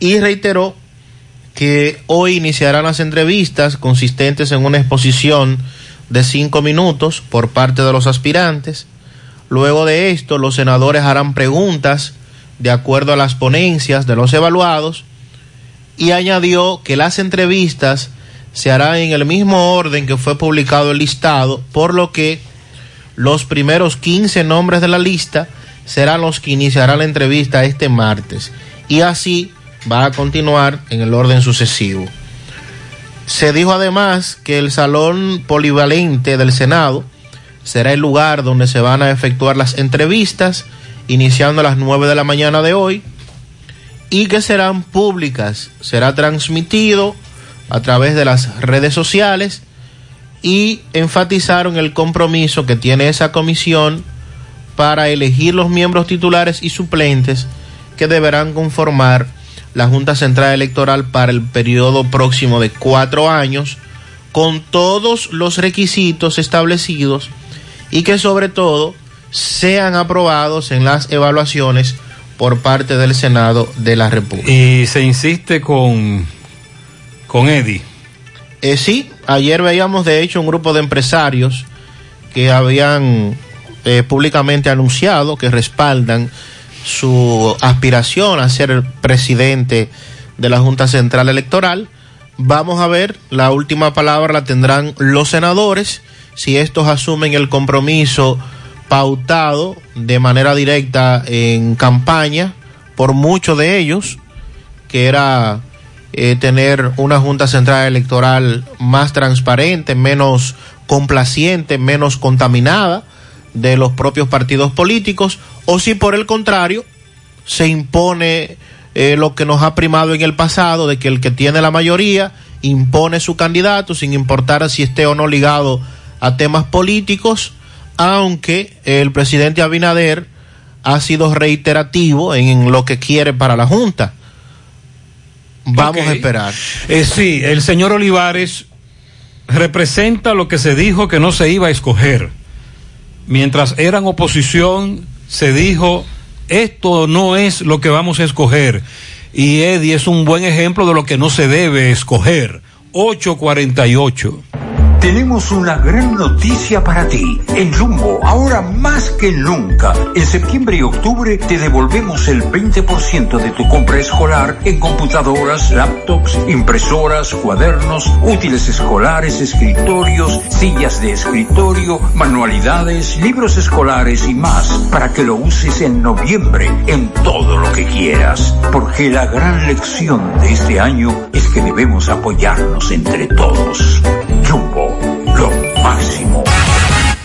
y reiteró que hoy iniciarán las entrevistas consistentes en una exposición de cinco minutos por parte de los aspirantes. Luego de esto, los senadores harán preguntas de acuerdo a las ponencias de los evaluados y añadió que las entrevistas se harán en el mismo orden que fue publicado el listado, por lo que los primeros 15 nombres de la lista serán los que iniciarán la entrevista este martes y así va a continuar en el orden sucesivo. Se dijo además que el salón polivalente del Senado será el lugar donde se van a efectuar las entrevistas, iniciando a las 9 de la mañana de hoy, y que serán públicas. Será transmitido a través de las redes sociales y enfatizaron el compromiso que tiene esa comisión para elegir los miembros titulares y suplentes que deberán conformar la Junta Central Electoral para el periodo próximo de cuatro años, con todos los requisitos establecidos y que sobre todo sean aprobados en las evaluaciones por parte del Senado de la República. Y se insiste con, con Eddie. Eh, sí, ayer veíamos de hecho un grupo de empresarios que habían eh, públicamente anunciado que respaldan su aspiración a ser presidente de la Junta Central Electoral. Vamos a ver, la última palabra la tendrán los senadores, si estos asumen el compromiso pautado de manera directa en campaña por muchos de ellos, que era eh, tener una Junta Central Electoral más transparente, menos complaciente, menos contaminada de los propios partidos políticos, o si por el contrario se impone eh, lo que nos ha primado en el pasado, de que el que tiene la mayoría impone su candidato sin importar si esté o no ligado a temas políticos, aunque el presidente Abinader ha sido reiterativo en lo que quiere para la Junta. Vamos a esperar. Eh, sí, el señor Olivares representa lo que se dijo que no se iba a escoger. Mientras eran oposición, se dijo, esto no es lo que vamos a escoger. Y Eddie es un buen ejemplo de lo que no se debe escoger. 848. Tenemos una gran noticia para ti. En Jumbo, ahora más que nunca, en septiembre y octubre te devolvemos el 20% de tu compra escolar en computadoras, laptops, impresoras, cuadernos, útiles escolares, escritorios, sillas de escritorio, manualidades, libros escolares y más para que lo uses en noviembre en todo lo que quieras. Porque la gran lección de este año es que debemos apoyarnos entre todos. Jumbo, máximo.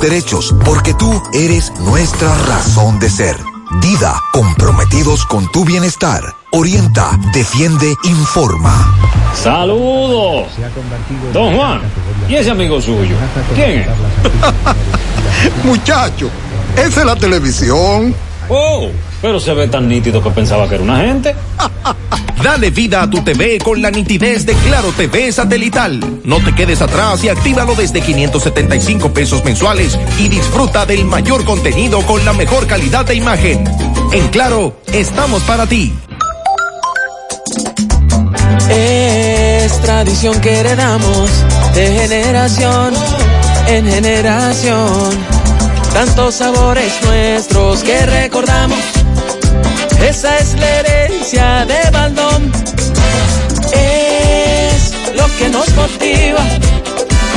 derechos, porque tú eres nuestra razón de ser. Dida, comprometidos con tu bienestar. Orienta, defiende, informa. Saludos. Don Juan, ¿y ese amigo suyo? ¿Quién es? Muchacho, esa es la televisión. Oh, pero se ve tan nítido que pensaba que era una gente. Dale vida a tu TV con la nitidez de Claro TV satelital. No te quedes atrás y actívalo desde 575 pesos mensuales y disfruta del mayor contenido con la mejor calidad de imagen. En Claro, estamos para ti. Es tradición que heredamos de generación en generación. Tantos sabores nuestros que recordamos. Esa es la herencia de Baldón. Es lo que nos motiva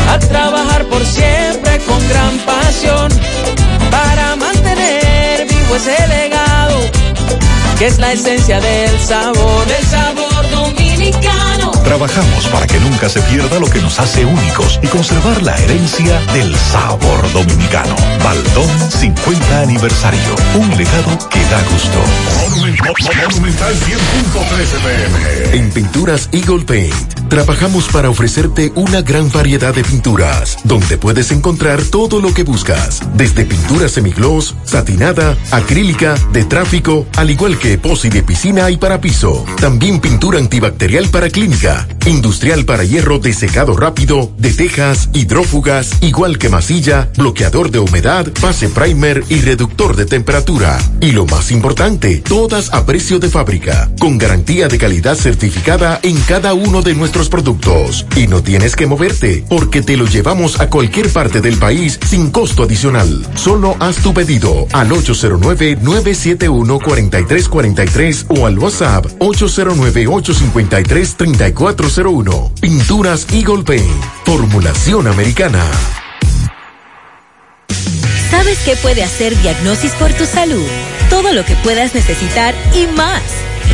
a trabajar por siempre con gran pasión para mantener vivo ese legado que es la esencia del sabor, del sabor dominicano. Trabajamos para que nunca se pierda lo que nos hace únicos y conservar la herencia del sabor dominicano. Baldón 50 aniversario. Un legado que da gusto. Monumental 100.13 pm. En Pinturas Eagle Paint, trabajamos para ofrecerte una gran variedad de pinturas, donde puedes encontrar todo lo que buscas, desde pintura semigloss, satinada, acrílica, de tráfico, al igual que epoxi de piscina y para piso. También pintura antibacterial para clínica, industrial para hierro de secado rápido, de tejas, hidrófugas, igual que masilla, bloqueador de humedad, base primer y reductor de temperatura. Y lo más importante, todas a precio de fábrica, con garantía de calidad certificada en cada uno de nuestros productos. Y no tienes que moverte, porque te lo llevamos a cualquier parte del país sin costo adicional. Solo haz tu pedido al 809-971-4343 o al WhatsApp 809-853-3401. Pinturas Eagle Paint, formulación americana. ¿Sabes qué puede hacer Diagnosis por tu salud? Todo lo que puedas necesitar y más.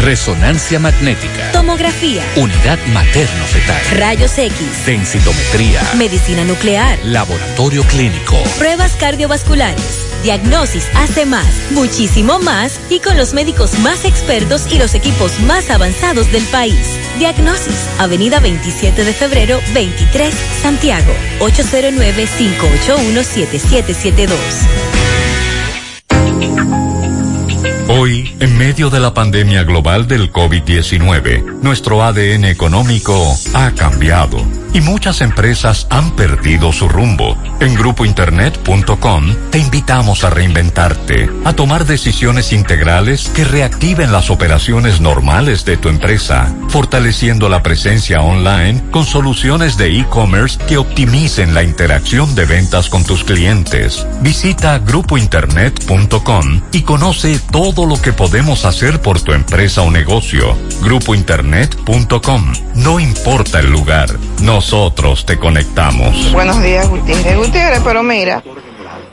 Resonancia magnética. Tomografía, Unidad materno-fetal. rayos X, Densitometría. medicina nuclear, Laboratorio clínico. pruebas cardiovasculares, Diagnosis hace más, muchísimo más y con los médicos más expertos y los equipos más avanzados del país. Diagnosis, Avenida 27 de febrero 23, Santiago, 809-581-7772. Hoy, en medio de la pandemia global del COVID-19, nuestro ADN económico ha cambiado y muchas empresas han perdido su rumbo. En grupointernet.com te invitamos a reinventarte, a tomar decisiones integrales que reactiven las operaciones normales de tu empresa, fortaleciendo la presencia online con soluciones de e-commerce que optimicen la interacción de ventas con tus clientes. Visita grupointernet.com y conoce todo lo que podemos hacer por tu empresa o negocio. Grupointernet.com. No importa el lugar, nosotros te conectamos. Buenos días, Gutiérrez. Gutiérrez, pero mira,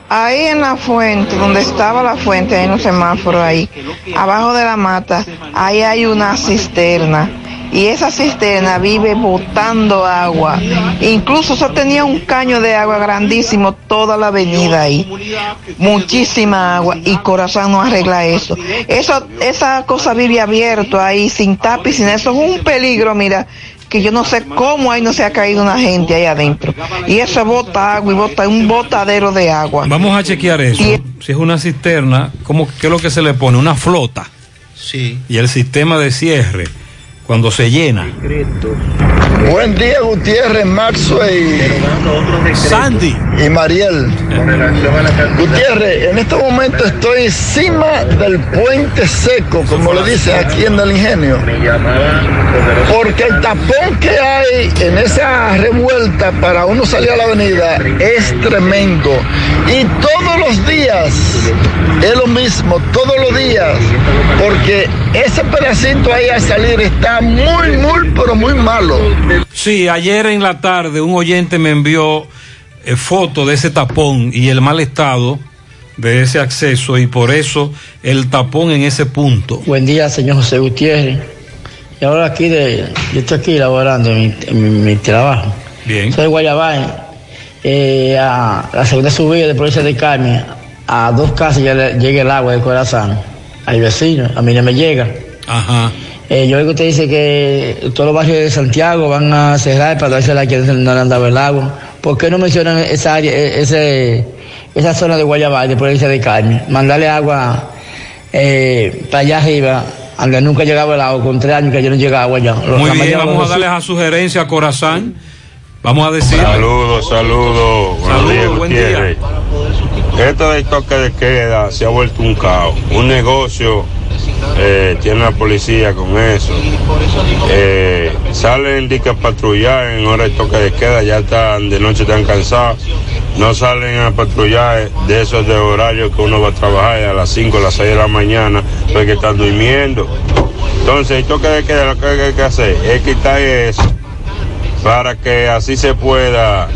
ahí en la fuente, donde estaba la fuente, hay un semáforo ahí, abajo de la mata, ahí hay una cisterna. Y esa cisterna vive botando agua. Incluso eso tenía un caño de agua grandísimo toda la avenida ahí. Muchísima agua. Y Corazón no arregla eso. Eso, esa cosa vive abierto ahí, sin tapa y sin eso. Es un peligro, mira que yo no sé cómo ahí no se ha caído una gente ahí adentro. Y eso bota agua y bota un botadero de agua. Vamos a chequear eso. Si es una cisterna, ¿cómo, ¿qué es lo que se le pone? Una flota. Sí. Y el sistema de cierre, cuando se llena. Buen día, Gutiérrez, Maxwell. Sandy. Y Mariel. Gutiérrez, en este momento estoy encima del puente seco, como lo dice aquí en el ingenio. Porque el tapón que hay en esa revuelta para uno salir a la avenida es tremendo. Y todos los días es lo mismo, todos los días. Porque ese pedacito ahí al salir está muy, muy, pero muy malo. Sí, ayer en la tarde un oyente me envió eh, foto de ese tapón y el mal estado de ese acceso y por eso el tapón en ese punto. Buen día, señor José Gutiérrez. Y ahora aquí, de, yo estoy aquí laborando en mi, en mi- mi trabajo. Bien. Soy de Guayabay. Eh, a la segunda subida de provincia de Carmen, a dos casas ya le- llega el agua del corazón. Al vecino, a mí no me llega. Ajá. Eh, yo oigo que usted dice que todos los barrios de Santiago van a cerrar para darse la que no le han dado el agua. ¿Por qué no mencionan esa área, eh, ese, esa zona de Guayabal, de provincia de Carmen? Mandarle agua eh, para allá arriba, donde nunca llegaba el agua, con tres años que yo no llegaba agua allá. Los- Muy bien, vamos a darles a sugerencia a Corazán. Vamos a decir. Saludos, saludos. Buenos Saludos, días, buen Gutiérrez. Esto del toque de queda se ha vuelto un caos. Un negocio eh, tiene la policía con eso. Eh, salen a patrullar en hora de toque de queda, ya están de noche están cansados. No salen a patrullar de esos de horario que uno va a trabajar a las 5, a las 6 de la mañana, porque están durmiendo. Entonces, el toque de queda lo que hay que hacer es quitar eso para que así se pueda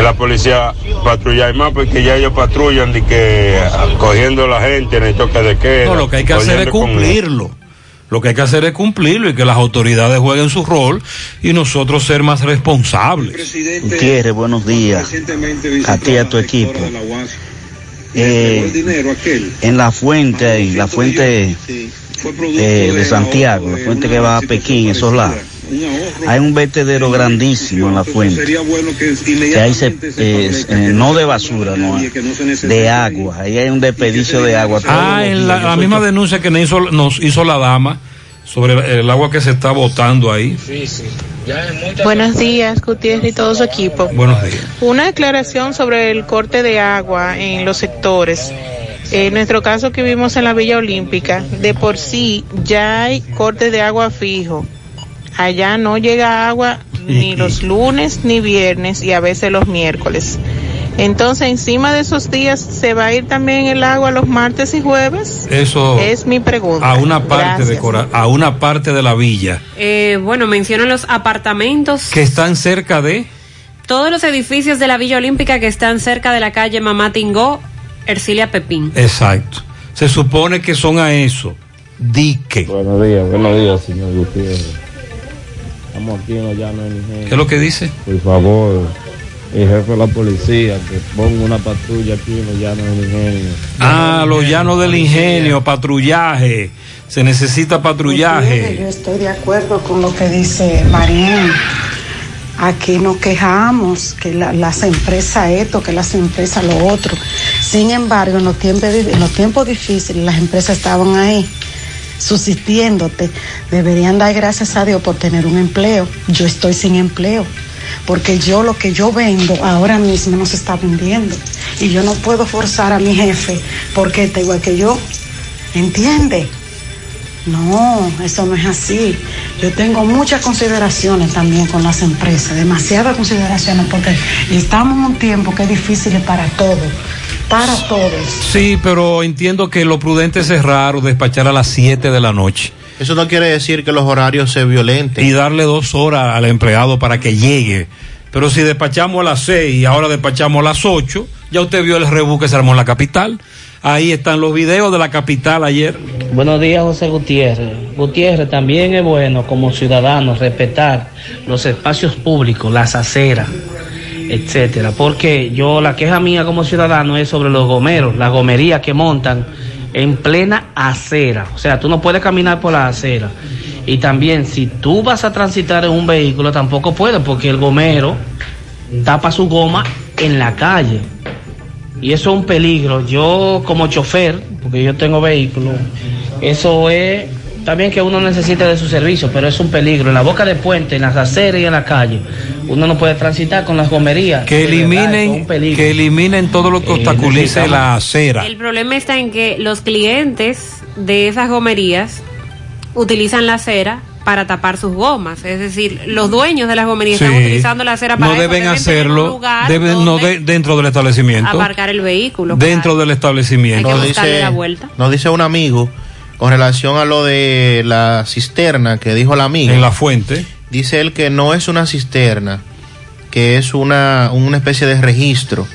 la policía patrullar más porque ya ellos patrullan de que cogiendo a la gente en el toque de queda. No, lo que hay que hacer es con- cumplirlo. Lo que hay que hacer es cumplirlo y que las autoridades jueguen su rol y nosotros ser más responsables. Gutiérrez, buenos días. A ti y a tu equipo. Eh, en la fuente, ahí, la fuente eh, de Santiago, la fuente que va a Pekín, esos lados. Hay un vertedero grandísimo en la fuente. Que ahí se, eh, eh, no de basura, no, de agua. Ahí hay un desperdicio de agua. Ah, en la, misma denuncia que nos hizo, nos hizo la dama sobre el, agua que se está botando ahí. Buenos días, Gutiérrez y todo su equipo. Buenos días. Una aclaración sobre el corte de agua en los sectores. En nuestro caso que vivimos en la Villa Olímpica, de por sí ya hay corte de agua fijo. Allá no llega agua ni los lunes ni viernes y a veces los miércoles. Entonces, encima de esos días, ¿se va a ir también el agua los martes y jueves? Eso Es mi pregunta. a una parte de. Cora- a una parte de la villa Eh, bueno, mencionan los apartamentos, que están cerca de todos los edificios de la Villa Olímpica que están cerca de la calle Mamá Tingó, Ercilia Pepín. exacto. Se supone que son a eso. Dique. Buenos días, buenos días, señor Gutiérrez. Estamos aquí en la llana del ingenio. ¿Qué es lo que dice? Por favor, el jefe de la policía que ponga una patrulla aquí en los llanos del ingenio. Ah, los llanos del ingenio, patrullaje. Se necesita patrullaje. Yo estoy de acuerdo con lo que dice Marién. Aquí nos quejamos que la- las empresas esto, que las empresas lo otro. Sin embargo, en los tiempos, en los tiempos difíciles las empresas estaban ahí subsistiéndote. Deberían dar gracias a Dios por tener un empleo. Yo estoy sin empleo. Porque yo lo que yo vendo ahora mismo no se está vendiendo. Y yo no puedo forzar a mi jefe porque está igual que yo. ¿Entiende? No, eso no es así. Yo tengo muchas consideraciones también con las empresas, demasiadas consideraciones, porque estamos en un tiempo que es difícil para todos, para todos. Sí, pero entiendo que lo prudente es cerrar o despachar a las 7 de la noche. Eso no quiere decir que los horarios se violenten. Y darle dos horas al empleado para que llegue. Pero si despachamos a las 6 y ahora despachamos a las 8, ya usted vio el rebú que se armó en la capital. Ahí están los videos de la capital ayer. Buenos días, José Gutiérrez. Gutiérrez, también es bueno como ciudadanos respetar los espacios públicos, las aceras, etcétera. Porque yo, la queja mía como ciudadano es sobre los gomeros, las gomerías que montan en plena acera. O sea, tú no puedes caminar por la acera. Y también, si tú vas a transitar en un vehículo, tampoco puedes, porque el gomero tapa su goma en la calle. Y eso es un peligro. Yo como chofer, porque yo tengo vehículo, eso es también que uno necesita de su servicio, pero es un peligro. En la boca de puente, en las aceras y en la calle, uno no puede transitar con las gomerías. Que verdad, eliminen, que eliminen todo lo que Eh, obstaculice la acera. El problema está en que los clientes de esas gomerías utilizan la acera para tapar sus gomas. Es decir, los dueños de las gomerías están utilizando la acera para No eso. deben tener un hacerlo lugar deben, no de- dentro del establecimiento. aparcar el vehículo. Dentro del establecimiento. Hay que buscarle la vuelta. Nos dice un amigo con relación a lo de la cisterna que dijo el amigo. En la fuente. Dice él que no es una cisterna, que es una, una especie de registro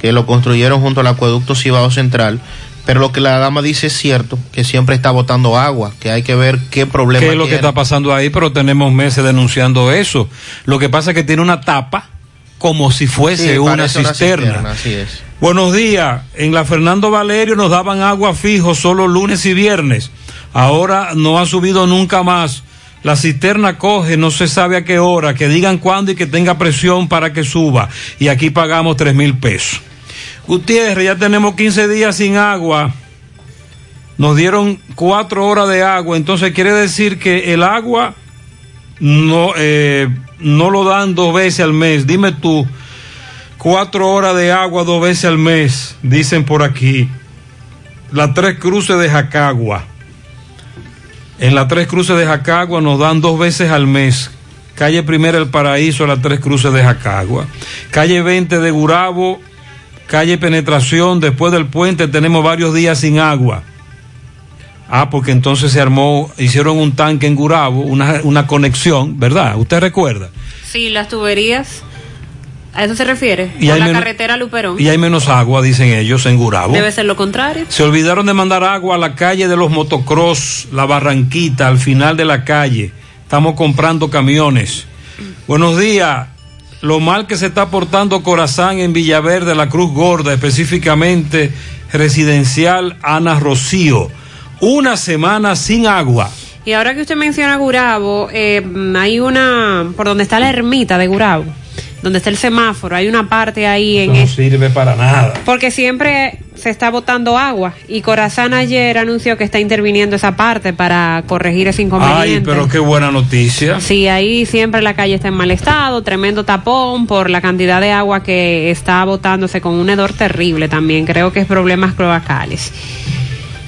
que lo construyeron junto al acueducto Cibao Central. Pero lo que la dama dice es cierto, que siempre está botando agua, que hay que ver qué problema ¿Qué es lo que está pasando ahí? Pero tenemos meses denunciando eso. Lo que pasa es que tiene una tapa como si fuese Sí, una parece cisterna. así es. Buenos días. En la Fernando Valerio nos daban agua fijo solo lunes y viernes. Ahora no ha subido nunca más. La cisterna coge, no se sabe a qué hora, que digan cuándo y que tenga presión para que suba. Y aquí pagamos tres mil pesos. Gutiérrez, ya tenemos 15 días sin agua. Nos dieron cuatro horas de agua, entonces quiere decir que el agua no, eh, no lo dan dos veces al mes. Dime tú, cuatro horas de agua dos veces al mes, dicen por aquí. Las tres cruces de Jacagua. En las tres cruces de Jacagua nos dan dos veces al mes. Calle Primera El Paraíso, las tres cruces de Jacagua. Calle 20 de Gurabo, calle Penetración, después del puente tenemos varios días sin agua. Ah, porque entonces se armó, hicieron un tanque en Gurabo, una, una conexión, ¿verdad? ¿Usted recuerda? Sí, las tuberías. ¿A eso se refiere? Y la menos- carretera Luperón. Y hay menos agua, dicen ellos, en Gurabo. Debe ser lo contrario. Se olvidaron de mandar agua a la calle de los motocross, la Barranquita, al final de la calle. Estamos comprando camiones. Buenos días. Lo mal que se está portando Corazán en Villaverde, la Cruz Gorda, específicamente residencial Ana Rocío. Una semana sin agua. Y ahora que usted menciona Gurabo, eh, hay una, por donde está la ermita de Gurabo, donde está el semáforo, hay una parte ahí en no sirve para nada. porque siempre se está botando agua y Corazán ayer anunció que está interviniendo esa parte para corregir ese inconveniente. Ay, pero qué buena noticia. Sí, ahí siempre la calle está en mal estado, tremendo tapón por la cantidad de agua que está botándose con un hedor terrible también, creo que es problemas cloacales.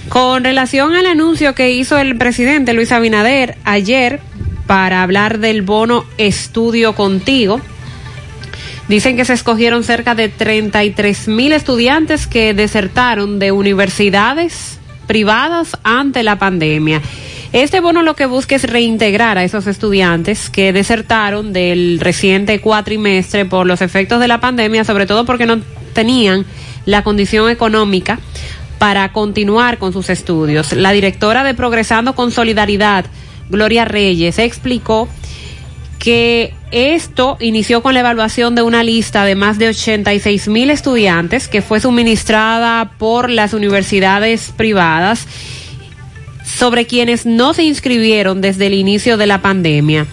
Con relación al anuncio que hizo el presidente Luis Abinader ayer para hablar del bono estudio contigo, dicen que se escogieron cerca de 33 mil estudiantes que desertaron de universidades privadas ante la pandemia. Este bono lo que busca es reintegrar a esos estudiantes que desertaron del reciente cuatrimestre por los efectos de la pandemia, sobre todo porque no tenían la condición económica para continuar con sus estudios. La directora de Progresando con Solidaridad, Gloria Reyes, explicó que esto inició con la evaluación de una lista de más de 86 mil estudiantes que fue suministrada por las universidades privadas sobre quienes no se inscribieron desde el inicio de la pandemia.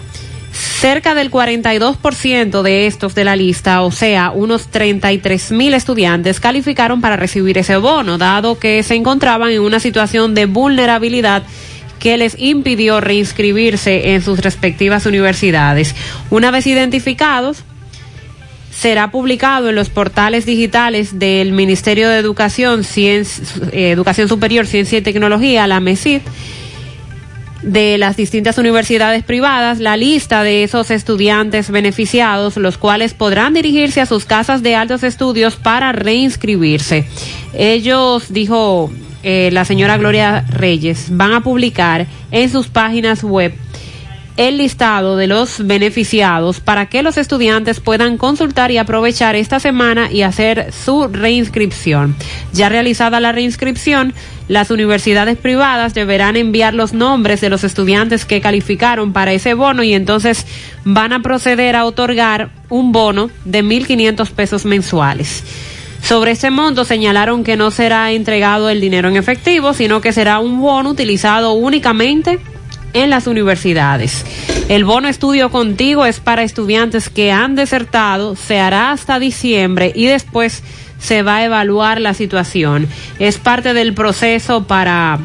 Cerca del 42% de estos de la lista, o sea, unos 33 mil estudiantes, calificaron para recibir ese bono, dado que se encontraban en una situación de vulnerabilidad que les impidió reinscribirse en sus respectivas universidades. Una vez identificados, será publicado en los portales digitales del Ministerio de Educación, Ciencia, eh, Educación Superior, Ciencia y Tecnología, la MESID, de las distintas universidades privadas la lista de esos estudiantes beneficiados, los cuales podrán dirigirse a sus casas de altos estudios para reinscribirse. Ellos, dijo eh, la señora Gloria Reyes, van a publicar en sus páginas web el listado de los beneficiados para que los estudiantes puedan consultar y aprovechar esta semana y hacer su reinscripción. Ya realizada la reinscripción, las universidades privadas deberán enviar los nombres de los estudiantes que calificaron para ese bono y entonces van a proceder a otorgar un bono de 1.500 pesos mensuales. Sobre ese monto señalaron que no será entregado el dinero en efectivo, sino que será un bono utilizado únicamente en las universidades. El bono estudio contigo es para estudiantes que han desertado, se hará hasta diciembre y después se va a evaluar la situación. Es parte del proceso para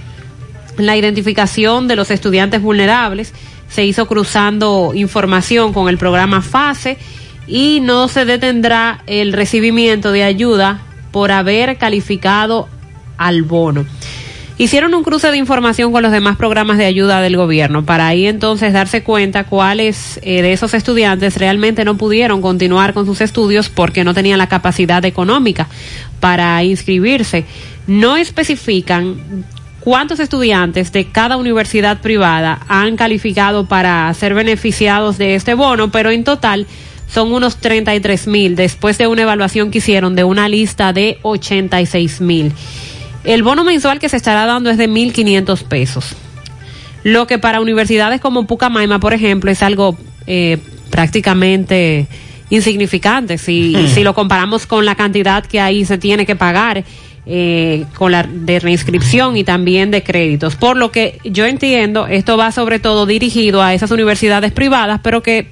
la identificación de los estudiantes vulnerables. Se hizo cruzando información con el programa FASE y no se detendrá el recibimiento de ayuda por haber calificado al bono hicieron un cruce de información con los demás programas de ayuda del gobierno para ahí entonces darse cuenta cuáles eh, de esos estudiantes realmente no pudieron continuar con sus estudios porque no tenían la capacidad económica para inscribirse. No especifican cuántos estudiantes de cada universidad privada han calificado para ser beneficiados de este bono, pero en total son unos 33 mil después de una evaluación que hicieron de una lista de 86 mil. El bono mensual que se estará dando es de 1.500 pesos. Lo que para universidades como Pucamaima, por ejemplo, es algo eh, prácticamente insignificante si, si lo comparamos con la cantidad que ahí se tiene que pagar eh, con la de reinscripción y también de créditos. Por lo que yo entiendo, esto va sobre todo dirigido a esas universidades privadas, pero que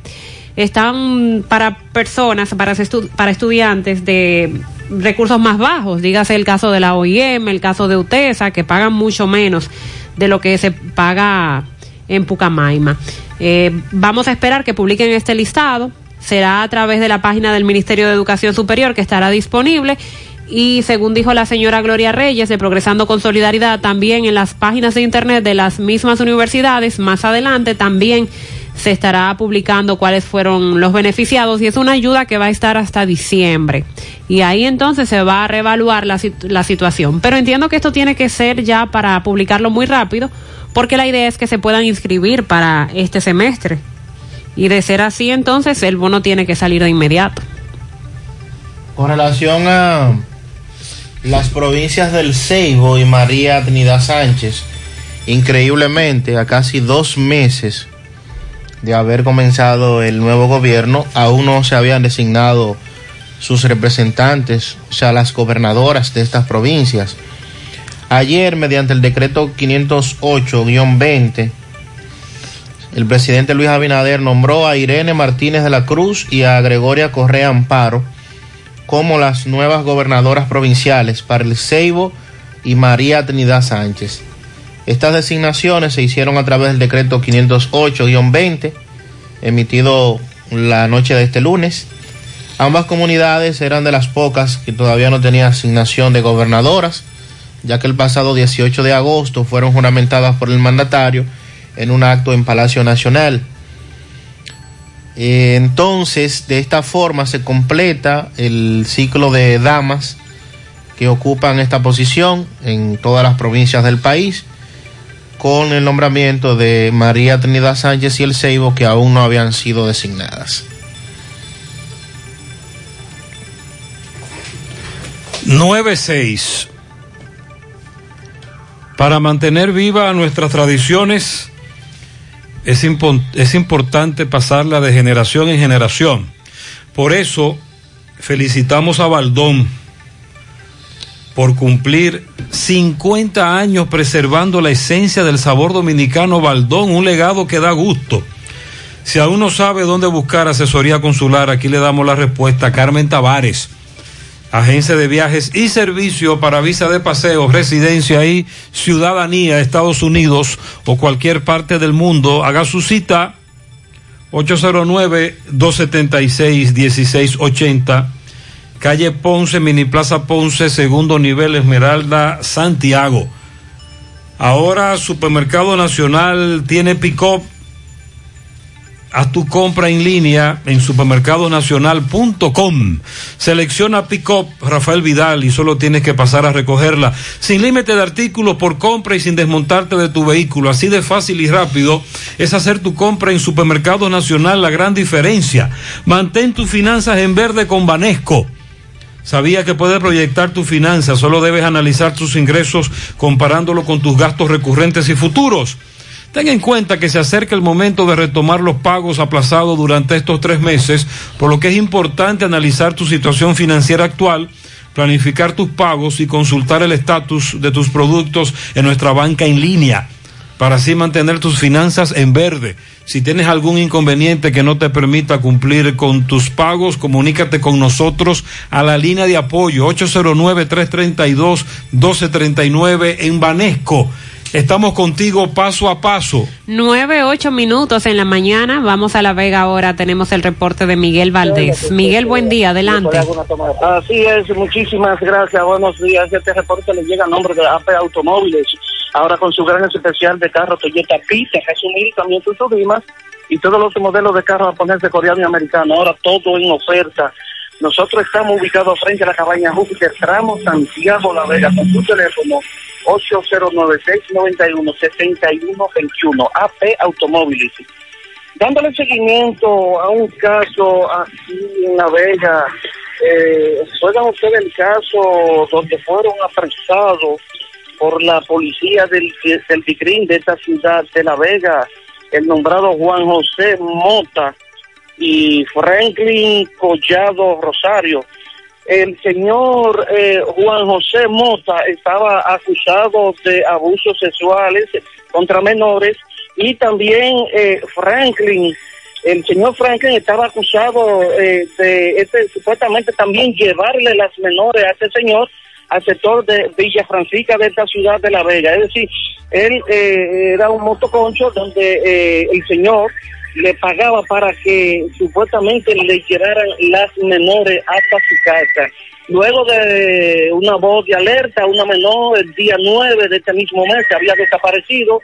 están para personas, para, para estudiantes de recursos más bajos, dígase el caso de la OIM, el caso de UTESA, que pagan mucho menos de lo que se paga en Pucamaima. Eh, vamos a esperar que publiquen este listado, será a través de la página del Ministerio de Educación Superior que estará disponible y según dijo la señora Gloria Reyes de Progresando con Solidaridad, también en las páginas de internet de las mismas universidades, más adelante también se estará publicando cuáles fueron los beneficiados y es una ayuda que va a estar hasta diciembre. Y ahí entonces se va a reevaluar la, la situación. Pero entiendo que esto tiene que ser ya para publicarlo muy rápido porque la idea es que se puedan inscribir para este semestre. Y de ser así entonces el bono tiene que salir de inmediato. Con relación a las provincias del Ceibo y María Trinidad Sánchez, increíblemente a casi dos meses de haber comenzado el nuevo gobierno, aún no se habían designado sus representantes, o sea, las gobernadoras de estas provincias. Ayer, mediante el decreto 508-20, el presidente Luis Abinader nombró a Irene Martínez de la Cruz y a Gregoria Correa Amparo como las nuevas gobernadoras provinciales para el Ceibo y María Trinidad Sánchez. Estas designaciones se hicieron a través del decreto 508-20, emitido la noche de este lunes. Ambas comunidades eran de las pocas que todavía no tenían asignación de gobernadoras, ya que el pasado 18 de agosto fueron juramentadas por el mandatario en un acto en Palacio Nacional. Entonces, de esta forma se completa el ciclo de damas que ocupan esta posición en todas las provincias del país con el nombramiento de María Trinidad Sánchez y el Ceibo que aún no habían sido designadas. Nueve seis. Para mantener viva nuestras tradiciones, es, impo- es importante pasarla de generación en generación. Por eso felicitamos a Baldón por cumplir 50 años preservando la esencia del sabor dominicano Baldón, un legado que da gusto. Si aún no sabe dónde buscar asesoría consular, aquí le damos la respuesta. Carmen Tavares, agencia de viajes y servicio para visa de paseo, residencia y ciudadanía, Estados Unidos o cualquier parte del mundo. Haga su cita 809-276-1680, calle Ponce, Mini Plaza Ponce, segundo nivel, Esmeralda, Santiago. Ahora Supermercado Nacional tiene pick-up. Haz tu compra en línea en supermercadonacional.com. Selecciona Pick-up Rafael Vidal y solo tienes que pasar a recogerla. Sin límite de artículos por compra y sin desmontarte de tu vehículo. Así de fácil y rápido es hacer tu compra en Supermercado Nacional. La gran diferencia. Mantén tus finanzas en verde con Banesco. Sabía que puedes proyectar tus finanzas, solo debes analizar tus ingresos comparándolo con tus gastos recurrentes y futuros. Ten en cuenta que se acerca el momento de retomar los pagos aplazados durante estos tres meses, por lo que es importante analizar tu situación financiera actual, planificar tus pagos y consultar el estatus de tus productos en nuestra banca en línea, para así mantener tus finanzas en verde. Si tienes algún inconveniente que no te permita cumplir con tus pagos, comunícate con nosotros a la línea de apoyo 809-332-1239 en Banesco. Estamos contigo paso a paso. Nueve, ocho minutos en la mañana. Vamos a La Vega ahora. Tenemos el reporte de Miguel Valdés. Miguel, buen día. Adelante. Así es, muchísimas gracias. Buenos días. Este reporte le llega a nombre de AP Automóviles. Ahora con su gran especial de carro Toyota Pita, resumir también sus subimas y todos los modelos de carro japonés, coreano y americano. Ahora todo en oferta. Nosotros estamos ubicados frente a la cabaña Júpiter, tramo Santiago La Vega, con su teléfono 8096917121 AP Automóviles. Dándole seguimiento a un caso aquí en La Vega, eh, ¿recuerdan ustedes el caso donde fueron apresados por la policía del, del de esta ciudad de La Vega, el nombrado Juan José Mota y Franklin Collado Rosario? el señor eh, Juan José Mota estaba acusado de abusos sexuales contra menores y también eh, Franklin, el señor Franklin estaba acusado eh, de este, supuestamente también llevarle las menores a este señor al sector de Villa Francisca de esta ciudad de La Vega. Es decir, él eh, era un motoconcho donde eh, el señor le pagaba para que supuestamente le llevaran las menores hasta su casa. Luego de una voz de alerta, una menor el día 9 de este mismo mes que había desaparecido,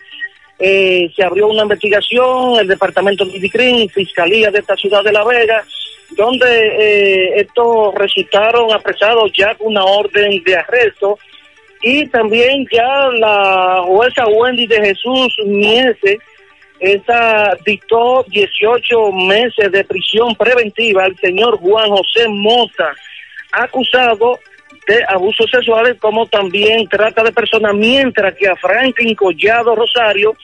eh, se abrió una investigación, el departamento de Dicrin, Fiscalía de esta ciudad de La Vega, donde eh, estos resultaron apresados ya con una orden de arresto y también ya la jueza Wendy de Jesús Miese, esa dictó 18 meses de prisión preventiva al señor Juan José Mota, acusado de abusos sexuales como también trata de personas, mientras que a Franklin Collado Rosario,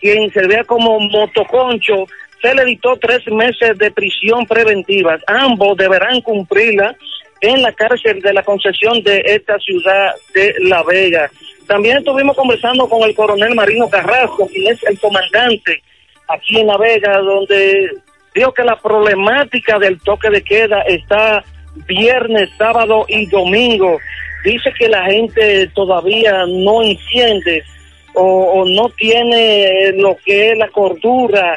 quien se vea como motoconcho, se le dictó tres meses de prisión preventiva. Ambos deberán cumplirla en la cárcel de la concesión de esta ciudad de La Vega. También estuvimos conversando con el coronel Marino Carrasco, quien es el comandante aquí en La Vega, donde dijo que la problemática del toque de queda está viernes, sábado y domingo. Dice que la gente todavía no entiende o, o no tiene lo que es la cordura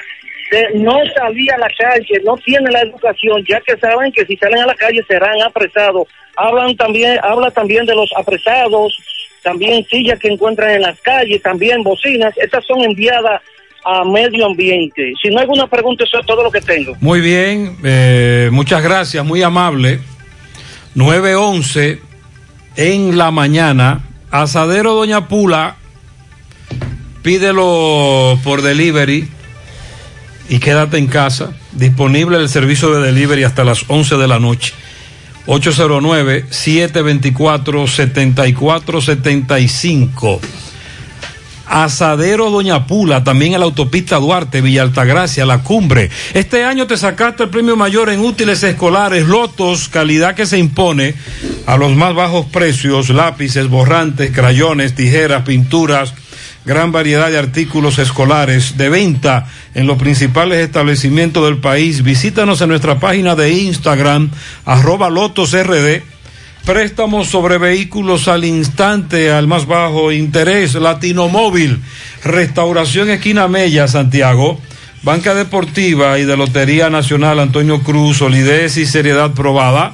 de no salir a la calle, no tiene la educación, ya que saben que si salen a la calle serán apresados. Hablan también, habla también de los apresados, también sillas que encuentran en las calles, también bocinas, estas son enviadas a medio ambiente. Si no hay alguna pregunta, eso es todo lo que tengo. Muy bien, eh, muchas gracias, muy amable. 911 en la mañana, Asadero Doña Pula, pídelo por delivery y quédate en casa. Disponible el servicio de delivery hasta las 11 de la noche. 809-724-7475. Asadero Doña Pula, también en la autopista Duarte, Villa Altagracia, La Cumbre. Este año te sacaste el premio mayor en útiles escolares, lotos, calidad que se impone a los más bajos precios, lápices, borrantes, crayones, tijeras, pinturas, gran variedad de artículos escolares de venta en los principales establecimientos del país. Visítanos en nuestra página de Instagram, arroba lotosrd préstamos sobre vehículos al instante, al más bajo interés, Latino Móvil, Restauración Esquina Mella, Santiago, Banca Deportiva y de Lotería Nacional Antonio Cruz, solidez y seriedad probada.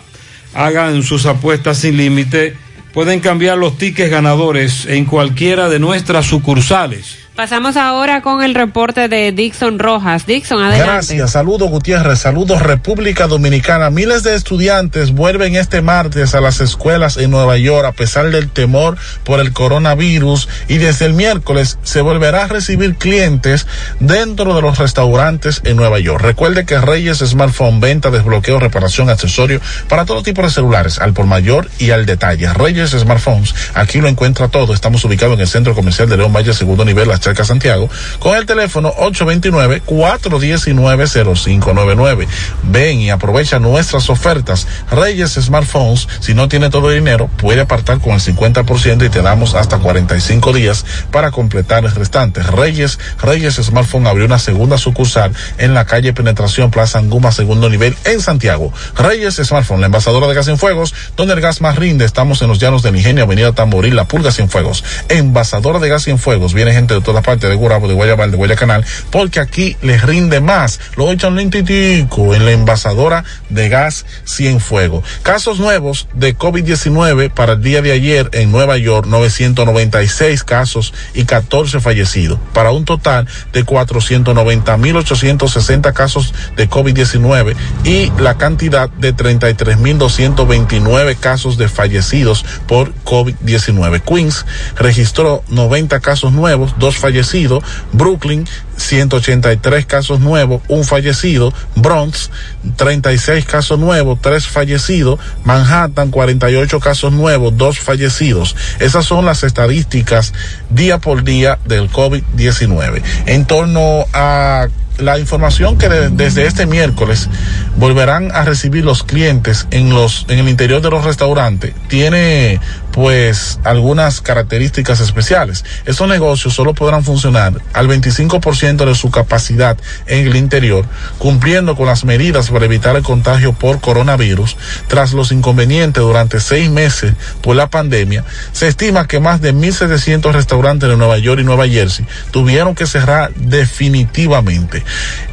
Hagan sus apuestas sin límite. Pueden cambiar los tickets ganadores en cualquiera de nuestras sucursales. Pasamos ahora con el reporte de Dixon Rojas. Dixon, adelante. Gracias, saludos Gutiérrez, saludos República Dominicana. Miles de estudiantes vuelven este martes a las escuelas en Nueva York a pesar del temor por el coronavirus y desde el miércoles se volverá a recibir clientes dentro de los restaurantes en Nueva York. Recuerde que Reyes Smartphone, venta, desbloqueo, reparación, accesorio para todo tipo de celulares, al por mayor y al detalle. Reyes Smartphones, aquí lo encuentra todo. Estamos ubicados en el Centro Comercial de León Valle, segundo nivel, cerca Santiago, con el teléfono 829-419-0599. Ven y aprovecha nuestras ofertas. Reyes Smartphones, si no tiene todo el dinero, puede apartar con el 50% y te damos hasta 45 días para completar el restante. Reyes, Reyes Smartphone abrió una segunda sucursal en la calle Penetración Plaza Anguma, segundo nivel en Santiago. Reyes Smartphone, la envasadora de gas en fuegos, donde el gas más rinde. Estamos en los llanos del Ingenio, Avenida Tamboril, La Pulga Sin Fuegos. Envasadora de gas en fuegos, viene gente de toda parte de Gurabo, de Guayabal, de Guayacanal, porque aquí les rinde más. Lo echan lentitico en la envasadora de gas Cienfuegos. Casos nuevos de COVID-19 para el día de ayer en Nueva York, 996 casos y 14 fallecidos, para un total de 490.860 casos de COVID-19 y la cantidad de 33.229 casos de fallecidos por COVID-19. Queens registró 90 casos nuevos, dos fallecidos, Brooklyn 183 casos nuevos, un fallecido, Bronx 36 casos nuevos, tres fallecidos, Manhattan 48 casos nuevos, dos fallecidos. Esas son las estadísticas día por día del COVID-19. En torno a la información que de, desde este miércoles volverán a recibir los clientes en los en el interior de los restaurantes tiene pues algunas características especiales. Estos negocios solo podrán funcionar al 25% de su capacidad en el interior, cumpliendo con las medidas para evitar el contagio por coronavirus. Tras los inconvenientes durante seis meses por la pandemia, se estima que más de 1.700 restaurantes de Nueva York y Nueva Jersey tuvieron que cerrar definitivamente.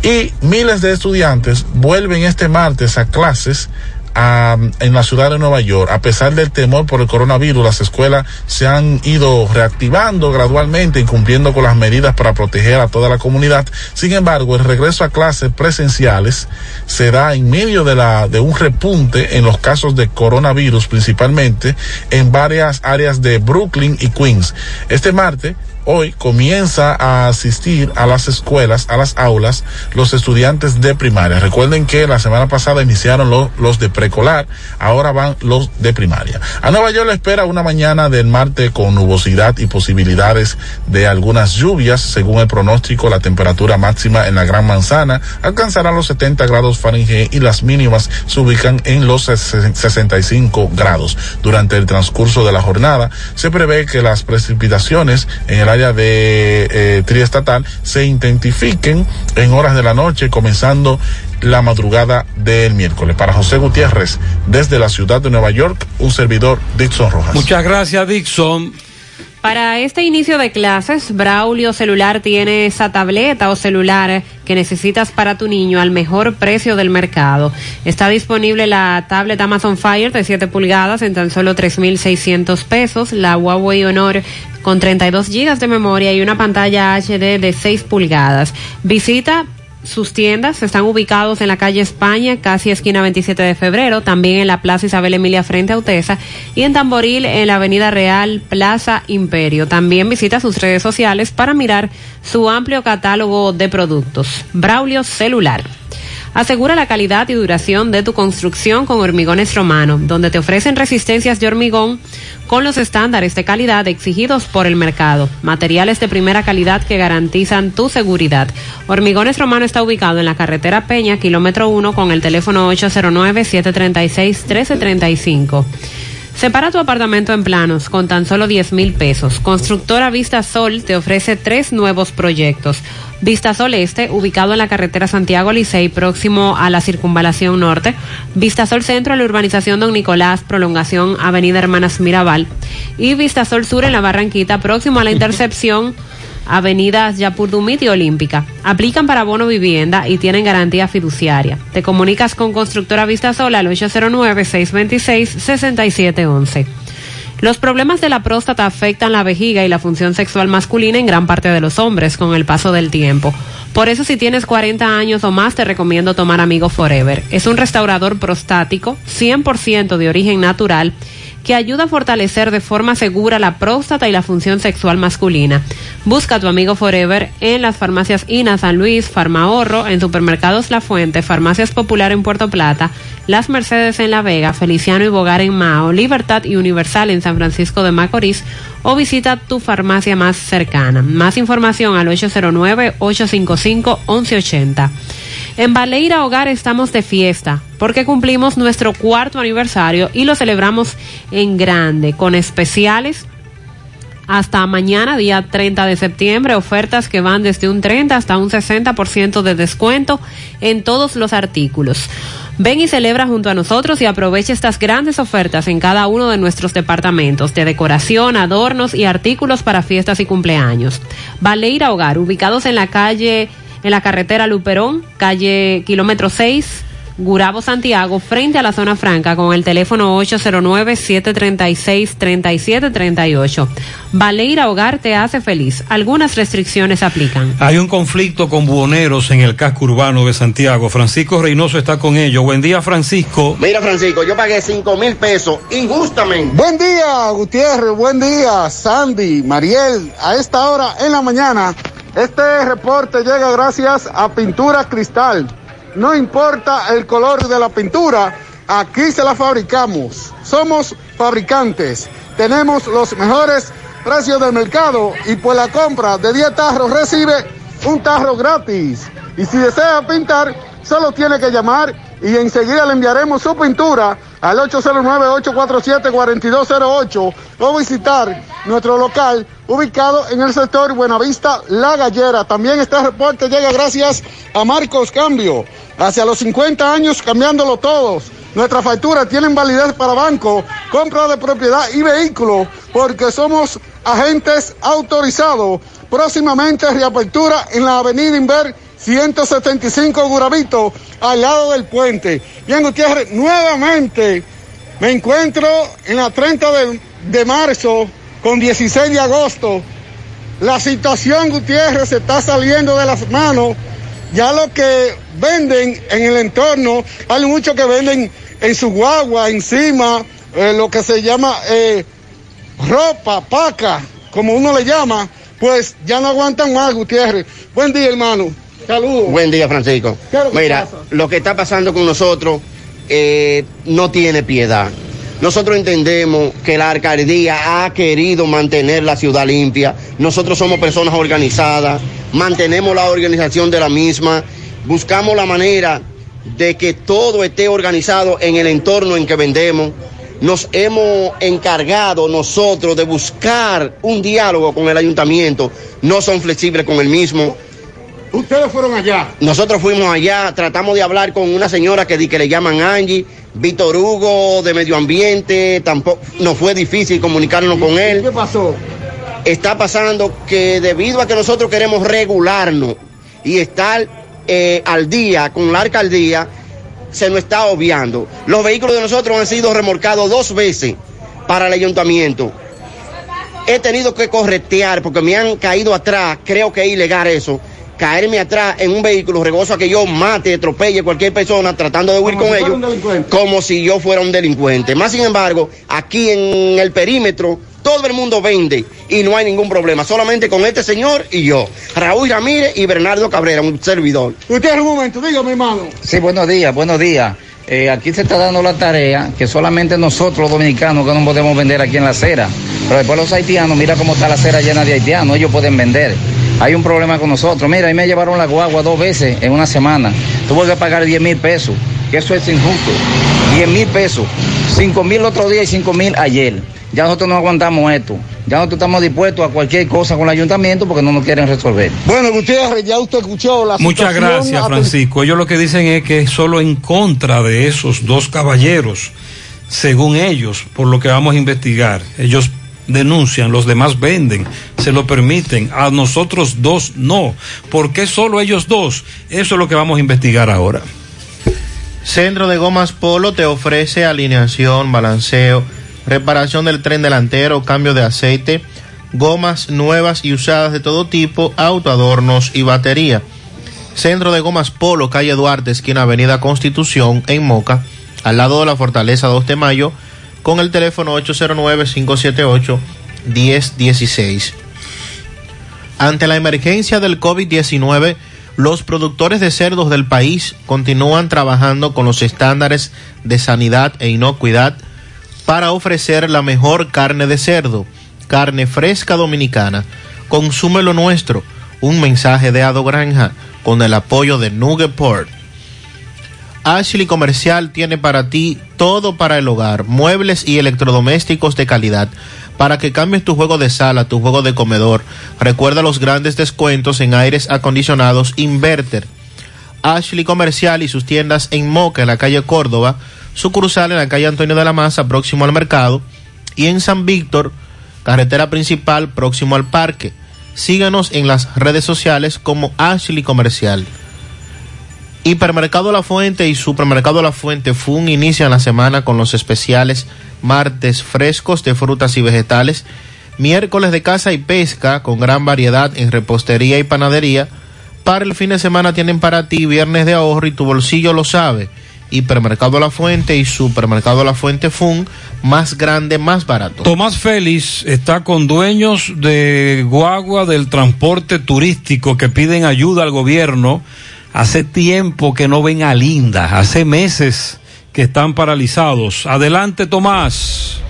Y miles de estudiantes vuelven este martes a clases En la ciudad de Nueva York, a pesar del temor por el coronavirus, las escuelas se han ido reactivando gradualmente, incumpliendo con las medidas para proteger a toda la comunidad. Sin embargo, el regreso a clases presenciales se da en medio de la de un repunte en los casos de coronavirus, principalmente en varias áreas de Brooklyn y Queens. Este martes hoy comienza a asistir a las escuelas, a las aulas, los estudiantes de primaria. Recuerden que la semana pasada iniciaron los, de preescolar, ahora van los de primaria. A Nueva York le espera una mañana del martes con nubosidad y posibilidades de algunas lluvias. Según el pronóstico, la temperatura máxima en la Gran Manzana alcanzará los 70 grados Fahrenheit y las mínimas se ubican en los 65 grados. Durante el transcurso de la jornada, se prevé que las precipitaciones en el área de eh, triestatal se intensifiquen en horas de la noche, comenzando la madrugada del miércoles. Para José Gutiérrez, desde la ciudad de Nueva York, un servidor Dixon Rojas. Muchas gracias, Dixon. Para este inicio de clases, Braulio Celular tiene esa tableta o celular que necesitas para tu niño al mejor precio del mercado. Está disponible la tablet Amazon Fire de 7 pulgadas en tan solo 3.600 pesos, la Huawei Honor con 32 gigas de memoria y una pantalla HD de 6 pulgadas. Visita sus tiendas están ubicados en la calle España, casi esquina 27 de febrero, también en la Plaza Isabel Emilia frente a Utesa y en Tamboril en la Avenida Real Plaza Imperio. También visita sus redes sociales para mirar su amplio catálogo de productos. Braulio Celular. Asegura la calidad y duración de tu construcción con Hormigones Romano, donde te ofrecen resistencias de hormigón con los estándares de calidad exigidos por el mercado. Materiales de primera calidad que garantizan tu seguridad. Hormigones Romano está ubicado en la carretera Peña, kilómetro 1, con el teléfono 809-736-1335. Separa tu apartamento en planos con tan solo 10 mil pesos. Constructora Vista Sol te ofrece tres nuevos proyectos. Vista Sol Este, ubicado en la carretera Santiago Licey, próximo a la circunvalación norte. Vista Sol Centro, en la urbanización Don Nicolás, prolongación Avenida Hermanas Mirabal. Y Vista Sol Sur, en la Barranquita, próximo a la intercepción Avenidas Yapurdumit y Olímpica. Aplican para bono vivienda y tienen garantía fiduciaria. Te comunicas con Constructora Vista Sol al 809-626-6711. Los problemas de la próstata afectan la vejiga y la función sexual masculina en gran parte de los hombres con el paso del tiempo. Por eso si tienes 40 años o más te recomiendo tomar Amigo Forever. Es un restaurador prostático 100% de origen natural que ayuda a fortalecer de forma segura la próstata y la función sexual masculina. Busca a tu amigo Forever en las farmacias INA San Luis, Farmahorro, en supermercados La Fuente, Farmacias Popular en Puerto Plata, Las Mercedes en La Vega, Feliciano y Bogar en Mao, Libertad y Universal en San Francisco de Macorís o visita tu farmacia más cercana. Más información al 809-855-1180. En Baleira Hogar estamos de fiesta porque cumplimos nuestro cuarto aniversario y lo celebramos en grande con especiales hasta mañana, día 30 de septiembre, ofertas que van desde un 30 hasta un 60% de descuento en todos los artículos. Ven y celebra junto a nosotros y aprovecha estas grandes ofertas en cada uno de nuestros departamentos de decoración, adornos y artículos para fiestas y cumpleaños. Baleira Hogar, ubicados en la calle, en la carretera Luperón, calle kilómetro 6, Gurabo Santiago, frente a la zona franca, con el teléfono 809-736-3738. Baleira Hogar te hace feliz. Algunas restricciones aplican. Hay un conflicto con buhoneros en el casco urbano de Santiago. Francisco Reynoso está con ellos. Buen día, Francisco. Mira, Francisco, yo pagué cinco mil pesos injustamente. Buen día, Gutiérrez. Buen día, Sandy, Mariel. A esta hora en la mañana, este reporte llega gracias a Pintura Cristal. No importa el color de la pintura, aquí se la fabricamos. Somos fabricantes. Tenemos los mejores precios del mercado y por la compra de 10 tarros recibe un tarro gratis. Y si desea pintar, solo tiene que llamar y enseguida le enviaremos su pintura al 809-847-4208 o visitar nuestro local ubicado en el sector Buenavista La Gallera. También este reporte llega gracias a Marcos Cambio. Hacia los 50 años cambiándolo todos. Nuestras facturas tienen validez para banco, compra de propiedad y vehículo, porque somos agentes autorizados. Próximamente reapertura en la avenida Inver 175 Guravito, al lado del puente. Bien, Gutiérrez, nuevamente me encuentro en la 30 de, de marzo con 16 de agosto. La situación, Gutiérrez, se está saliendo de las manos. Ya lo que venden en el entorno, hay muchos que venden en su guagua, encima, eh, lo que se llama eh, ropa, paca, como uno le llama, pues ya no aguantan más, Gutiérrez. Buen día, hermano. Saludos. Buen día, Francisco. ¿Qué es lo que Mira, pasa? lo que está pasando con nosotros eh, no tiene piedad. Nosotros entendemos que la alcaldía ha querido mantener la ciudad limpia. Nosotros somos personas organizadas, mantenemos la organización de la misma, buscamos la manera de que todo esté organizado en el entorno en que vendemos. Nos hemos encargado nosotros de buscar un diálogo con el ayuntamiento. No son flexibles con el mismo. Ustedes fueron allá. Nosotros fuimos allá, tratamos de hablar con una señora que, que le llaman Angie, Víctor Hugo de Medio Ambiente, tampoco nos fue difícil comunicarnos con él. ¿Qué pasó? Está pasando que debido a que nosotros queremos regularnos y estar eh, al día con la alcaldía, se nos está obviando. Los vehículos de nosotros han sido remolcados dos veces para el ayuntamiento. He tenido que corretear porque me han caído atrás, creo que es ilegal eso. Caerme atrás en un vehículo regoso a que yo mate, atropelle cualquier persona tratando de huir Como con si ellos, como si yo fuera un delincuente. Más sin embargo, aquí en el perímetro, todo el mundo vende y no hay ningún problema, solamente con este señor y yo, Raúl Ramírez y Bernardo Cabrera, un servidor. Usted un momento, dígame, hermano. Sí, buenos días, buenos días. Eh, aquí se está dando la tarea que solamente nosotros los dominicanos que no podemos vender aquí en la acera. Pero después los haitianos, mira cómo está la acera llena de haitianos, ellos pueden vender. Hay un problema con nosotros. Mira, ahí me llevaron la guagua dos veces en una semana. Tuve que pagar 10 mil pesos, que eso es injusto. 10 mil pesos, 5 mil otro día y 5 mil ayer. Ya nosotros no aguantamos esto. Ya nosotros estamos dispuestos a cualquier cosa con el ayuntamiento porque no nos quieren resolver. Bueno, Gutiérrez, ya usted escuchó la Muchas situación. gracias, Francisco. Ellos lo que dicen es que es solo en contra de esos dos caballeros, según ellos, por lo que vamos a investigar. Ellos denuncian, los demás venden, se lo permiten, a nosotros dos no. ¿Por qué solo ellos dos? Eso es lo que vamos a investigar ahora. Centro de Gomas Polo te ofrece alineación, balanceo, reparación del tren delantero, cambio de aceite, gomas nuevas y usadas de todo tipo, autoadornos y batería. Centro de Gomas Polo, calle Duarte, esquina Avenida Constitución, en Moca, al lado de la Fortaleza 2 de Mayo, con el teléfono 809-578-1016. Ante la emergencia del COVID-19, los productores de cerdos del país continúan trabajando con los estándares de sanidad e inocuidad para ofrecer la mejor carne de cerdo, carne fresca dominicana. Consume lo nuestro. Un mensaje de Ado Granja con el apoyo de Nugget Ashley Comercial tiene para ti todo para el hogar, muebles y electrodomésticos de calidad. Para que cambies tu juego de sala, tu juego de comedor, recuerda los grandes descuentos en aires acondicionados Inverter. Ashley Comercial y sus tiendas en Moca, en la calle Córdoba, sucursal en la calle Antonio de la Maza, próximo al mercado, y en San Víctor, carretera principal, próximo al parque. Síganos en las redes sociales como Ashley Comercial. Hipermercado La Fuente y Supermercado La Fuente FUN inician la semana con los especiales martes frescos de frutas y vegetales, miércoles de caza y pesca con gran variedad en repostería y panadería. Para el fin de semana tienen para ti viernes de ahorro y tu bolsillo lo sabe. Hipermercado La Fuente y Supermercado La Fuente FUN, más grande, más barato. Tomás Félix está con dueños de guagua del transporte turístico que piden ayuda al gobierno. Hace tiempo que no ven a Linda, hace meses que están paralizados. Adelante, Tomás.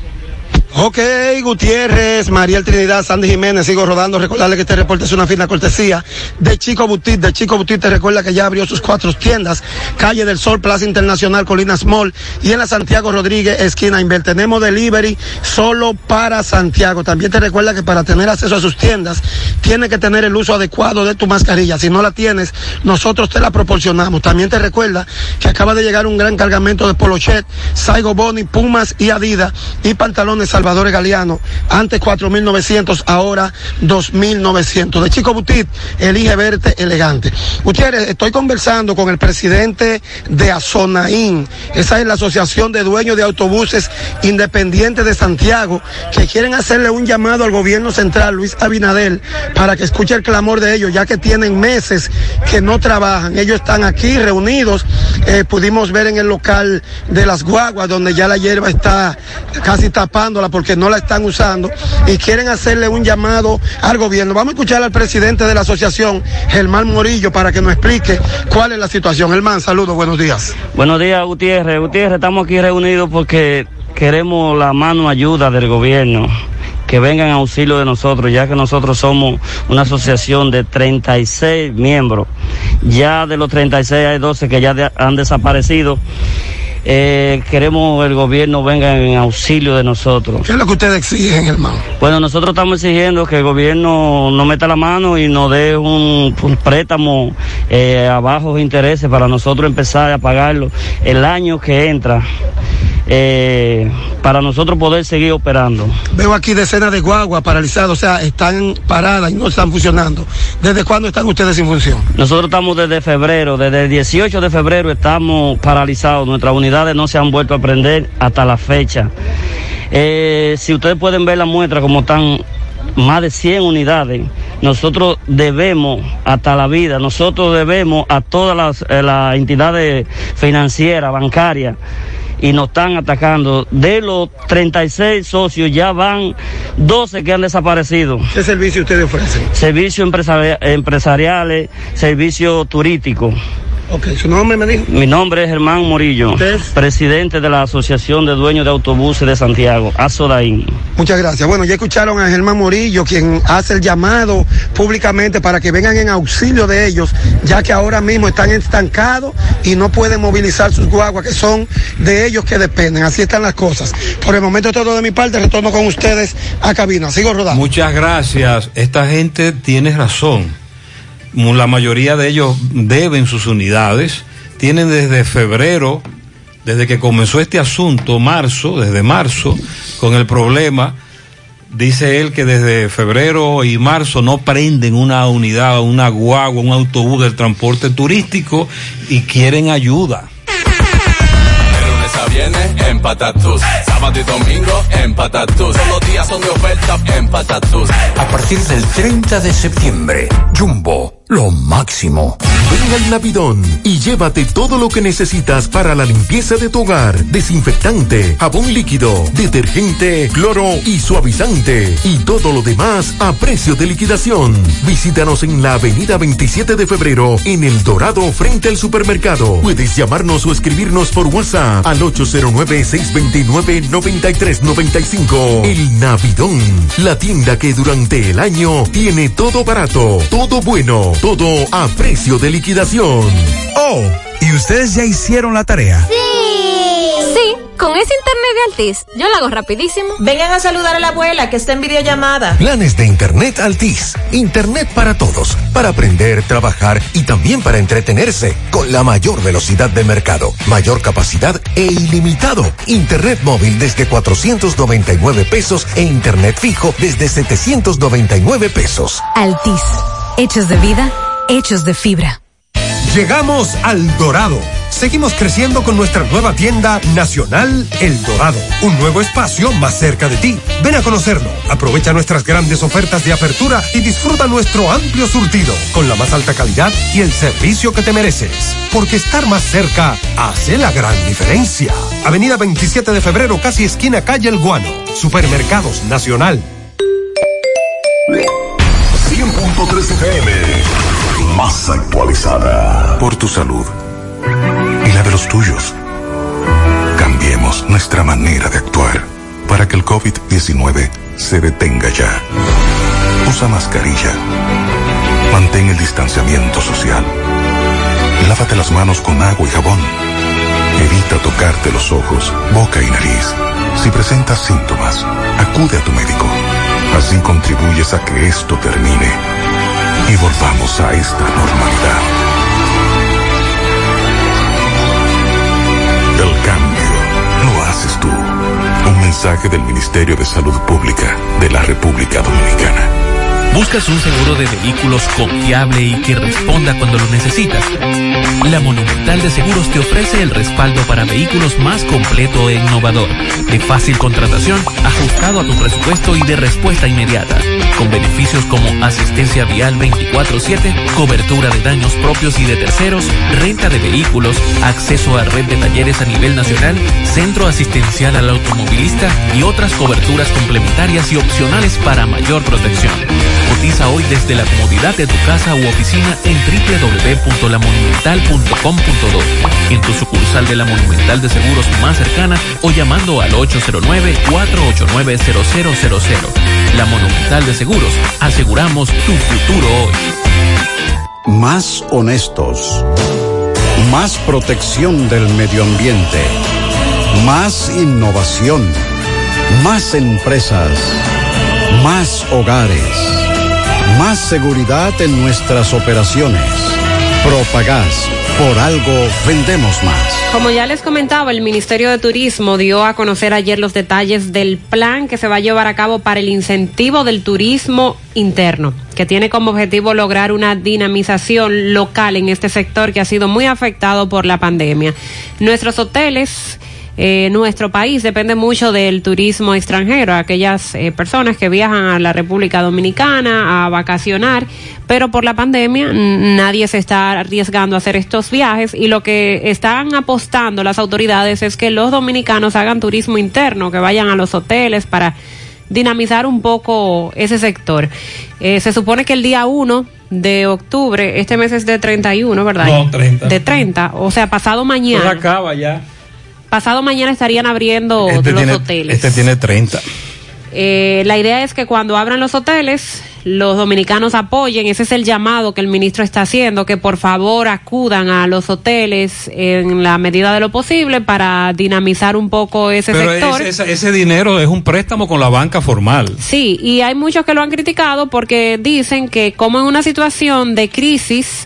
Ok, Gutiérrez, Mariel Trinidad, Sandy Jiménez, sigo rodando. Recordarle que este reporte es una fina cortesía de Chico Butit. De Chico Butit te recuerda que ya abrió sus cuatro tiendas, Calle del Sol, Plaza Internacional, Colinas Mall y en la Santiago Rodríguez, esquina Inver. Tenemos delivery solo para Santiago. También te recuerda que para tener acceso a sus tiendas, tiene que tener el uso adecuado de tu mascarilla. Si no la tienes, nosotros te la proporcionamos. También te recuerda que acaba de llegar un gran cargamento de Polochet, Saigo Boni, Pumas y Adidas y pantalones Salvador Galeano. Antes 4.900, ahora 2.900. De Chico Butit, elige verte elegante. Gutiérrez, estoy conversando con el presidente de Azonaín. Esa es la Asociación de Dueños de Autobuses Independientes de Santiago, que quieren hacerle un llamado al gobierno central, Luis Abinadel, para que escuche el clamor de ellos, ya que tienen meses que no trabajan. Ellos están aquí reunidos. Eh, pudimos ver en el local de las guaguas, donde ya la hierba está casi porque no la están usando y quieren hacerle un llamado al gobierno. Vamos a escuchar al presidente de la asociación, Germán Morillo, para que nos explique cuál es la situación. Germán, saludos, buenos días. Buenos días, Gutiérrez. Gutiérrez, estamos aquí reunidos porque queremos la mano ayuda del gobierno que vengan a auxilio de nosotros, ya que nosotros somos una asociación de 36 miembros. Ya de los 36 hay 12 que ya han desaparecido. Eh, queremos el gobierno venga en auxilio de nosotros. ¿Qué es lo que ustedes exigen, hermano? Bueno, nosotros estamos exigiendo que el gobierno nos meta la mano y nos dé un, un préstamo eh, a bajos intereses para nosotros empezar a pagarlo el año que entra. Eh, para nosotros poder seguir operando. Veo aquí decenas de guaguas paralizadas, o sea, están paradas y no están funcionando. ¿Desde cuándo están ustedes sin función? Nosotros estamos desde febrero, desde el 18 de febrero estamos paralizados, nuestras unidades no se han vuelto a prender hasta la fecha. Eh, si ustedes pueden ver la muestra como están más de 100 unidades, nosotros debemos hasta la vida, nosotros debemos a todas las, eh, las entidades financieras, bancarias, y nos están atacando. De los 36 socios ya van 12 que han desaparecido. ¿Qué servicio ustedes ofrecen? Servicios empresari- empresariales, servicios turísticos. Ok, ¿su nombre me dijo? Mi nombre es Germán Morillo, presidente de la Asociación de Dueños de Autobuses de Santiago, ASODAIN. Muchas gracias. Bueno, ya escucharon a Germán Morillo, quien hace el llamado públicamente para que vengan en auxilio de ellos, ya que ahora mismo están estancados y no pueden movilizar sus guaguas, que son de ellos que dependen. Así están las cosas. Por el momento todo de mi parte, retorno con ustedes a cabina. Sigo rodando. Muchas gracias. Esta gente tiene razón. La mayoría de ellos deben sus unidades. Tienen desde febrero, desde que comenzó este asunto, marzo, desde marzo, con el problema. Dice él que desde febrero y marzo no prenden una unidad, una guagua, un autobús del transporte turístico y quieren ayuda. De lunes a viernes en Patatus. Sábado y domingo en Patatus. Todos los días son de oferta en Patatus. A partir del 30 de septiembre, Jumbo, lo máximo. Ven al Navidón y llévate todo lo que necesitas para la limpieza de tu hogar. Desinfectante, jabón líquido, detergente, cloro y suavizante. Y todo lo demás a precio de liquidación. Visítanos en la avenida 27 de febrero, en El Dorado, frente al supermercado. Puedes llamarnos o escribirnos por WhatsApp al 809-629-9395. El Navidón, la tienda que durante el año tiene todo barato, todo bueno, todo a precio de liquidación. Oh, ¿y ustedes ya hicieron la tarea? Sí. Sí, con ese internet de Altis, yo lo hago rapidísimo. Vengan a saludar a la abuela que está en videollamada. Planes de Internet Altis. Internet para todos. Para aprender, trabajar y también para entretenerse. Con la mayor velocidad del mercado. Mayor capacidad e ilimitado. Internet móvil desde 499 pesos e Internet fijo desde 799 pesos. Altis, hechos de vida, hechos de fibra. Llegamos al Dorado. Seguimos creciendo con nuestra nueva tienda nacional El Dorado. Un nuevo espacio más cerca de ti. Ven a conocerlo. Aprovecha nuestras grandes ofertas de apertura y disfruta nuestro amplio surtido con la más alta calidad y el servicio que te mereces. Porque estar más cerca hace la gran diferencia. Avenida 27 de febrero, casi esquina calle El Guano. Supermercados Nacional. 100.3 FM, más actualizada. Por tu salud y la de los tuyos. Cambiemos nuestra manera de actuar para que el COVID-19 se detenga ya. Usa mascarilla. Mantén el distanciamiento social. Lávate las manos con agua y jabón. Evita tocarte los ojos, boca y nariz. Si presentas síntomas, acude a tu médico. Así contribuyes a que esto termine y volvamos a esta normalidad. El cambio lo haces tú. Un mensaje del Ministerio de Salud Pública de la República Dominicana. ¿Buscas un seguro de vehículos confiable y que responda cuando lo necesitas? La Monumental de Seguros te ofrece el respaldo para vehículos más completo e innovador, de fácil contratación, ajustado a tu presupuesto y de respuesta inmediata, con beneficios como asistencia vial 24/7, cobertura de daños propios y de terceros, renta de vehículos, acceso a red de talleres a nivel nacional, centro asistencial al automovilista y otras coberturas complementarias y opcionales para mayor protección. Hoy desde la comodidad de tu casa u oficina en www.lamonumental.com.do, en tu sucursal de la Monumental de Seguros más cercana o llamando al 809-489-0000. La Monumental de Seguros, aseguramos tu futuro hoy. Más honestos. Más protección del medio ambiente. Más innovación. Más empresas. Más hogares. Más seguridad en nuestras operaciones. Propagás. Por algo vendemos más. Como ya les comentaba, el Ministerio de Turismo dio a conocer ayer los detalles del plan que se va a llevar a cabo para el incentivo del turismo interno, que tiene como objetivo lograr una dinamización local en este sector que ha sido muy afectado por la pandemia. Nuestros hoteles Eh, nuestro país depende mucho del turismo extranjero, aquellas eh, personas que viajan a la República Dominicana a vacacionar, pero por la pandemia nadie se está arriesgando a hacer estos viajes y lo que están apostando las autoridades es que los dominicanos hagan turismo interno, que vayan a los hoteles para dinamizar un poco ese sector. Eh, se supone que el día 1 de octubre, este mes es de 31, ¿verdad? No, 30. De 30, o sea, pasado mañana. acaba ya. Pasado mañana estarían abriendo Este los tiene, hoteles. este tiene 30. Eh, la idea es que cuando abran los hoteles, los dominicanos apoyen. Ese es el llamado que el ministro está haciendo, que por favor acudan a los hoteles en la medida de lo posible para dinamizar un poco ese Pero sector. ese, ese- ese dinero es un préstamo con la banca formal. Sí, y hay muchos que lo han criticado porque dicen que como en una situación de crisis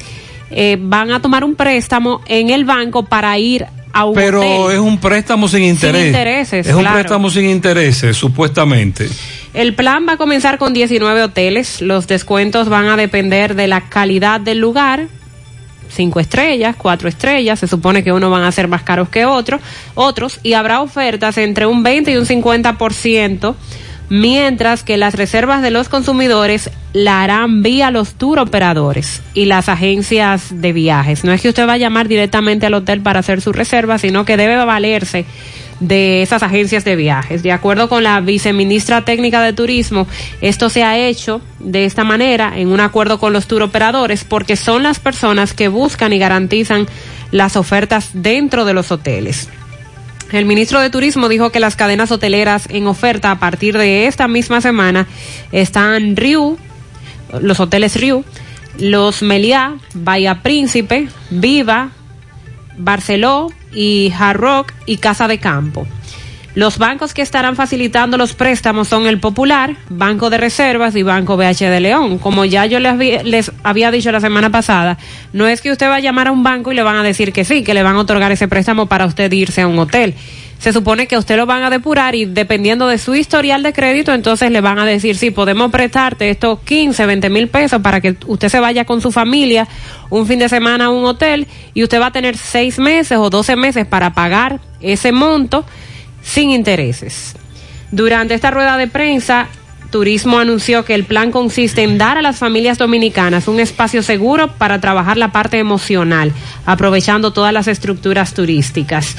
eh, van a tomar un préstamo en el banco para ir a un Pero hotel. es un préstamo sin interés. intereses, Es un préstamo sin intereses, supuestamente. El plan va a comenzar con 19 hoteles. Los descuentos van a depender de la calidad del lugar. Cinco estrellas, cuatro estrellas, se supone que unos van a ser más caros que otros, otros, y habrá ofertas entre un 20 y un 50%, mientras que las reservas de los consumidores la harán vía los tour operadores y las agencias de viajes. No es que usted va a llamar directamente al hotel para hacer su reserva, sino que debe valerse de esas agencias de viajes. De acuerdo con la viceministra técnica de turismo, esto se ha hecho de esta manera en un acuerdo con los tour operadores porque son las personas que buscan y garantizan las ofertas dentro de los hoteles. El ministro de Turismo dijo que las cadenas hoteleras en oferta a partir de esta misma semana están Riu, los hoteles Riu, los Meliá, Bahía Príncipe, Viva, Barceló y Hard Rock y Casa de Campo. Los bancos que estarán facilitando los préstamos son el Popular, Banco de Reservas y Banco BH de León. Como ya yo les había, les había dicho la semana pasada, no es que usted va a llamar a un banco y le van a decir que sí, que le van a otorgar ese préstamo para usted irse a un hotel. Se supone que usted lo van a depurar y dependiendo de su historial de crédito, entonces le van a decir, sí, podemos prestarte estos 15, 20 mil pesos para que usted se vaya con su familia un fin de semana a un hotel y usted va a tener seis meses o 12 meses para pagar ese monto sin intereses. Durante esta rueda de prensa, Turismo anunció que el plan consiste en dar a las familias dominicanas un espacio seguro para trabajar la parte emocional, aprovechando todas las estructuras turísticas.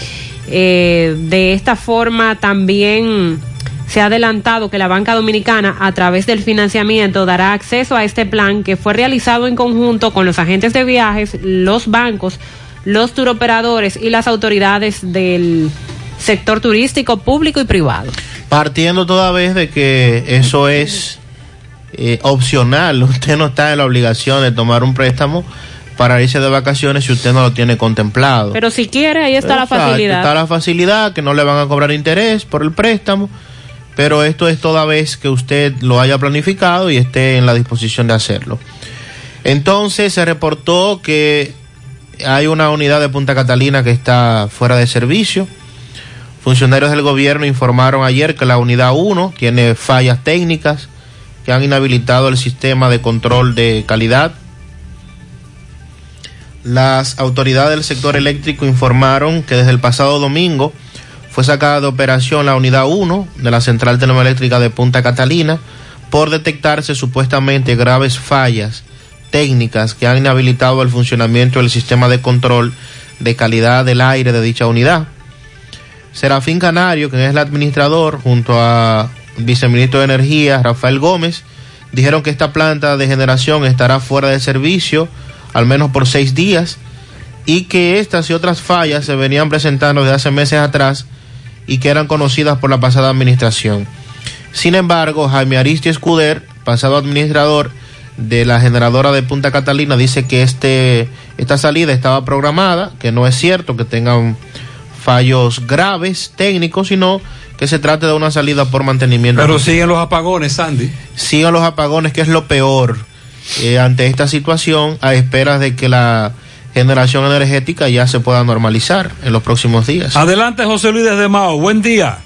Eh, de esta forma también se ha adelantado que la banca dominicana, a través del financiamiento, dará acceso a este plan que fue realizado en conjunto con los agentes de viajes, los bancos, los turoperadores y las autoridades del sector turístico público y privado. Partiendo toda vez de que eso es eh, opcional, usted no está en la obligación de tomar un préstamo para irse de vacaciones si usted no lo tiene contemplado. Pero si quiere, ahí está la facilidad. Está la facilidad, que no le van a cobrar interés por el préstamo, pero esto es toda vez que usted lo haya planificado y esté en la disposición de hacerlo. Entonces se reportó que hay una unidad de Punta Catalina que está fuera de servicio. Funcionarios del gobierno informaron ayer que la unidad 1 tiene fallas técnicas que han inhabilitado el sistema de control de calidad. Las autoridades del sector eléctrico informaron que desde el pasado domingo fue sacada de operación la unidad 1 de la central termoeléctrica de Punta Catalina por detectarse supuestamente graves fallas técnicas que han inhabilitado el funcionamiento del sistema de control de calidad del aire de dicha unidad. Serafín Canario, quien es el administrador, junto a viceministro de Energía, Rafael Gómez, dijeron que esta planta de generación estará fuera de servicio al menos por seis días y que estas y otras fallas se venían presentando desde hace meses atrás y que eran conocidas por la pasada administración. Sin embargo, Jaime Aristi Escuder, pasado administrador de la generadora de Punta Catalina, dice que este, esta salida estaba programada, que no es cierto que tengan fallos graves técnicos, sino que se trate de una salida por mantenimiento. Pero siguen los apagones, Sandy. Siguen los apagones, que es lo peor eh, ante esta situación, a esperas de que la generación energética ya se pueda normalizar en los próximos días. Adelante, José Luis desde Mao. Buen día.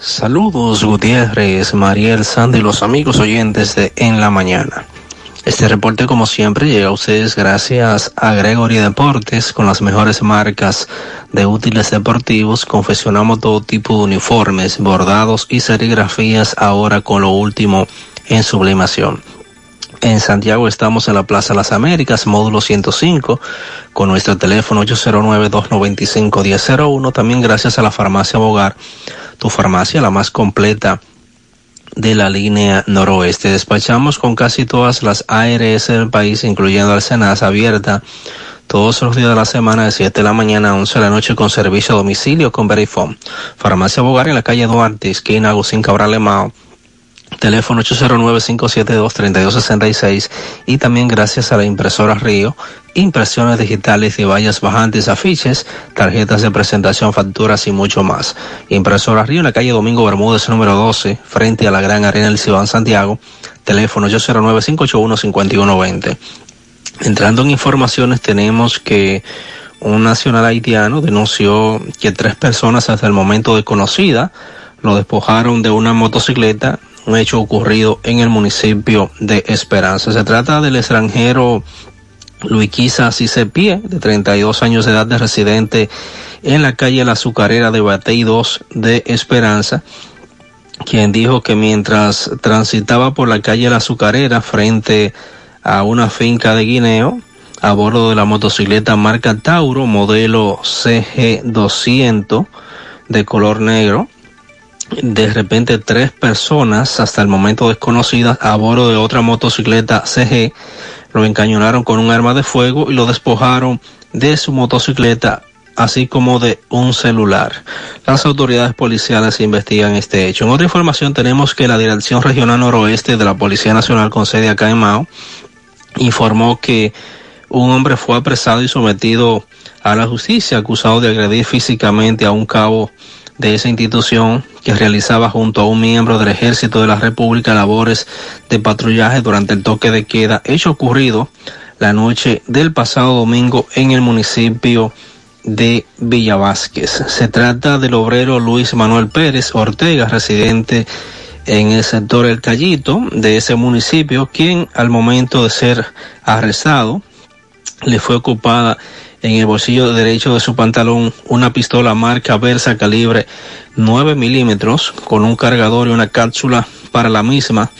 Saludos Gutiérrez, Mariel, Sandy y los amigos oyentes de En la Mañana. Este reporte, como siempre, llega a ustedes gracias a Gregory Deportes con las mejores marcas de útiles deportivos. Confeccionamos todo tipo de uniformes, bordados y serigrafías ahora con lo último en sublimación. En Santiago estamos en la Plaza Las Américas, módulo 105, con nuestro teléfono 809-295-1001. También gracias a la farmacia Bogar, tu farmacia la más completa de la línea noroeste. Despachamos con casi todas las ARS del país, incluyendo al abierta todos los días de la semana de 7 de la mañana a 11 de la noche con servicio a domicilio con Verifone. Farmacia Bogar en la calle Duarte, esquina Agustín Cabral Emao. Teléfono 809-572-3266 y también gracias a la impresora Río, impresiones digitales de vallas bajantes, afiches, tarjetas de presentación, facturas y mucho más. Impresora Río en la calle Domingo Bermúdez número 12, frente a la Gran Arena del Ciudad Santiago. Teléfono 809-581-5120. Entrando en informaciones tenemos que un nacional haitiano denunció que tres personas hasta el momento desconocidas lo despojaron de una motocicleta un hecho ocurrido en el municipio de Esperanza. Se trata del extranjero Luiquisa Cicepie, de 32 años de edad, de residente en la calle La Azucarera de Batey 2 de Esperanza, quien dijo que mientras transitaba por la calle La Azucarera frente a una finca de guineo, a bordo de la motocicleta marca Tauro, modelo CG200 de color negro, de repente tres personas, hasta el momento desconocidas, a bordo de otra motocicleta CG, lo encañonaron con un arma de fuego y lo despojaron de su motocicleta, así como de un celular. Las autoridades policiales investigan este hecho. En otra información tenemos que la Dirección Regional Noroeste de la Policía Nacional con sede acá en Mao informó que un hombre fue apresado y sometido a la justicia acusado de agredir físicamente a un cabo de esa institución que realizaba junto a un miembro del Ejército de la República labores de patrullaje durante el toque de queda, hecho ocurrido la noche del pasado domingo en el municipio de Villa Vázquez. Se trata del obrero Luis Manuel Pérez Ortega, residente en el sector El Callito de ese municipio, quien al momento de ser arrestado le fue ocupada en el bolsillo derecho de su pantalón una pistola marca Versa calibre 9 milímetros con un cargador y una cápsula para la misma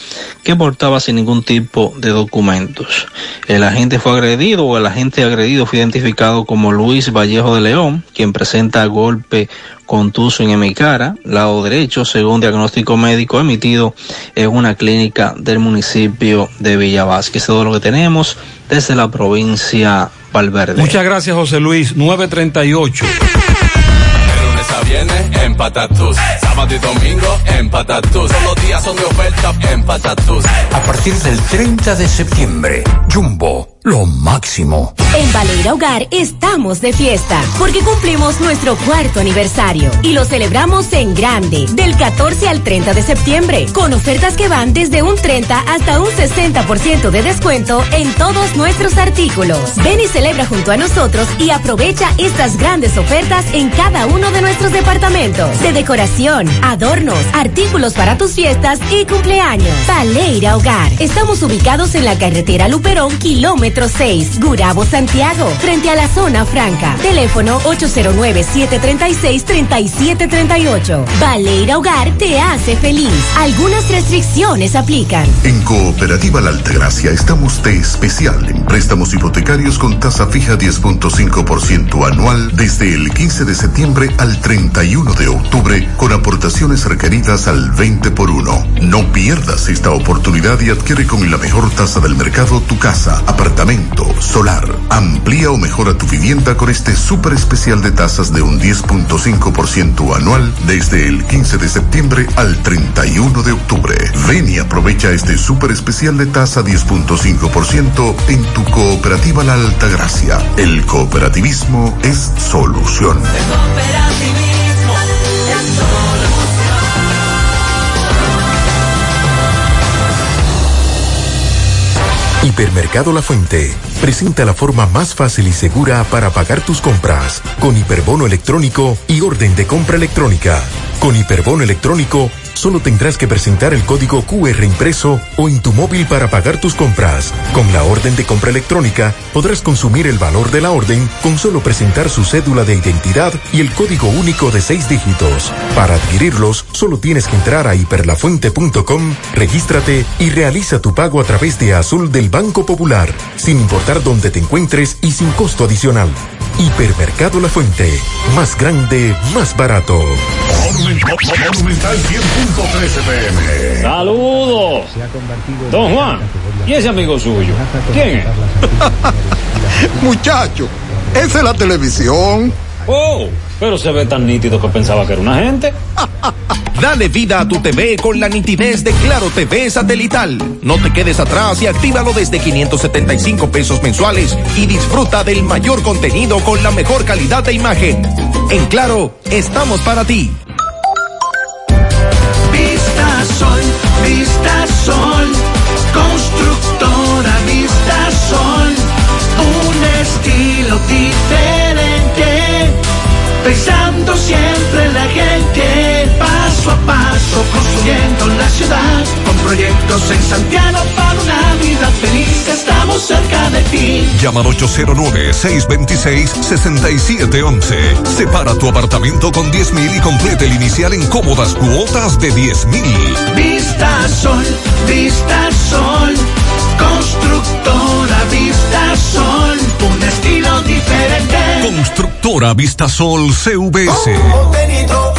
que portaba sin ningún tipo de documentos. El agente fue agredido o el agente agredido fue identificado como Luis Vallejo de León, quien presenta golpe contuso en mi cara, lado derecho, según diagnóstico médico emitido en una clínica del municipio de Villa Vázquez. Todo lo que tenemos desde la provincia Valverde. Muchas gracias, José Luis. 938. De lunes a viernes en Patatus. Sábado y domingo en Patatus. Todos los días son de oferta en Patatus. A partir del 30 de septiembre, Jumbo, lo máximo. En Baleira Hogar estamos de fiesta porque cumplimos nuestro cuarto aniversario y lo celebramos en grande del 14 al 30 de septiembre con ofertas que van desde un 30 hasta un 60% de descuento en todos nuestros artículos. Ven y celebra junto a nosotros y aprovecha estas grandes ofertas en cada uno de nuestros departamentos de decoración, adornos, artículos para tus fiestas y cumpleaños. Baleira Hogar. Estamos ubicados en la carretera Luperón, kilómetro 6, Gurabo, Santiago, frente a la zona franca. Teléfono 809-736-3738. Baleira Hogar te hace feliz. Algunas restricciones aplican. En Cooperativa La Altagracia estamos de especial en préstamos hipotecarios con tasa fija 10.5% anual desde el 15 de septiembre al 31 de octubre con aportaciones requeridas al 20 por 1. No pierdas esta oportunidad y adquiere con la mejor tasa del mercado tu casa, apartamento, solar. Amplía o mejora tu vivienda con este súper especial de tasas de un 10.5% anual desde el 15 de septiembre al 31 de octubre. Ven y aprovecha este súper especial de tasa 10.5% en tu cooperativa La Altagracia. El cooperativismo es solución. Hipermercado La Fuente presenta la forma más fácil y segura para pagar tus compras con hiperbono electrónico y orden de compra electrónica. Con Hiperbono electrónico, solo tendrás que presentar el código QR impreso o en tu móvil para pagar tus compras. Con la orden de compra electrónica, podrás consumir el valor de la orden con solo presentar su cédula de identidad y el código único de seis dígitos. Para adquirirlos, solo tienes que entrar a hiperlafuente.com, regístrate y realiza tu pago a través de Azul del Banco Popular, sin importar dónde te encuentres y sin costo adicional. Hipermercado La Fuente, más grande, más barato. Monumental 100.13 pm. Saludos. Don Juan. ¿Y ese amigo suyo? ¿Quién es? Muchacho, esa es la televisión. Oh, pero se ve tan nítido que pensaba que era una gente. Dale vida a tu TV con la nitidez de Claro TV satelital. No te quedes atrás y actívalo desde 575 pesos mensuales y disfruta del mayor contenido con la mejor calidad de imagen. En Claro, estamos para ti. Vista Sol, Vista Sol, constructora Vista Sol, un estilo diferente, construyendo la ciudad, con proyectos en Santiago para una vida feliz, estamos cerca de ti. Llama al 809-626-6711. Separa tu apartamento con 10 mil y complete el inicial en cómodas cuotas de 10 mil. Vista Sol, Vista Sol, constructora Vista Sol, un estilo diferente. Constructora Vistasol CVS. Ponte nitro, ponte nitro,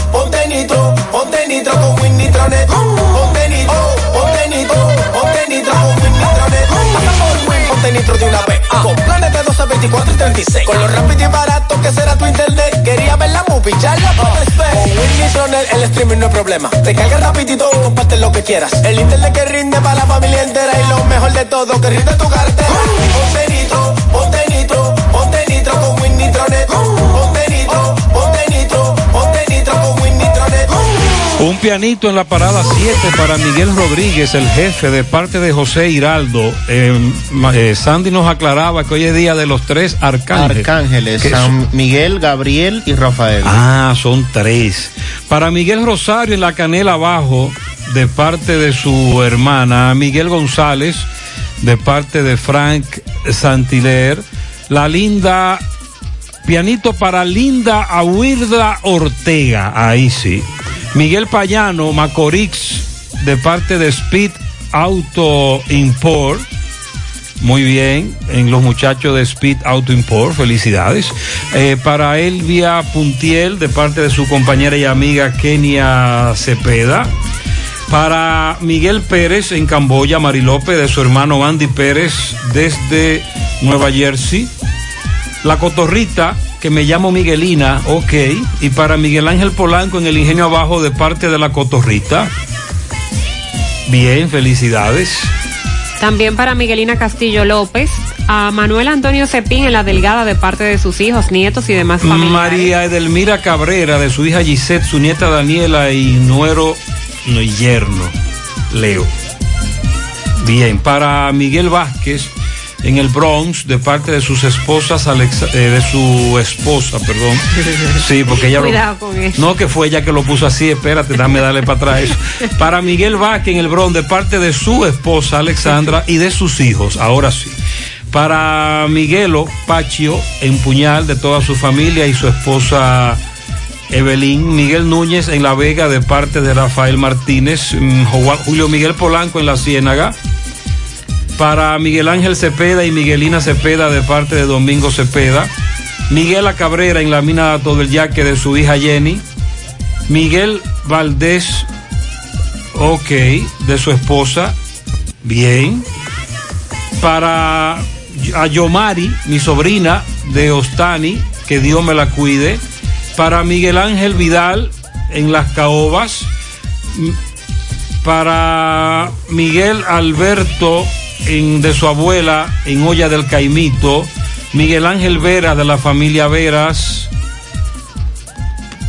ponte nitro con Win Nitronet. Ponte nitro, ponte nitro, ponte nitro con Win Nitronet. Pasa por Win, ponte nitro de una vez. Con planes de 12, 24 y 36. Con lo rápido y barato que será tu internet. Quería ver la movie, ya la puedes ver. Con Win Nitronet el streaming no es problema. Te carga rapidito y comparte lo que quieras. El internet que rinde para la familia entera. Y lo mejor de todo, que rinde tu cartera. Ponte nitro, ponte nitro, ponte nitro con Win Nitronet. Un pianito en la parada 7 para Miguel Rodríguez, el jefe de parte de José Hiraldo. Eh, ma- eh, Sandy nos aclaraba que hoy es día de los tres arcángeles. Arcángeles, San Miguel, Gabriel y Rafael. Ah, son tres. Para Miguel Rosario en la canela abajo, de parte de su hermana, Miguel González, de parte de Frank Santiler, la linda, pianito para Linda Ahuirda Ortega, ahí sí. Miguel Payano, Macorix, de parte de Speed Auto Import. Muy bien, en los muchachos de Speed Auto Import, felicidades. Eh, para Elvia Puntiel, de parte de su compañera y amiga Kenia Cepeda. Para Miguel Pérez en Camboya, Mari López, de su hermano Andy Pérez, desde Nueva Jersey. La Cotorrita, que me llamo Miguelina, ok. Y para Miguel Ángel Polanco en el Ingenio Abajo, de parte de la Cotorrita. Bien, felicidades. También para Miguelina Castillo López, a Manuel Antonio Cepín en la delgada de parte de sus hijos, nietos y demás familiares. María Edelmira Cabrera, de su hija Gisette, su nieta Daniela y nuero no, yerno, Leo. Bien, para Miguel Vázquez en el Bronx, de parte de sus esposas, Alexa- eh, de su esposa, perdón. Sí, porque ella lo- Cuidado con eso. No, que fue ella que lo puso así, espérate, dame darle para atrás. Para Miguel Vázquez en el Bronx, de parte de su esposa Alexandra y de sus hijos, ahora sí. Para Miguelo Pacho en Puñal, de toda su familia y su esposa Evelyn. Miguel Núñez en La Vega, de parte de Rafael Martínez. mm, Ju- Julio Miguel Polanco en La Ciénaga. Para Miguel Ángel Cepeda y Miguelina Cepeda, de parte de Domingo Cepeda. Miguel Cabrera en la mina Dato del Yaque de su hija Jenny. Miguel Valdés, ok, de su esposa, bien. Para a Yomari, mi sobrina de Ostani, que Dios me la cuide. Para Miguel Ángel Vidal en Las Caobas. Para Miguel Alberto de su abuela en Olla del Caimito. Miguel Ángel Vera de la familia Veras.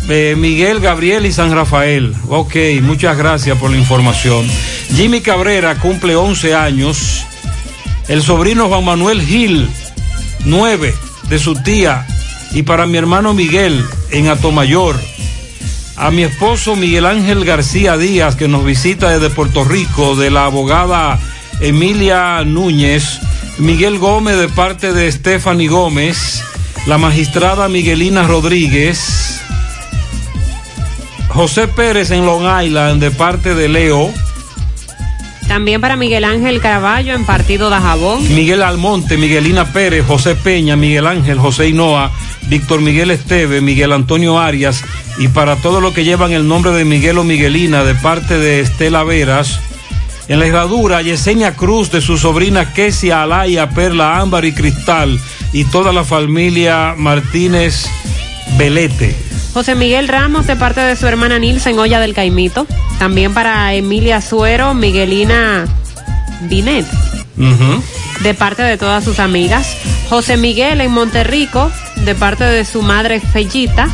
Eh, Miguel Gabriel y San Rafael. Ok, muchas gracias por la información. Jimmy Cabrera cumple 11 años. El sobrino Juan Manuel Gil, 9, de su tía. Y para mi hermano Miguel en Atomayor. a mi esposo Miguel Ángel García Díaz, que nos visita desde Puerto Rico, de la abogada Emilia Núñez, Miguel Gómez de parte de Stephanie Gómez, la magistrada Miguelina Rodríguez, José Pérez en Long Island de parte de Leo, También para Miguel Ángel Caraballo en Partido de Jabón. Miguel Almonte, Miguelina Pérez, José Peña, Miguel Ángel, José Hinoa, Víctor Miguel Esteve, Miguel Antonio Arias y para todos los que llevan el nombre de Miguel o Miguelina de parte de Estela Veras. En la herradura, Yesenia Cruz de su sobrina Kesia Alaya, Perla, Ámbar y Cristal y toda la familia Martínez Belete. José Miguel Ramos de parte de su hermana Nilsa en Olla del Caimito. También para Emilia Suero, Miguelina Binet, de parte de todas sus amigas. José Miguel en Monterrico, de parte de su madre Fellita.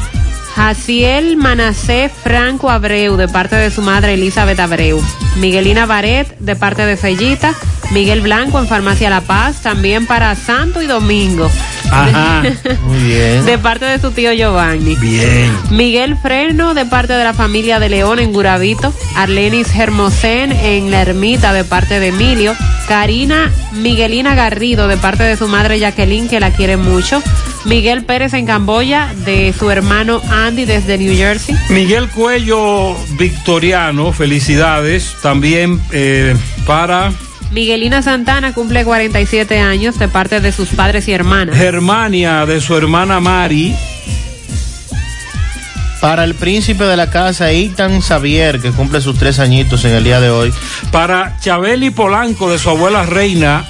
Jaciel Manacé Franco Abreu, de parte de su madre Elizabeth Abreu. Miguelina Baret, de parte de Fellita. Miguel Blanco en Farmacia La Paz, también para Santo y Domingo. Ajá, muy bien. De parte de su tío Giovanni. Bien. Miguel Freno de parte de la familia de León en Guravito, Arlenis Hermosén en La Ermita de parte de Emilio, Karina Miguelina Garrido de parte de su madre Jacqueline que la quiere mucho, Miguel Pérez en Camboya de su hermano Andy desde New Jersey. Miguel Cuello Victoriano, felicidades. También eh, para Miguelina Santana cumple 47 años de parte de sus padres y hermanas. Germania de su hermana Mari. Para el príncipe de la casa, Itan Xavier, que cumple sus tres añitos en el día de hoy. Para Chabeli Polanco de su abuela Reina.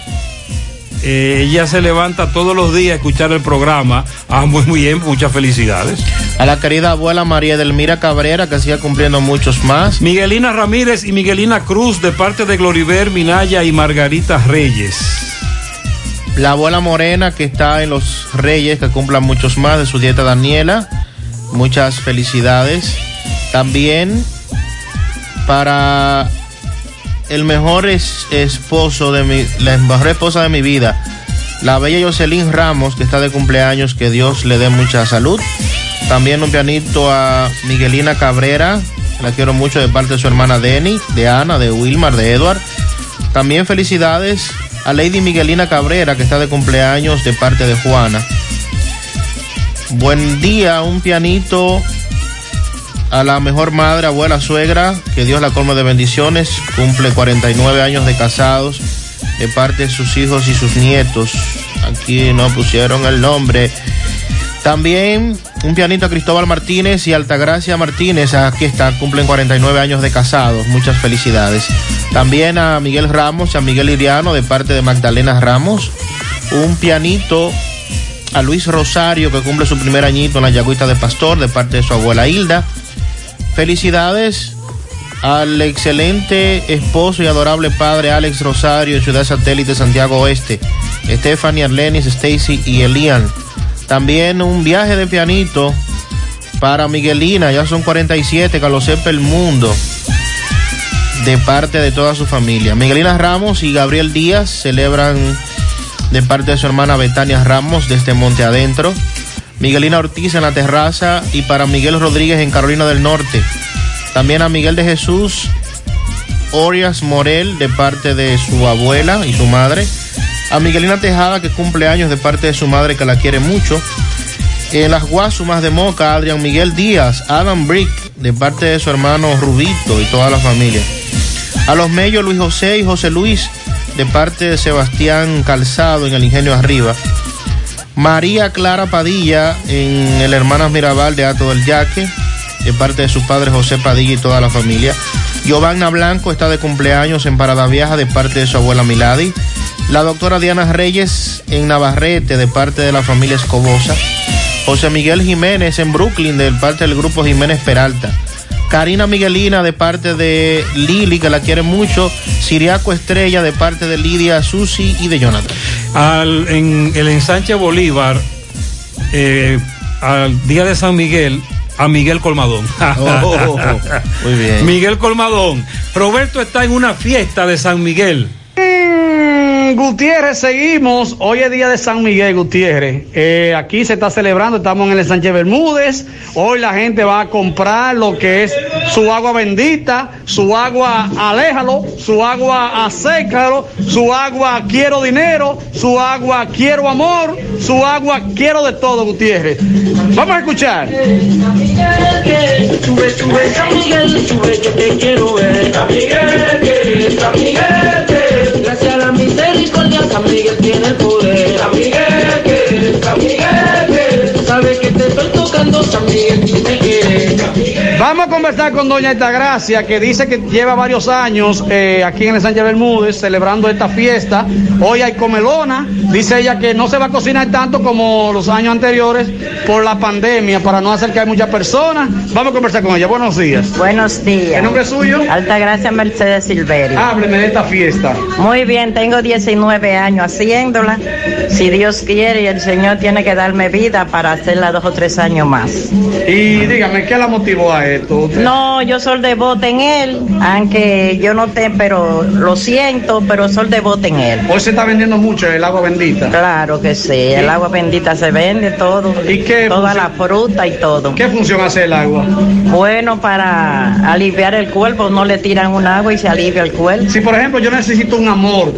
Eh, ella se levanta todos los días a escuchar el programa. Ah, muy, muy bien, muchas felicidades. A la querida abuela María Delmira Cabrera, que sigue cumpliendo muchos más. Miguelina Ramírez y Miguelina Cruz de parte de Gloriver Minaya y Margarita Reyes. La abuela Morena, que está en los Reyes, que cumplan muchos más de su dieta Daniela. Muchas felicidades. También para el mejor es- esposo de mi, la mejor esposa de mi vida, la bella Jocelyn Ramos, que está de cumpleaños, que Dios le dé mucha salud. También un pianito a Miguelina Cabrera, la quiero mucho de parte de su hermana Denny, de Ana, de Wilmar, de Edward. También felicidades a Lady Miguelina Cabrera, que está de cumpleaños de parte de Juana. Buen día, un pianito a la mejor madre, abuela, suegra, que Dios la colme de bendiciones, cumple 49 años de casados, de parte de sus hijos y sus nietos. Aquí no pusieron el nombre. También un pianito a Cristóbal Martínez y Altagracia Martínez, aquí está, cumplen 49 años de casados, muchas felicidades. También a Miguel Ramos y a Miguel Iriano de parte de Magdalena Ramos. Un pianito a Luis Rosario que cumple su primer añito en la Yagüita de Pastor de parte de su abuela Hilda. Felicidades al excelente esposo y adorable padre Alex Rosario Ciudad Satélite Santiago Oeste, Stephanie Arlenis, Stacy y Elian. También un viaje de pianito para Miguelina, ya son 47, que lo sepa el mundo, de parte de toda su familia. Miguelina Ramos y Gabriel Díaz celebran de parte de su hermana Betania Ramos desde Monte Adentro. Miguelina Ortiz en la terraza y para Miguel Rodríguez en Carolina del Norte. También a Miguel de Jesús Orias Morel de parte de su abuela y su madre. A Miguelina Tejada que cumple años de parte de su madre que la quiere mucho. En las Guasumas de Moca, Adrián Miguel Díaz, Adam Brick de parte de su hermano Rubito y toda la familia. A los Mellos Luis José y José Luis de parte de Sebastián Calzado en el Ingenio Arriba. María Clara Padilla en el Hermanas Mirabal de Ato del Yaque, de parte de su padre José Padilla y toda la familia. Giovanna Blanco está de cumpleaños en Parada Vieja de parte de su abuela Miladi. La doctora Diana Reyes en Navarrete de parte de la familia Escobosa. José Miguel Jiménez en Brooklyn de parte del grupo Jiménez Peralta. Karina Miguelina de parte de Lili, que la quiere mucho. Siriaco Estrella de parte de Lidia, Susi y de Jonathan. Al, en el ensanche Bolívar, eh, al día de San Miguel, a Miguel Colmadón. Oh, muy bien. Miguel Colmadón. Roberto está en una fiesta de San Miguel. Gutiérrez, seguimos. Hoy es día de San Miguel Gutiérrez. Eh, aquí se está celebrando, estamos en el Sánchez Bermúdez. Hoy la gente va a comprar lo que es su agua bendita, su agua aléjalo, su agua acécalo, su agua quiero dinero, su agua quiero amor, su agua quiero de todo Gutiérrez. Vamos a escuchar. Misericordia San Miguel tiene poder. San Miguel, que San Miguel, que tú sabes que te estoy tocando San Vamos a conversar con doña Gracia, que dice que lleva varios años eh, aquí en el Sánchez Bermúdez celebrando esta fiesta. Hoy hay comelona. Dice ella que no se va a cocinar tanto como los años anteriores por la pandemia, para no hacer que hay muchas personas. Vamos a conversar con ella. Buenos días. Buenos días. ¿El nombre es suyo? Altagracia Mercedes Silverio. Hábleme de esta fiesta. Muy bien, tengo 19 años haciéndola. Si Dios quiere y el Señor tiene que darme vida para hacerla dos o tres años más. Y dígame, ¿qué la motivó a No, yo soy devota en él, aunque yo no te, pero lo siento, pero soy devota en él. Hoy se está vendiendo mucho el agua bendita. Claro que sí, el agua bendita se vende todo. ¿Y qué Toda la fruta y todo. ¿Qué función hace el agua? Bueno, para aliviar el cuerpo, no le tiran un agua y se alivia el cuerpo. Si por ejemplo yo necesito un amor,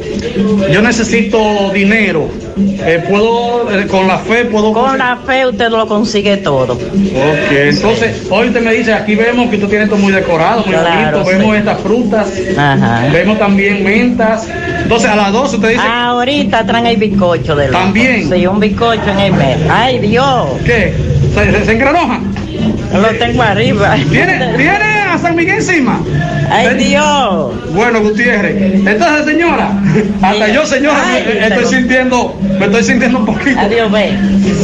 yo necesito dinero, eh, puedo, eh, con la fe puedo... Con la fe usted lo consigue todo. Ok, entonces hoy usted me dice, aquí vemos que tú tienes esto muy decorado, muy Claro, bonito, sí. vemos estas frutas, Ajá. vemos también mentas. Entonces a las 12 usted dice... Ahorita traen el bizcocho de ¿También? Sí, un bizcocho en el mes. ¡Ay, Dios! ¿Qué? ¿Se, se, se engranoja? Lo tengo arriba. ¿Viene, ¿Viene a San Miguel encima? ¡Ay, Dios! Bueno, Gutiérrez. Entonces, señora, hasta yo, señora, Ay, me, estoy sintiendo, me estoy sintiendo un poquito. Adiós, ve.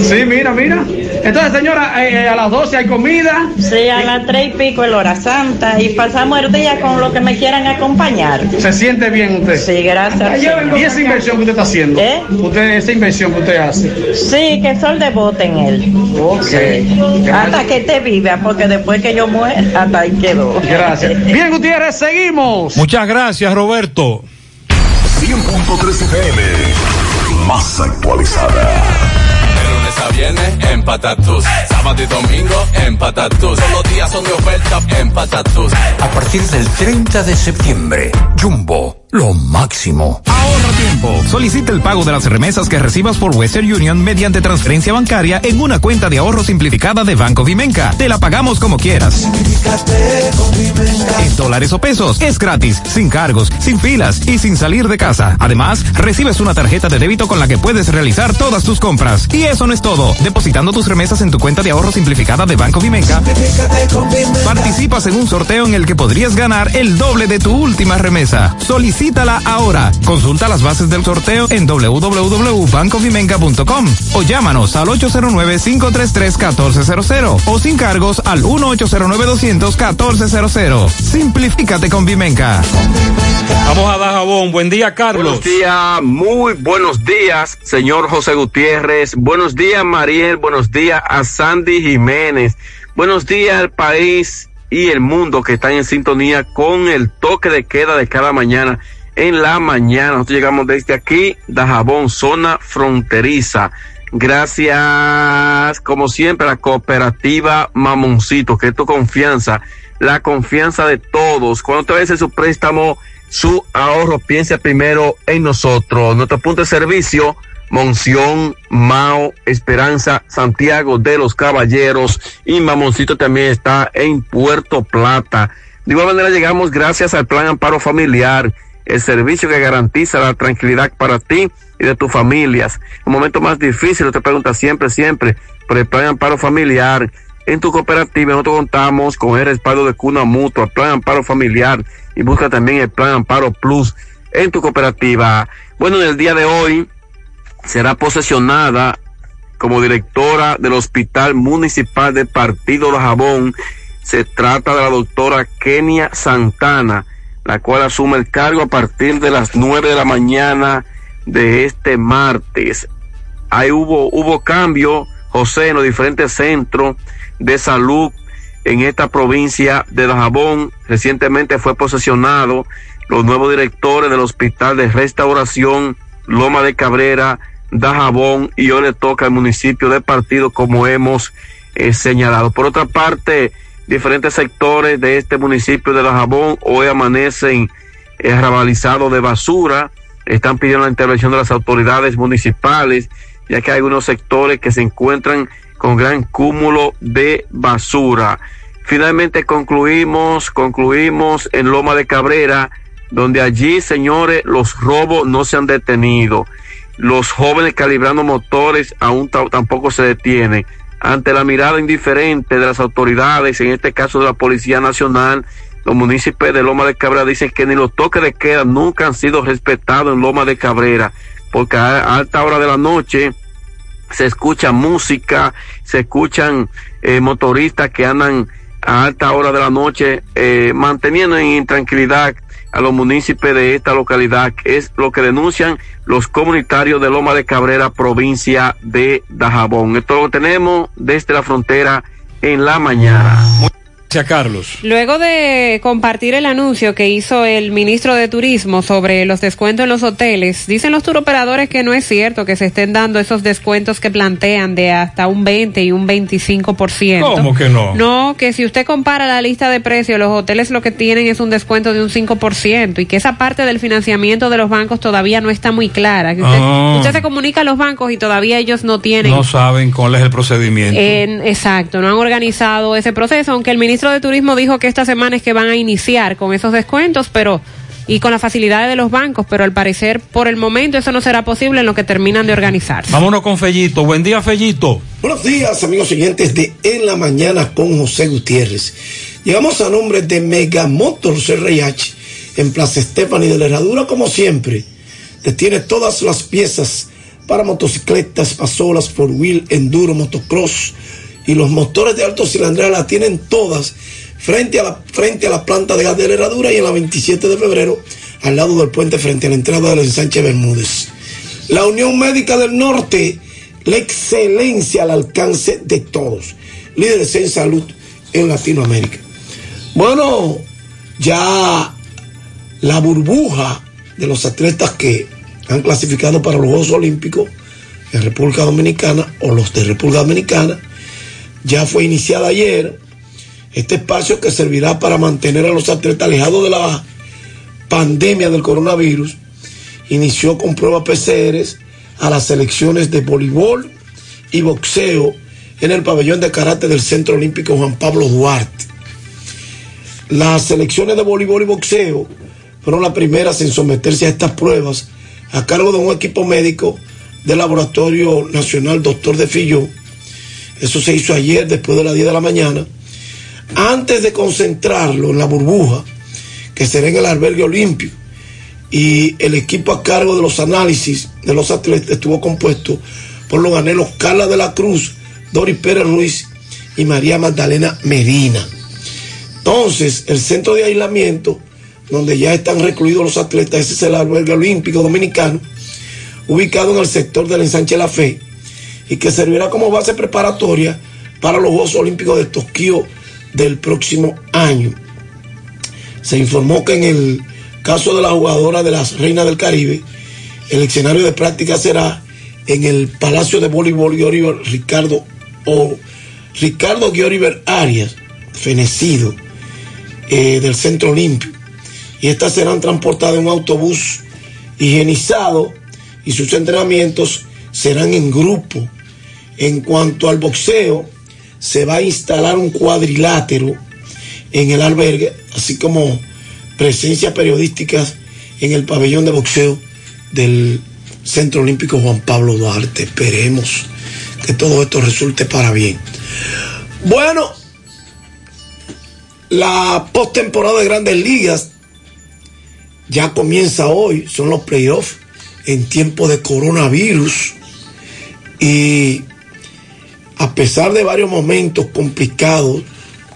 Sí, mira, mira. Entonces, señora, eh, eh, a las 12 hay comida. Sí, a las tres y pico el hora santa y pasamos el día con lo que me quieran acompañar. ¿Se siente bien usted? Sí, gracias. ¿Y esa inversión que usted está haciendo? ¿Eh? Usted, esa inversión que usted hace. Sí, que soy devota en él. Sí. Hasta que te viva, porque después que yo muera, hasta ahí quedó. Gracias. Bien, Gutiérrez, seguimos. Muchas gracias, Roberto. 100.3 FM, más actualizada. De lunes a viernes en Patatus. Sábado y domingo en. Todos los días son de oferta en. A partir del 30 de septiembre, Jumbo, lo máximo. Ahorra tiempo. Solicita el pago de las remesas que recibas por Western Union mediante transferencia bancaria en una cuenta de ahorro simplificada de Banco Vimenca. Te la pagamos como quieras. En dólares o pesos. Es gratis, sin cargos, sin filas y sin salir de casa. Además, recibes una tarjeta de débito con la que puedes realizar todas tus compras. Y eso no es todo. Depositando tus remesas en tu cuenta de ahorro simplificada de Banco Vimenca, participas en un sorteo en el que podrías ganar el doble de tu última remesa. Solicítala ahora. Consulta las bases del sorteo en www.bancovimenca.com o llámanos al 809-533-1400 o sin cargos al 1-809-200-1400. Simplifícate con Vimenca. Vamos a dar jabón. Buen día, Carlos. Buenos días, muy buenos días, señor José Gutiérrez. Buenos días, Mariel. Buenos días a Sandy Jiménez. Buenos días al país y el mundo que están en sintonía con el toque de queda de cada mañana. En la mañana, nosotros llegamos desde aquí, Dajabón, zona fronteriza. Gracias, como siempre, a la cooperativa Mamoncito, que es tu confianza, la confianza de todos. Cuando te veces su préstamo, su ahorro, piensa primero en nosotros. Nuestro punto de servicio, Monción, Mao, Esperanza, Santiago de los Caballeros y Mamoncito también está en Puerto Plata. De igual manera llegamos gracias al Plan Amparo Familiar, el servicio que garantiza la tranquilidad para ti y de tus familias. En momentos más difíciles te preguntas siempre, siempre por el Plan Amparo Familiar. En tu cooperativa nosotros contamos con el respaldo de Cuna Mutua, Plan Amparo Familiar y busca también el Plan Amparo Plus en tu cooperativa. Bueno, en el día de hoy será posesionada como directora del Hospital Municipal del Partido de Jabón. Se trata de la doctora Kenia Santana, la cual asume el cargo a partir de las nueve de la mañana de este martes. Ahí hubo, hubo cambio, José, en los diferentes centros de salud en esta provincia de Dajabón. Recientemente fue posesionado los nuevos directores del Hospital de Restauración Loma de Cabrera, Dajabón y hoy le toca al municipio de Partido como hemos eh, señalado. Por otra parte, diferentes sectores de este municipio de Dajabón hoy amanecen eh, rabalizados de basura, están pidiendo la intervención de las autoridades municipales, ya que hay algunos sectores que se encuentran con gran cúmulo de basura. Finalmente concluimos, concluimos en Loma de Cabrera, donde allí, señores, los robos no se han detenido. Los jóvenes calibrando motores aún tampoco se detienen. Ante la mirada indiferente de las autoridades, en este caso de la Policía Nacional, los municipios de Loma de Cabrera dicen que ni los toques de queda nunca han sido respetados en Loma de Cabrera, porque a alta hora de la noche se escucha música, se escuchan eh, motoristas que andan a alta hora de la noche eh, manteniendo en intranquilidad a los municipios de esta localidad, es lo que denuncian los comunitarios de Loma de Cabrera, provincia de Dajabón. Esto lo tenemos desde la frontera en la mañana. Carlos. Luego de compartir el anuncio que hizo el ministro de Turismo sobre los descuentos en los hoteles, dicen los turoperadores que no es cierto que se estén dando esos descuentos que plantean de hasta un 20 y un 25%. ¿Cómo que no? No, que si usted compara la lista de precios, los hoteles lo que tienen es un descuento de un 5% y que esa parte del financiamiento de los bancos todavía no está muy clara. Que usted, Ah. usted se comunica a los bancos y todavía ellos no tienen. No saben cuál es el procedimiento. En- exacto, no han organizado ese proceso, aunque el ministro de Turismo dijo que esta semana es que van a iniciar con esos descuentos, pero y con las facilidades de los bancos, pero al parecer por el momento eso no será posible en lo que terminan de organizarse. Vámonos con Fellito. Buen día, Fellito. Buenos días, amigos oyentes de En la Mañana con José Gutiérrez. Llegamos a nombre de Mega Motors RH en Plaza Estefani de la Herradura, como siempre. Te tiene todas las piezas para motocicletas, pasolas, four wheel, enduro, motocross y los motores de alto cilindrada la tienen todas frente a la, frente a la planta de gas de Herradura y en la 27 de febrero al lado del puente frente a la entrada del ensanche Bermúdez. La Unión Médica del Norte, la excelencia al alcance de todos. Líderes en salud en Latinoamérica. Bueno, ya la burbuja de los atletas que han clasificado para los Juegos Olímpicos en República Dominicana o los de República Dominicana ya fue iniciada ayer. Este espacio que servirá para mantener a los atletas alejados de la pandemia del coronavirus inició con pruebas PCRs a las selecciones de voleibol y boxeo en el pabellón de karate del Centro Olímpico Juan Pablo Duarte. Las selecciones de voleibol y boxeo fueron las primeras en someterse a estas pruebas a cargo de un equipo médico del Laboratorio Nacional Doctor de Filló. Eso se hizo ayer después de las 10 de la mañana, antes de concentrarlo en la burbuja, que será en el albergue olímpico. Y el equipo a cargo de los análisis de los atletas estuvo compuesto por los ganelos Carla de la Cruz, Dori Pérez Ruiz y María Magdalena Medina. Entonces, el centro de aislamiento, donde ya están recluidos los atletas, ese es el albergue olímpico dominicano, ubicado en el sector del ensanche La Fe, y que servirá como base preparatoria para los Juegos Olímpicos de Tokio del próximo año. Se informó que en el caso de la jugadora de las Reinas del Caribe, el escenario de práctica será en el Palacio de Voleibol Ricardo o Ricardo Guioriver Arias, fenecido eh, del Centro Olímpico. Y estas serán transportadas en un autobús higienizado y sus entrenamientos serán en grupo. En cuanto al boxeo, se va a instalar un cuadrilátero en el albergue, así como presencia periodísticas en el pabellón de boxeo del Centro Olímpico Juan Pablo Duarte. Esperemos que todo esto resulte para bien. Bueno, la postemporada de grandes ligas ya comienza hoy, son los playoffs en tiempo de coronavirus y a pesar de varios momentos complicados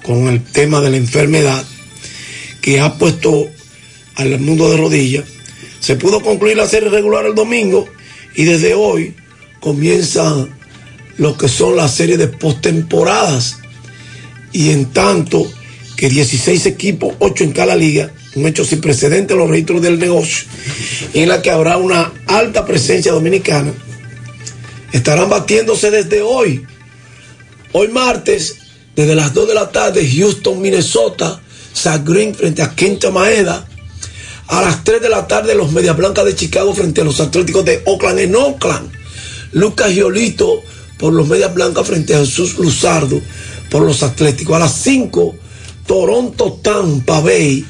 con el tema de la enfermedad que ha puesto al mundo de rodillas, se pudo concluir la serie regular el domingo y desde hoy comienza lo que son las series de postemporadas y en tanto que 16 equipos, 8 en cada liga, un hecho sin precedente en los registros del negocio, en la que habrá una alta presencia dominicana. Estarán batiéndose desde hoy, hoy martes, desde las 2 de la tarde, Houston, Minnesota, Zach Green frente a Quinta Maeda. A las 3 de la tarde, los Medias Blancas de Chicago frente a los Atléticos de Oakland en Oakland. Lucas Giolito por los Medias Blancas frente a Jesús Luzardo por los Atléticos. A las 5, Toronto Tampa Bay.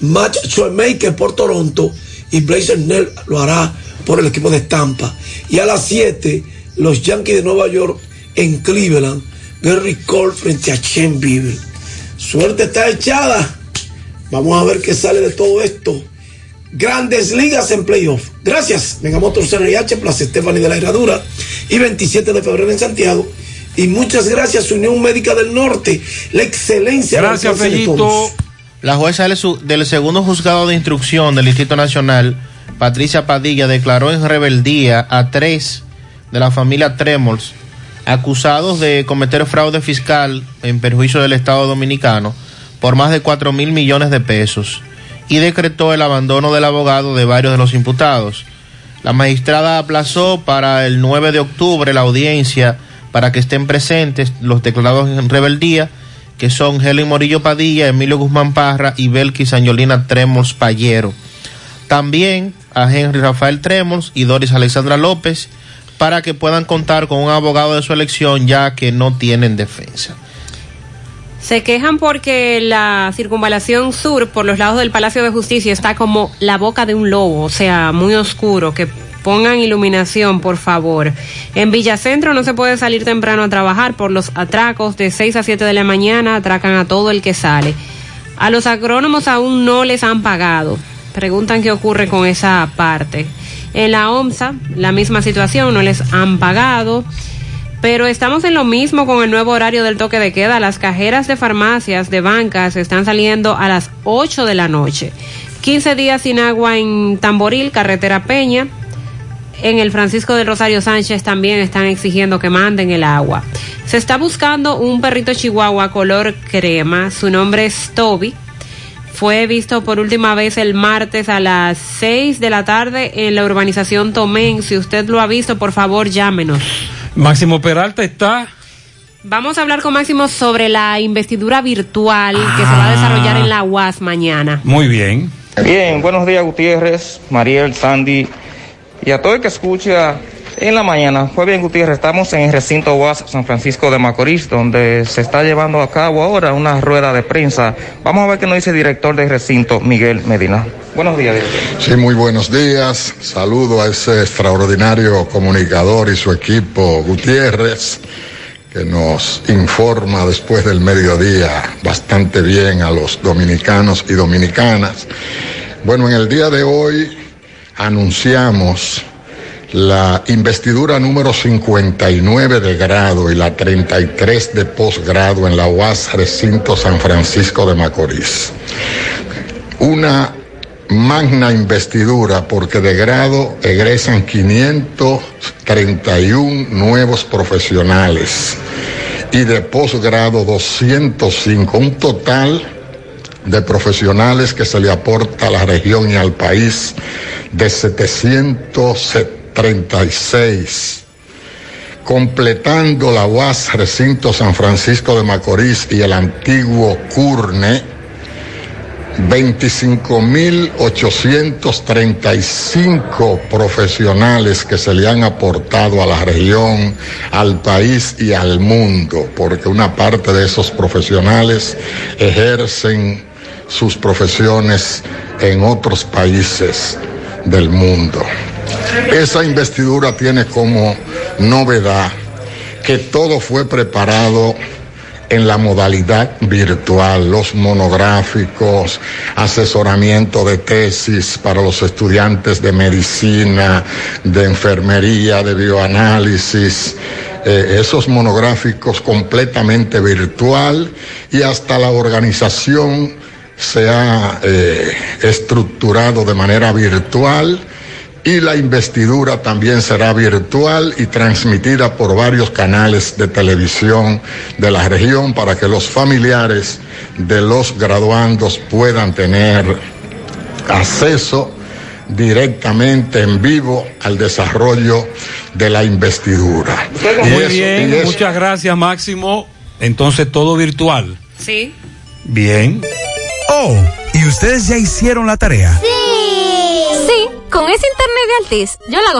Match Shoemaker por Toronto y Blazer Nell lo hará por el equipo de Tampa. Y a las 7, los Yankees de Nueva York en Cleveland. Gary Cole frente a Chen Bieber. Suerte está echada. Vamos a ver qué sale de todo esto. Grandes ligas en playoff. Gracias, Megamotor CNH, Plaza Estefani de la Herradura y 27 de febrero en Santiago. Y muchas gracias, Unión Médica del Norte, la excelencia. Gracias, Fellito. La jueza del, segundo juzgado de instrucción del Distrito Nacional, Patricia Padilla, declaró en rebeldía a tres de la familia Tremols, acusados de cometer fraude fiscal en perjuicio del Estado Dominicano por más de 4 mil millones de pesos y decretó el abandono del abogado de varios de los imputados. La magistrada aplazó para el 9 de octubre la audiencia para que estén presentes los declarados en rebeldía, que son Helen Morillo Padilla, Emilio Guzmán Parra y Belkis Angelina Tremos Payero. También a Henry Rafael Tremos y Doris Alexandra López para que puedan contar con un abogado de su elección ya que no tienen defensa. Se quejan porque la circunvalación sur por los lados del Palacio de Justicia está como la boca de un lobo, o sea, muy oscuro, que pongan iluminación, por favor. En Villacentro no se puede salir temprano a trabajar por los atracos de 6 a 7 de la mañana, atracan a todo el que sale. A los agrónomos aún no les han pagado. Preguntan qué ocurre con esa parte. En la OMSA, la misma situación, no les han pagado. Pero estamos en lo mismo con el nuevo horario del toque de queda. Las cajeras de farmacias, de bancas, están saliendo a las 8 de la noche. 15 días sin agua en Tamboril, Carretera Peña. En el Francisco del Rosario Sánchez también están exigiendo que manden el agua. Se está buscando un perrito chihuahua color crema. Su nombre es Toby. Fue visto por última vez el martes a las 6 de la tarde en la urbanización Tomén. Si usted lo ha visto, por favor, llámenos. Máximo Peralta está. Vamos a hablar con Máximo sobre la investidura virtual que se va a desarrollar en la UAS mañana. Muy bien. Bien, buenos días Gutiérrez, Mariel, Sandy y a todo el que escucha en la mañana. Fue bien Gutiérrez, estamos en el recinto UAS San Francisco de Macorís, donde se está llevando a cabo ahora una rueda de prensa. Vamos a ver qué nos dice el director del recinto, Miguel Medina. Buenos días. Sí, muy buenos días. Saludo a ese extraordinario comunicador y su equipo Gutiérrez, que nos informa después del mediodía bastante bien a los dominicanos y dominicanas. Bueno, en el día de hoy anunciamos la investidura número 59 de grado y la 33 de posgrado en la UAS Recinto San Francisco de Macorís. Una magna investidura porque de grado egresan 531 nuevos profesionales y de posgrado 205, un total de profesionales que se le aporta a la región y al país de 736 completando la UAS Recinto San Francisco de Macorís y el antiguo CURNE, 25.835 profesionales que se le han aportado a la región, al país y al mundo, porque una parte de esos profesionales ejercen sus profesiones en otros países del mundo. Esa investidura tiene como novedad que todo fue preparado en la modalidad virtual, los monográficos, asesoramiento de tesis para los estudiantes de medicina, de enfermería, de bioanálisis, eh, esos monográficos completamente virtual y hasta la organización se ha eh, estructurado de manera virtual y la investidura también será virtual y transmitida por varios canales de televisión de la región para que los familiares de los graduandos puedan tener acceso directamente en vivo al desarrollo de la investidura. Muy eso- bien, eso- muchas gracias Máximo. Entonces todo virtual. Sí. Bien. Oh, ¿y ustedes ya hicieron la tarea? Sí. Sí, con ese internet de Altis, yo la hago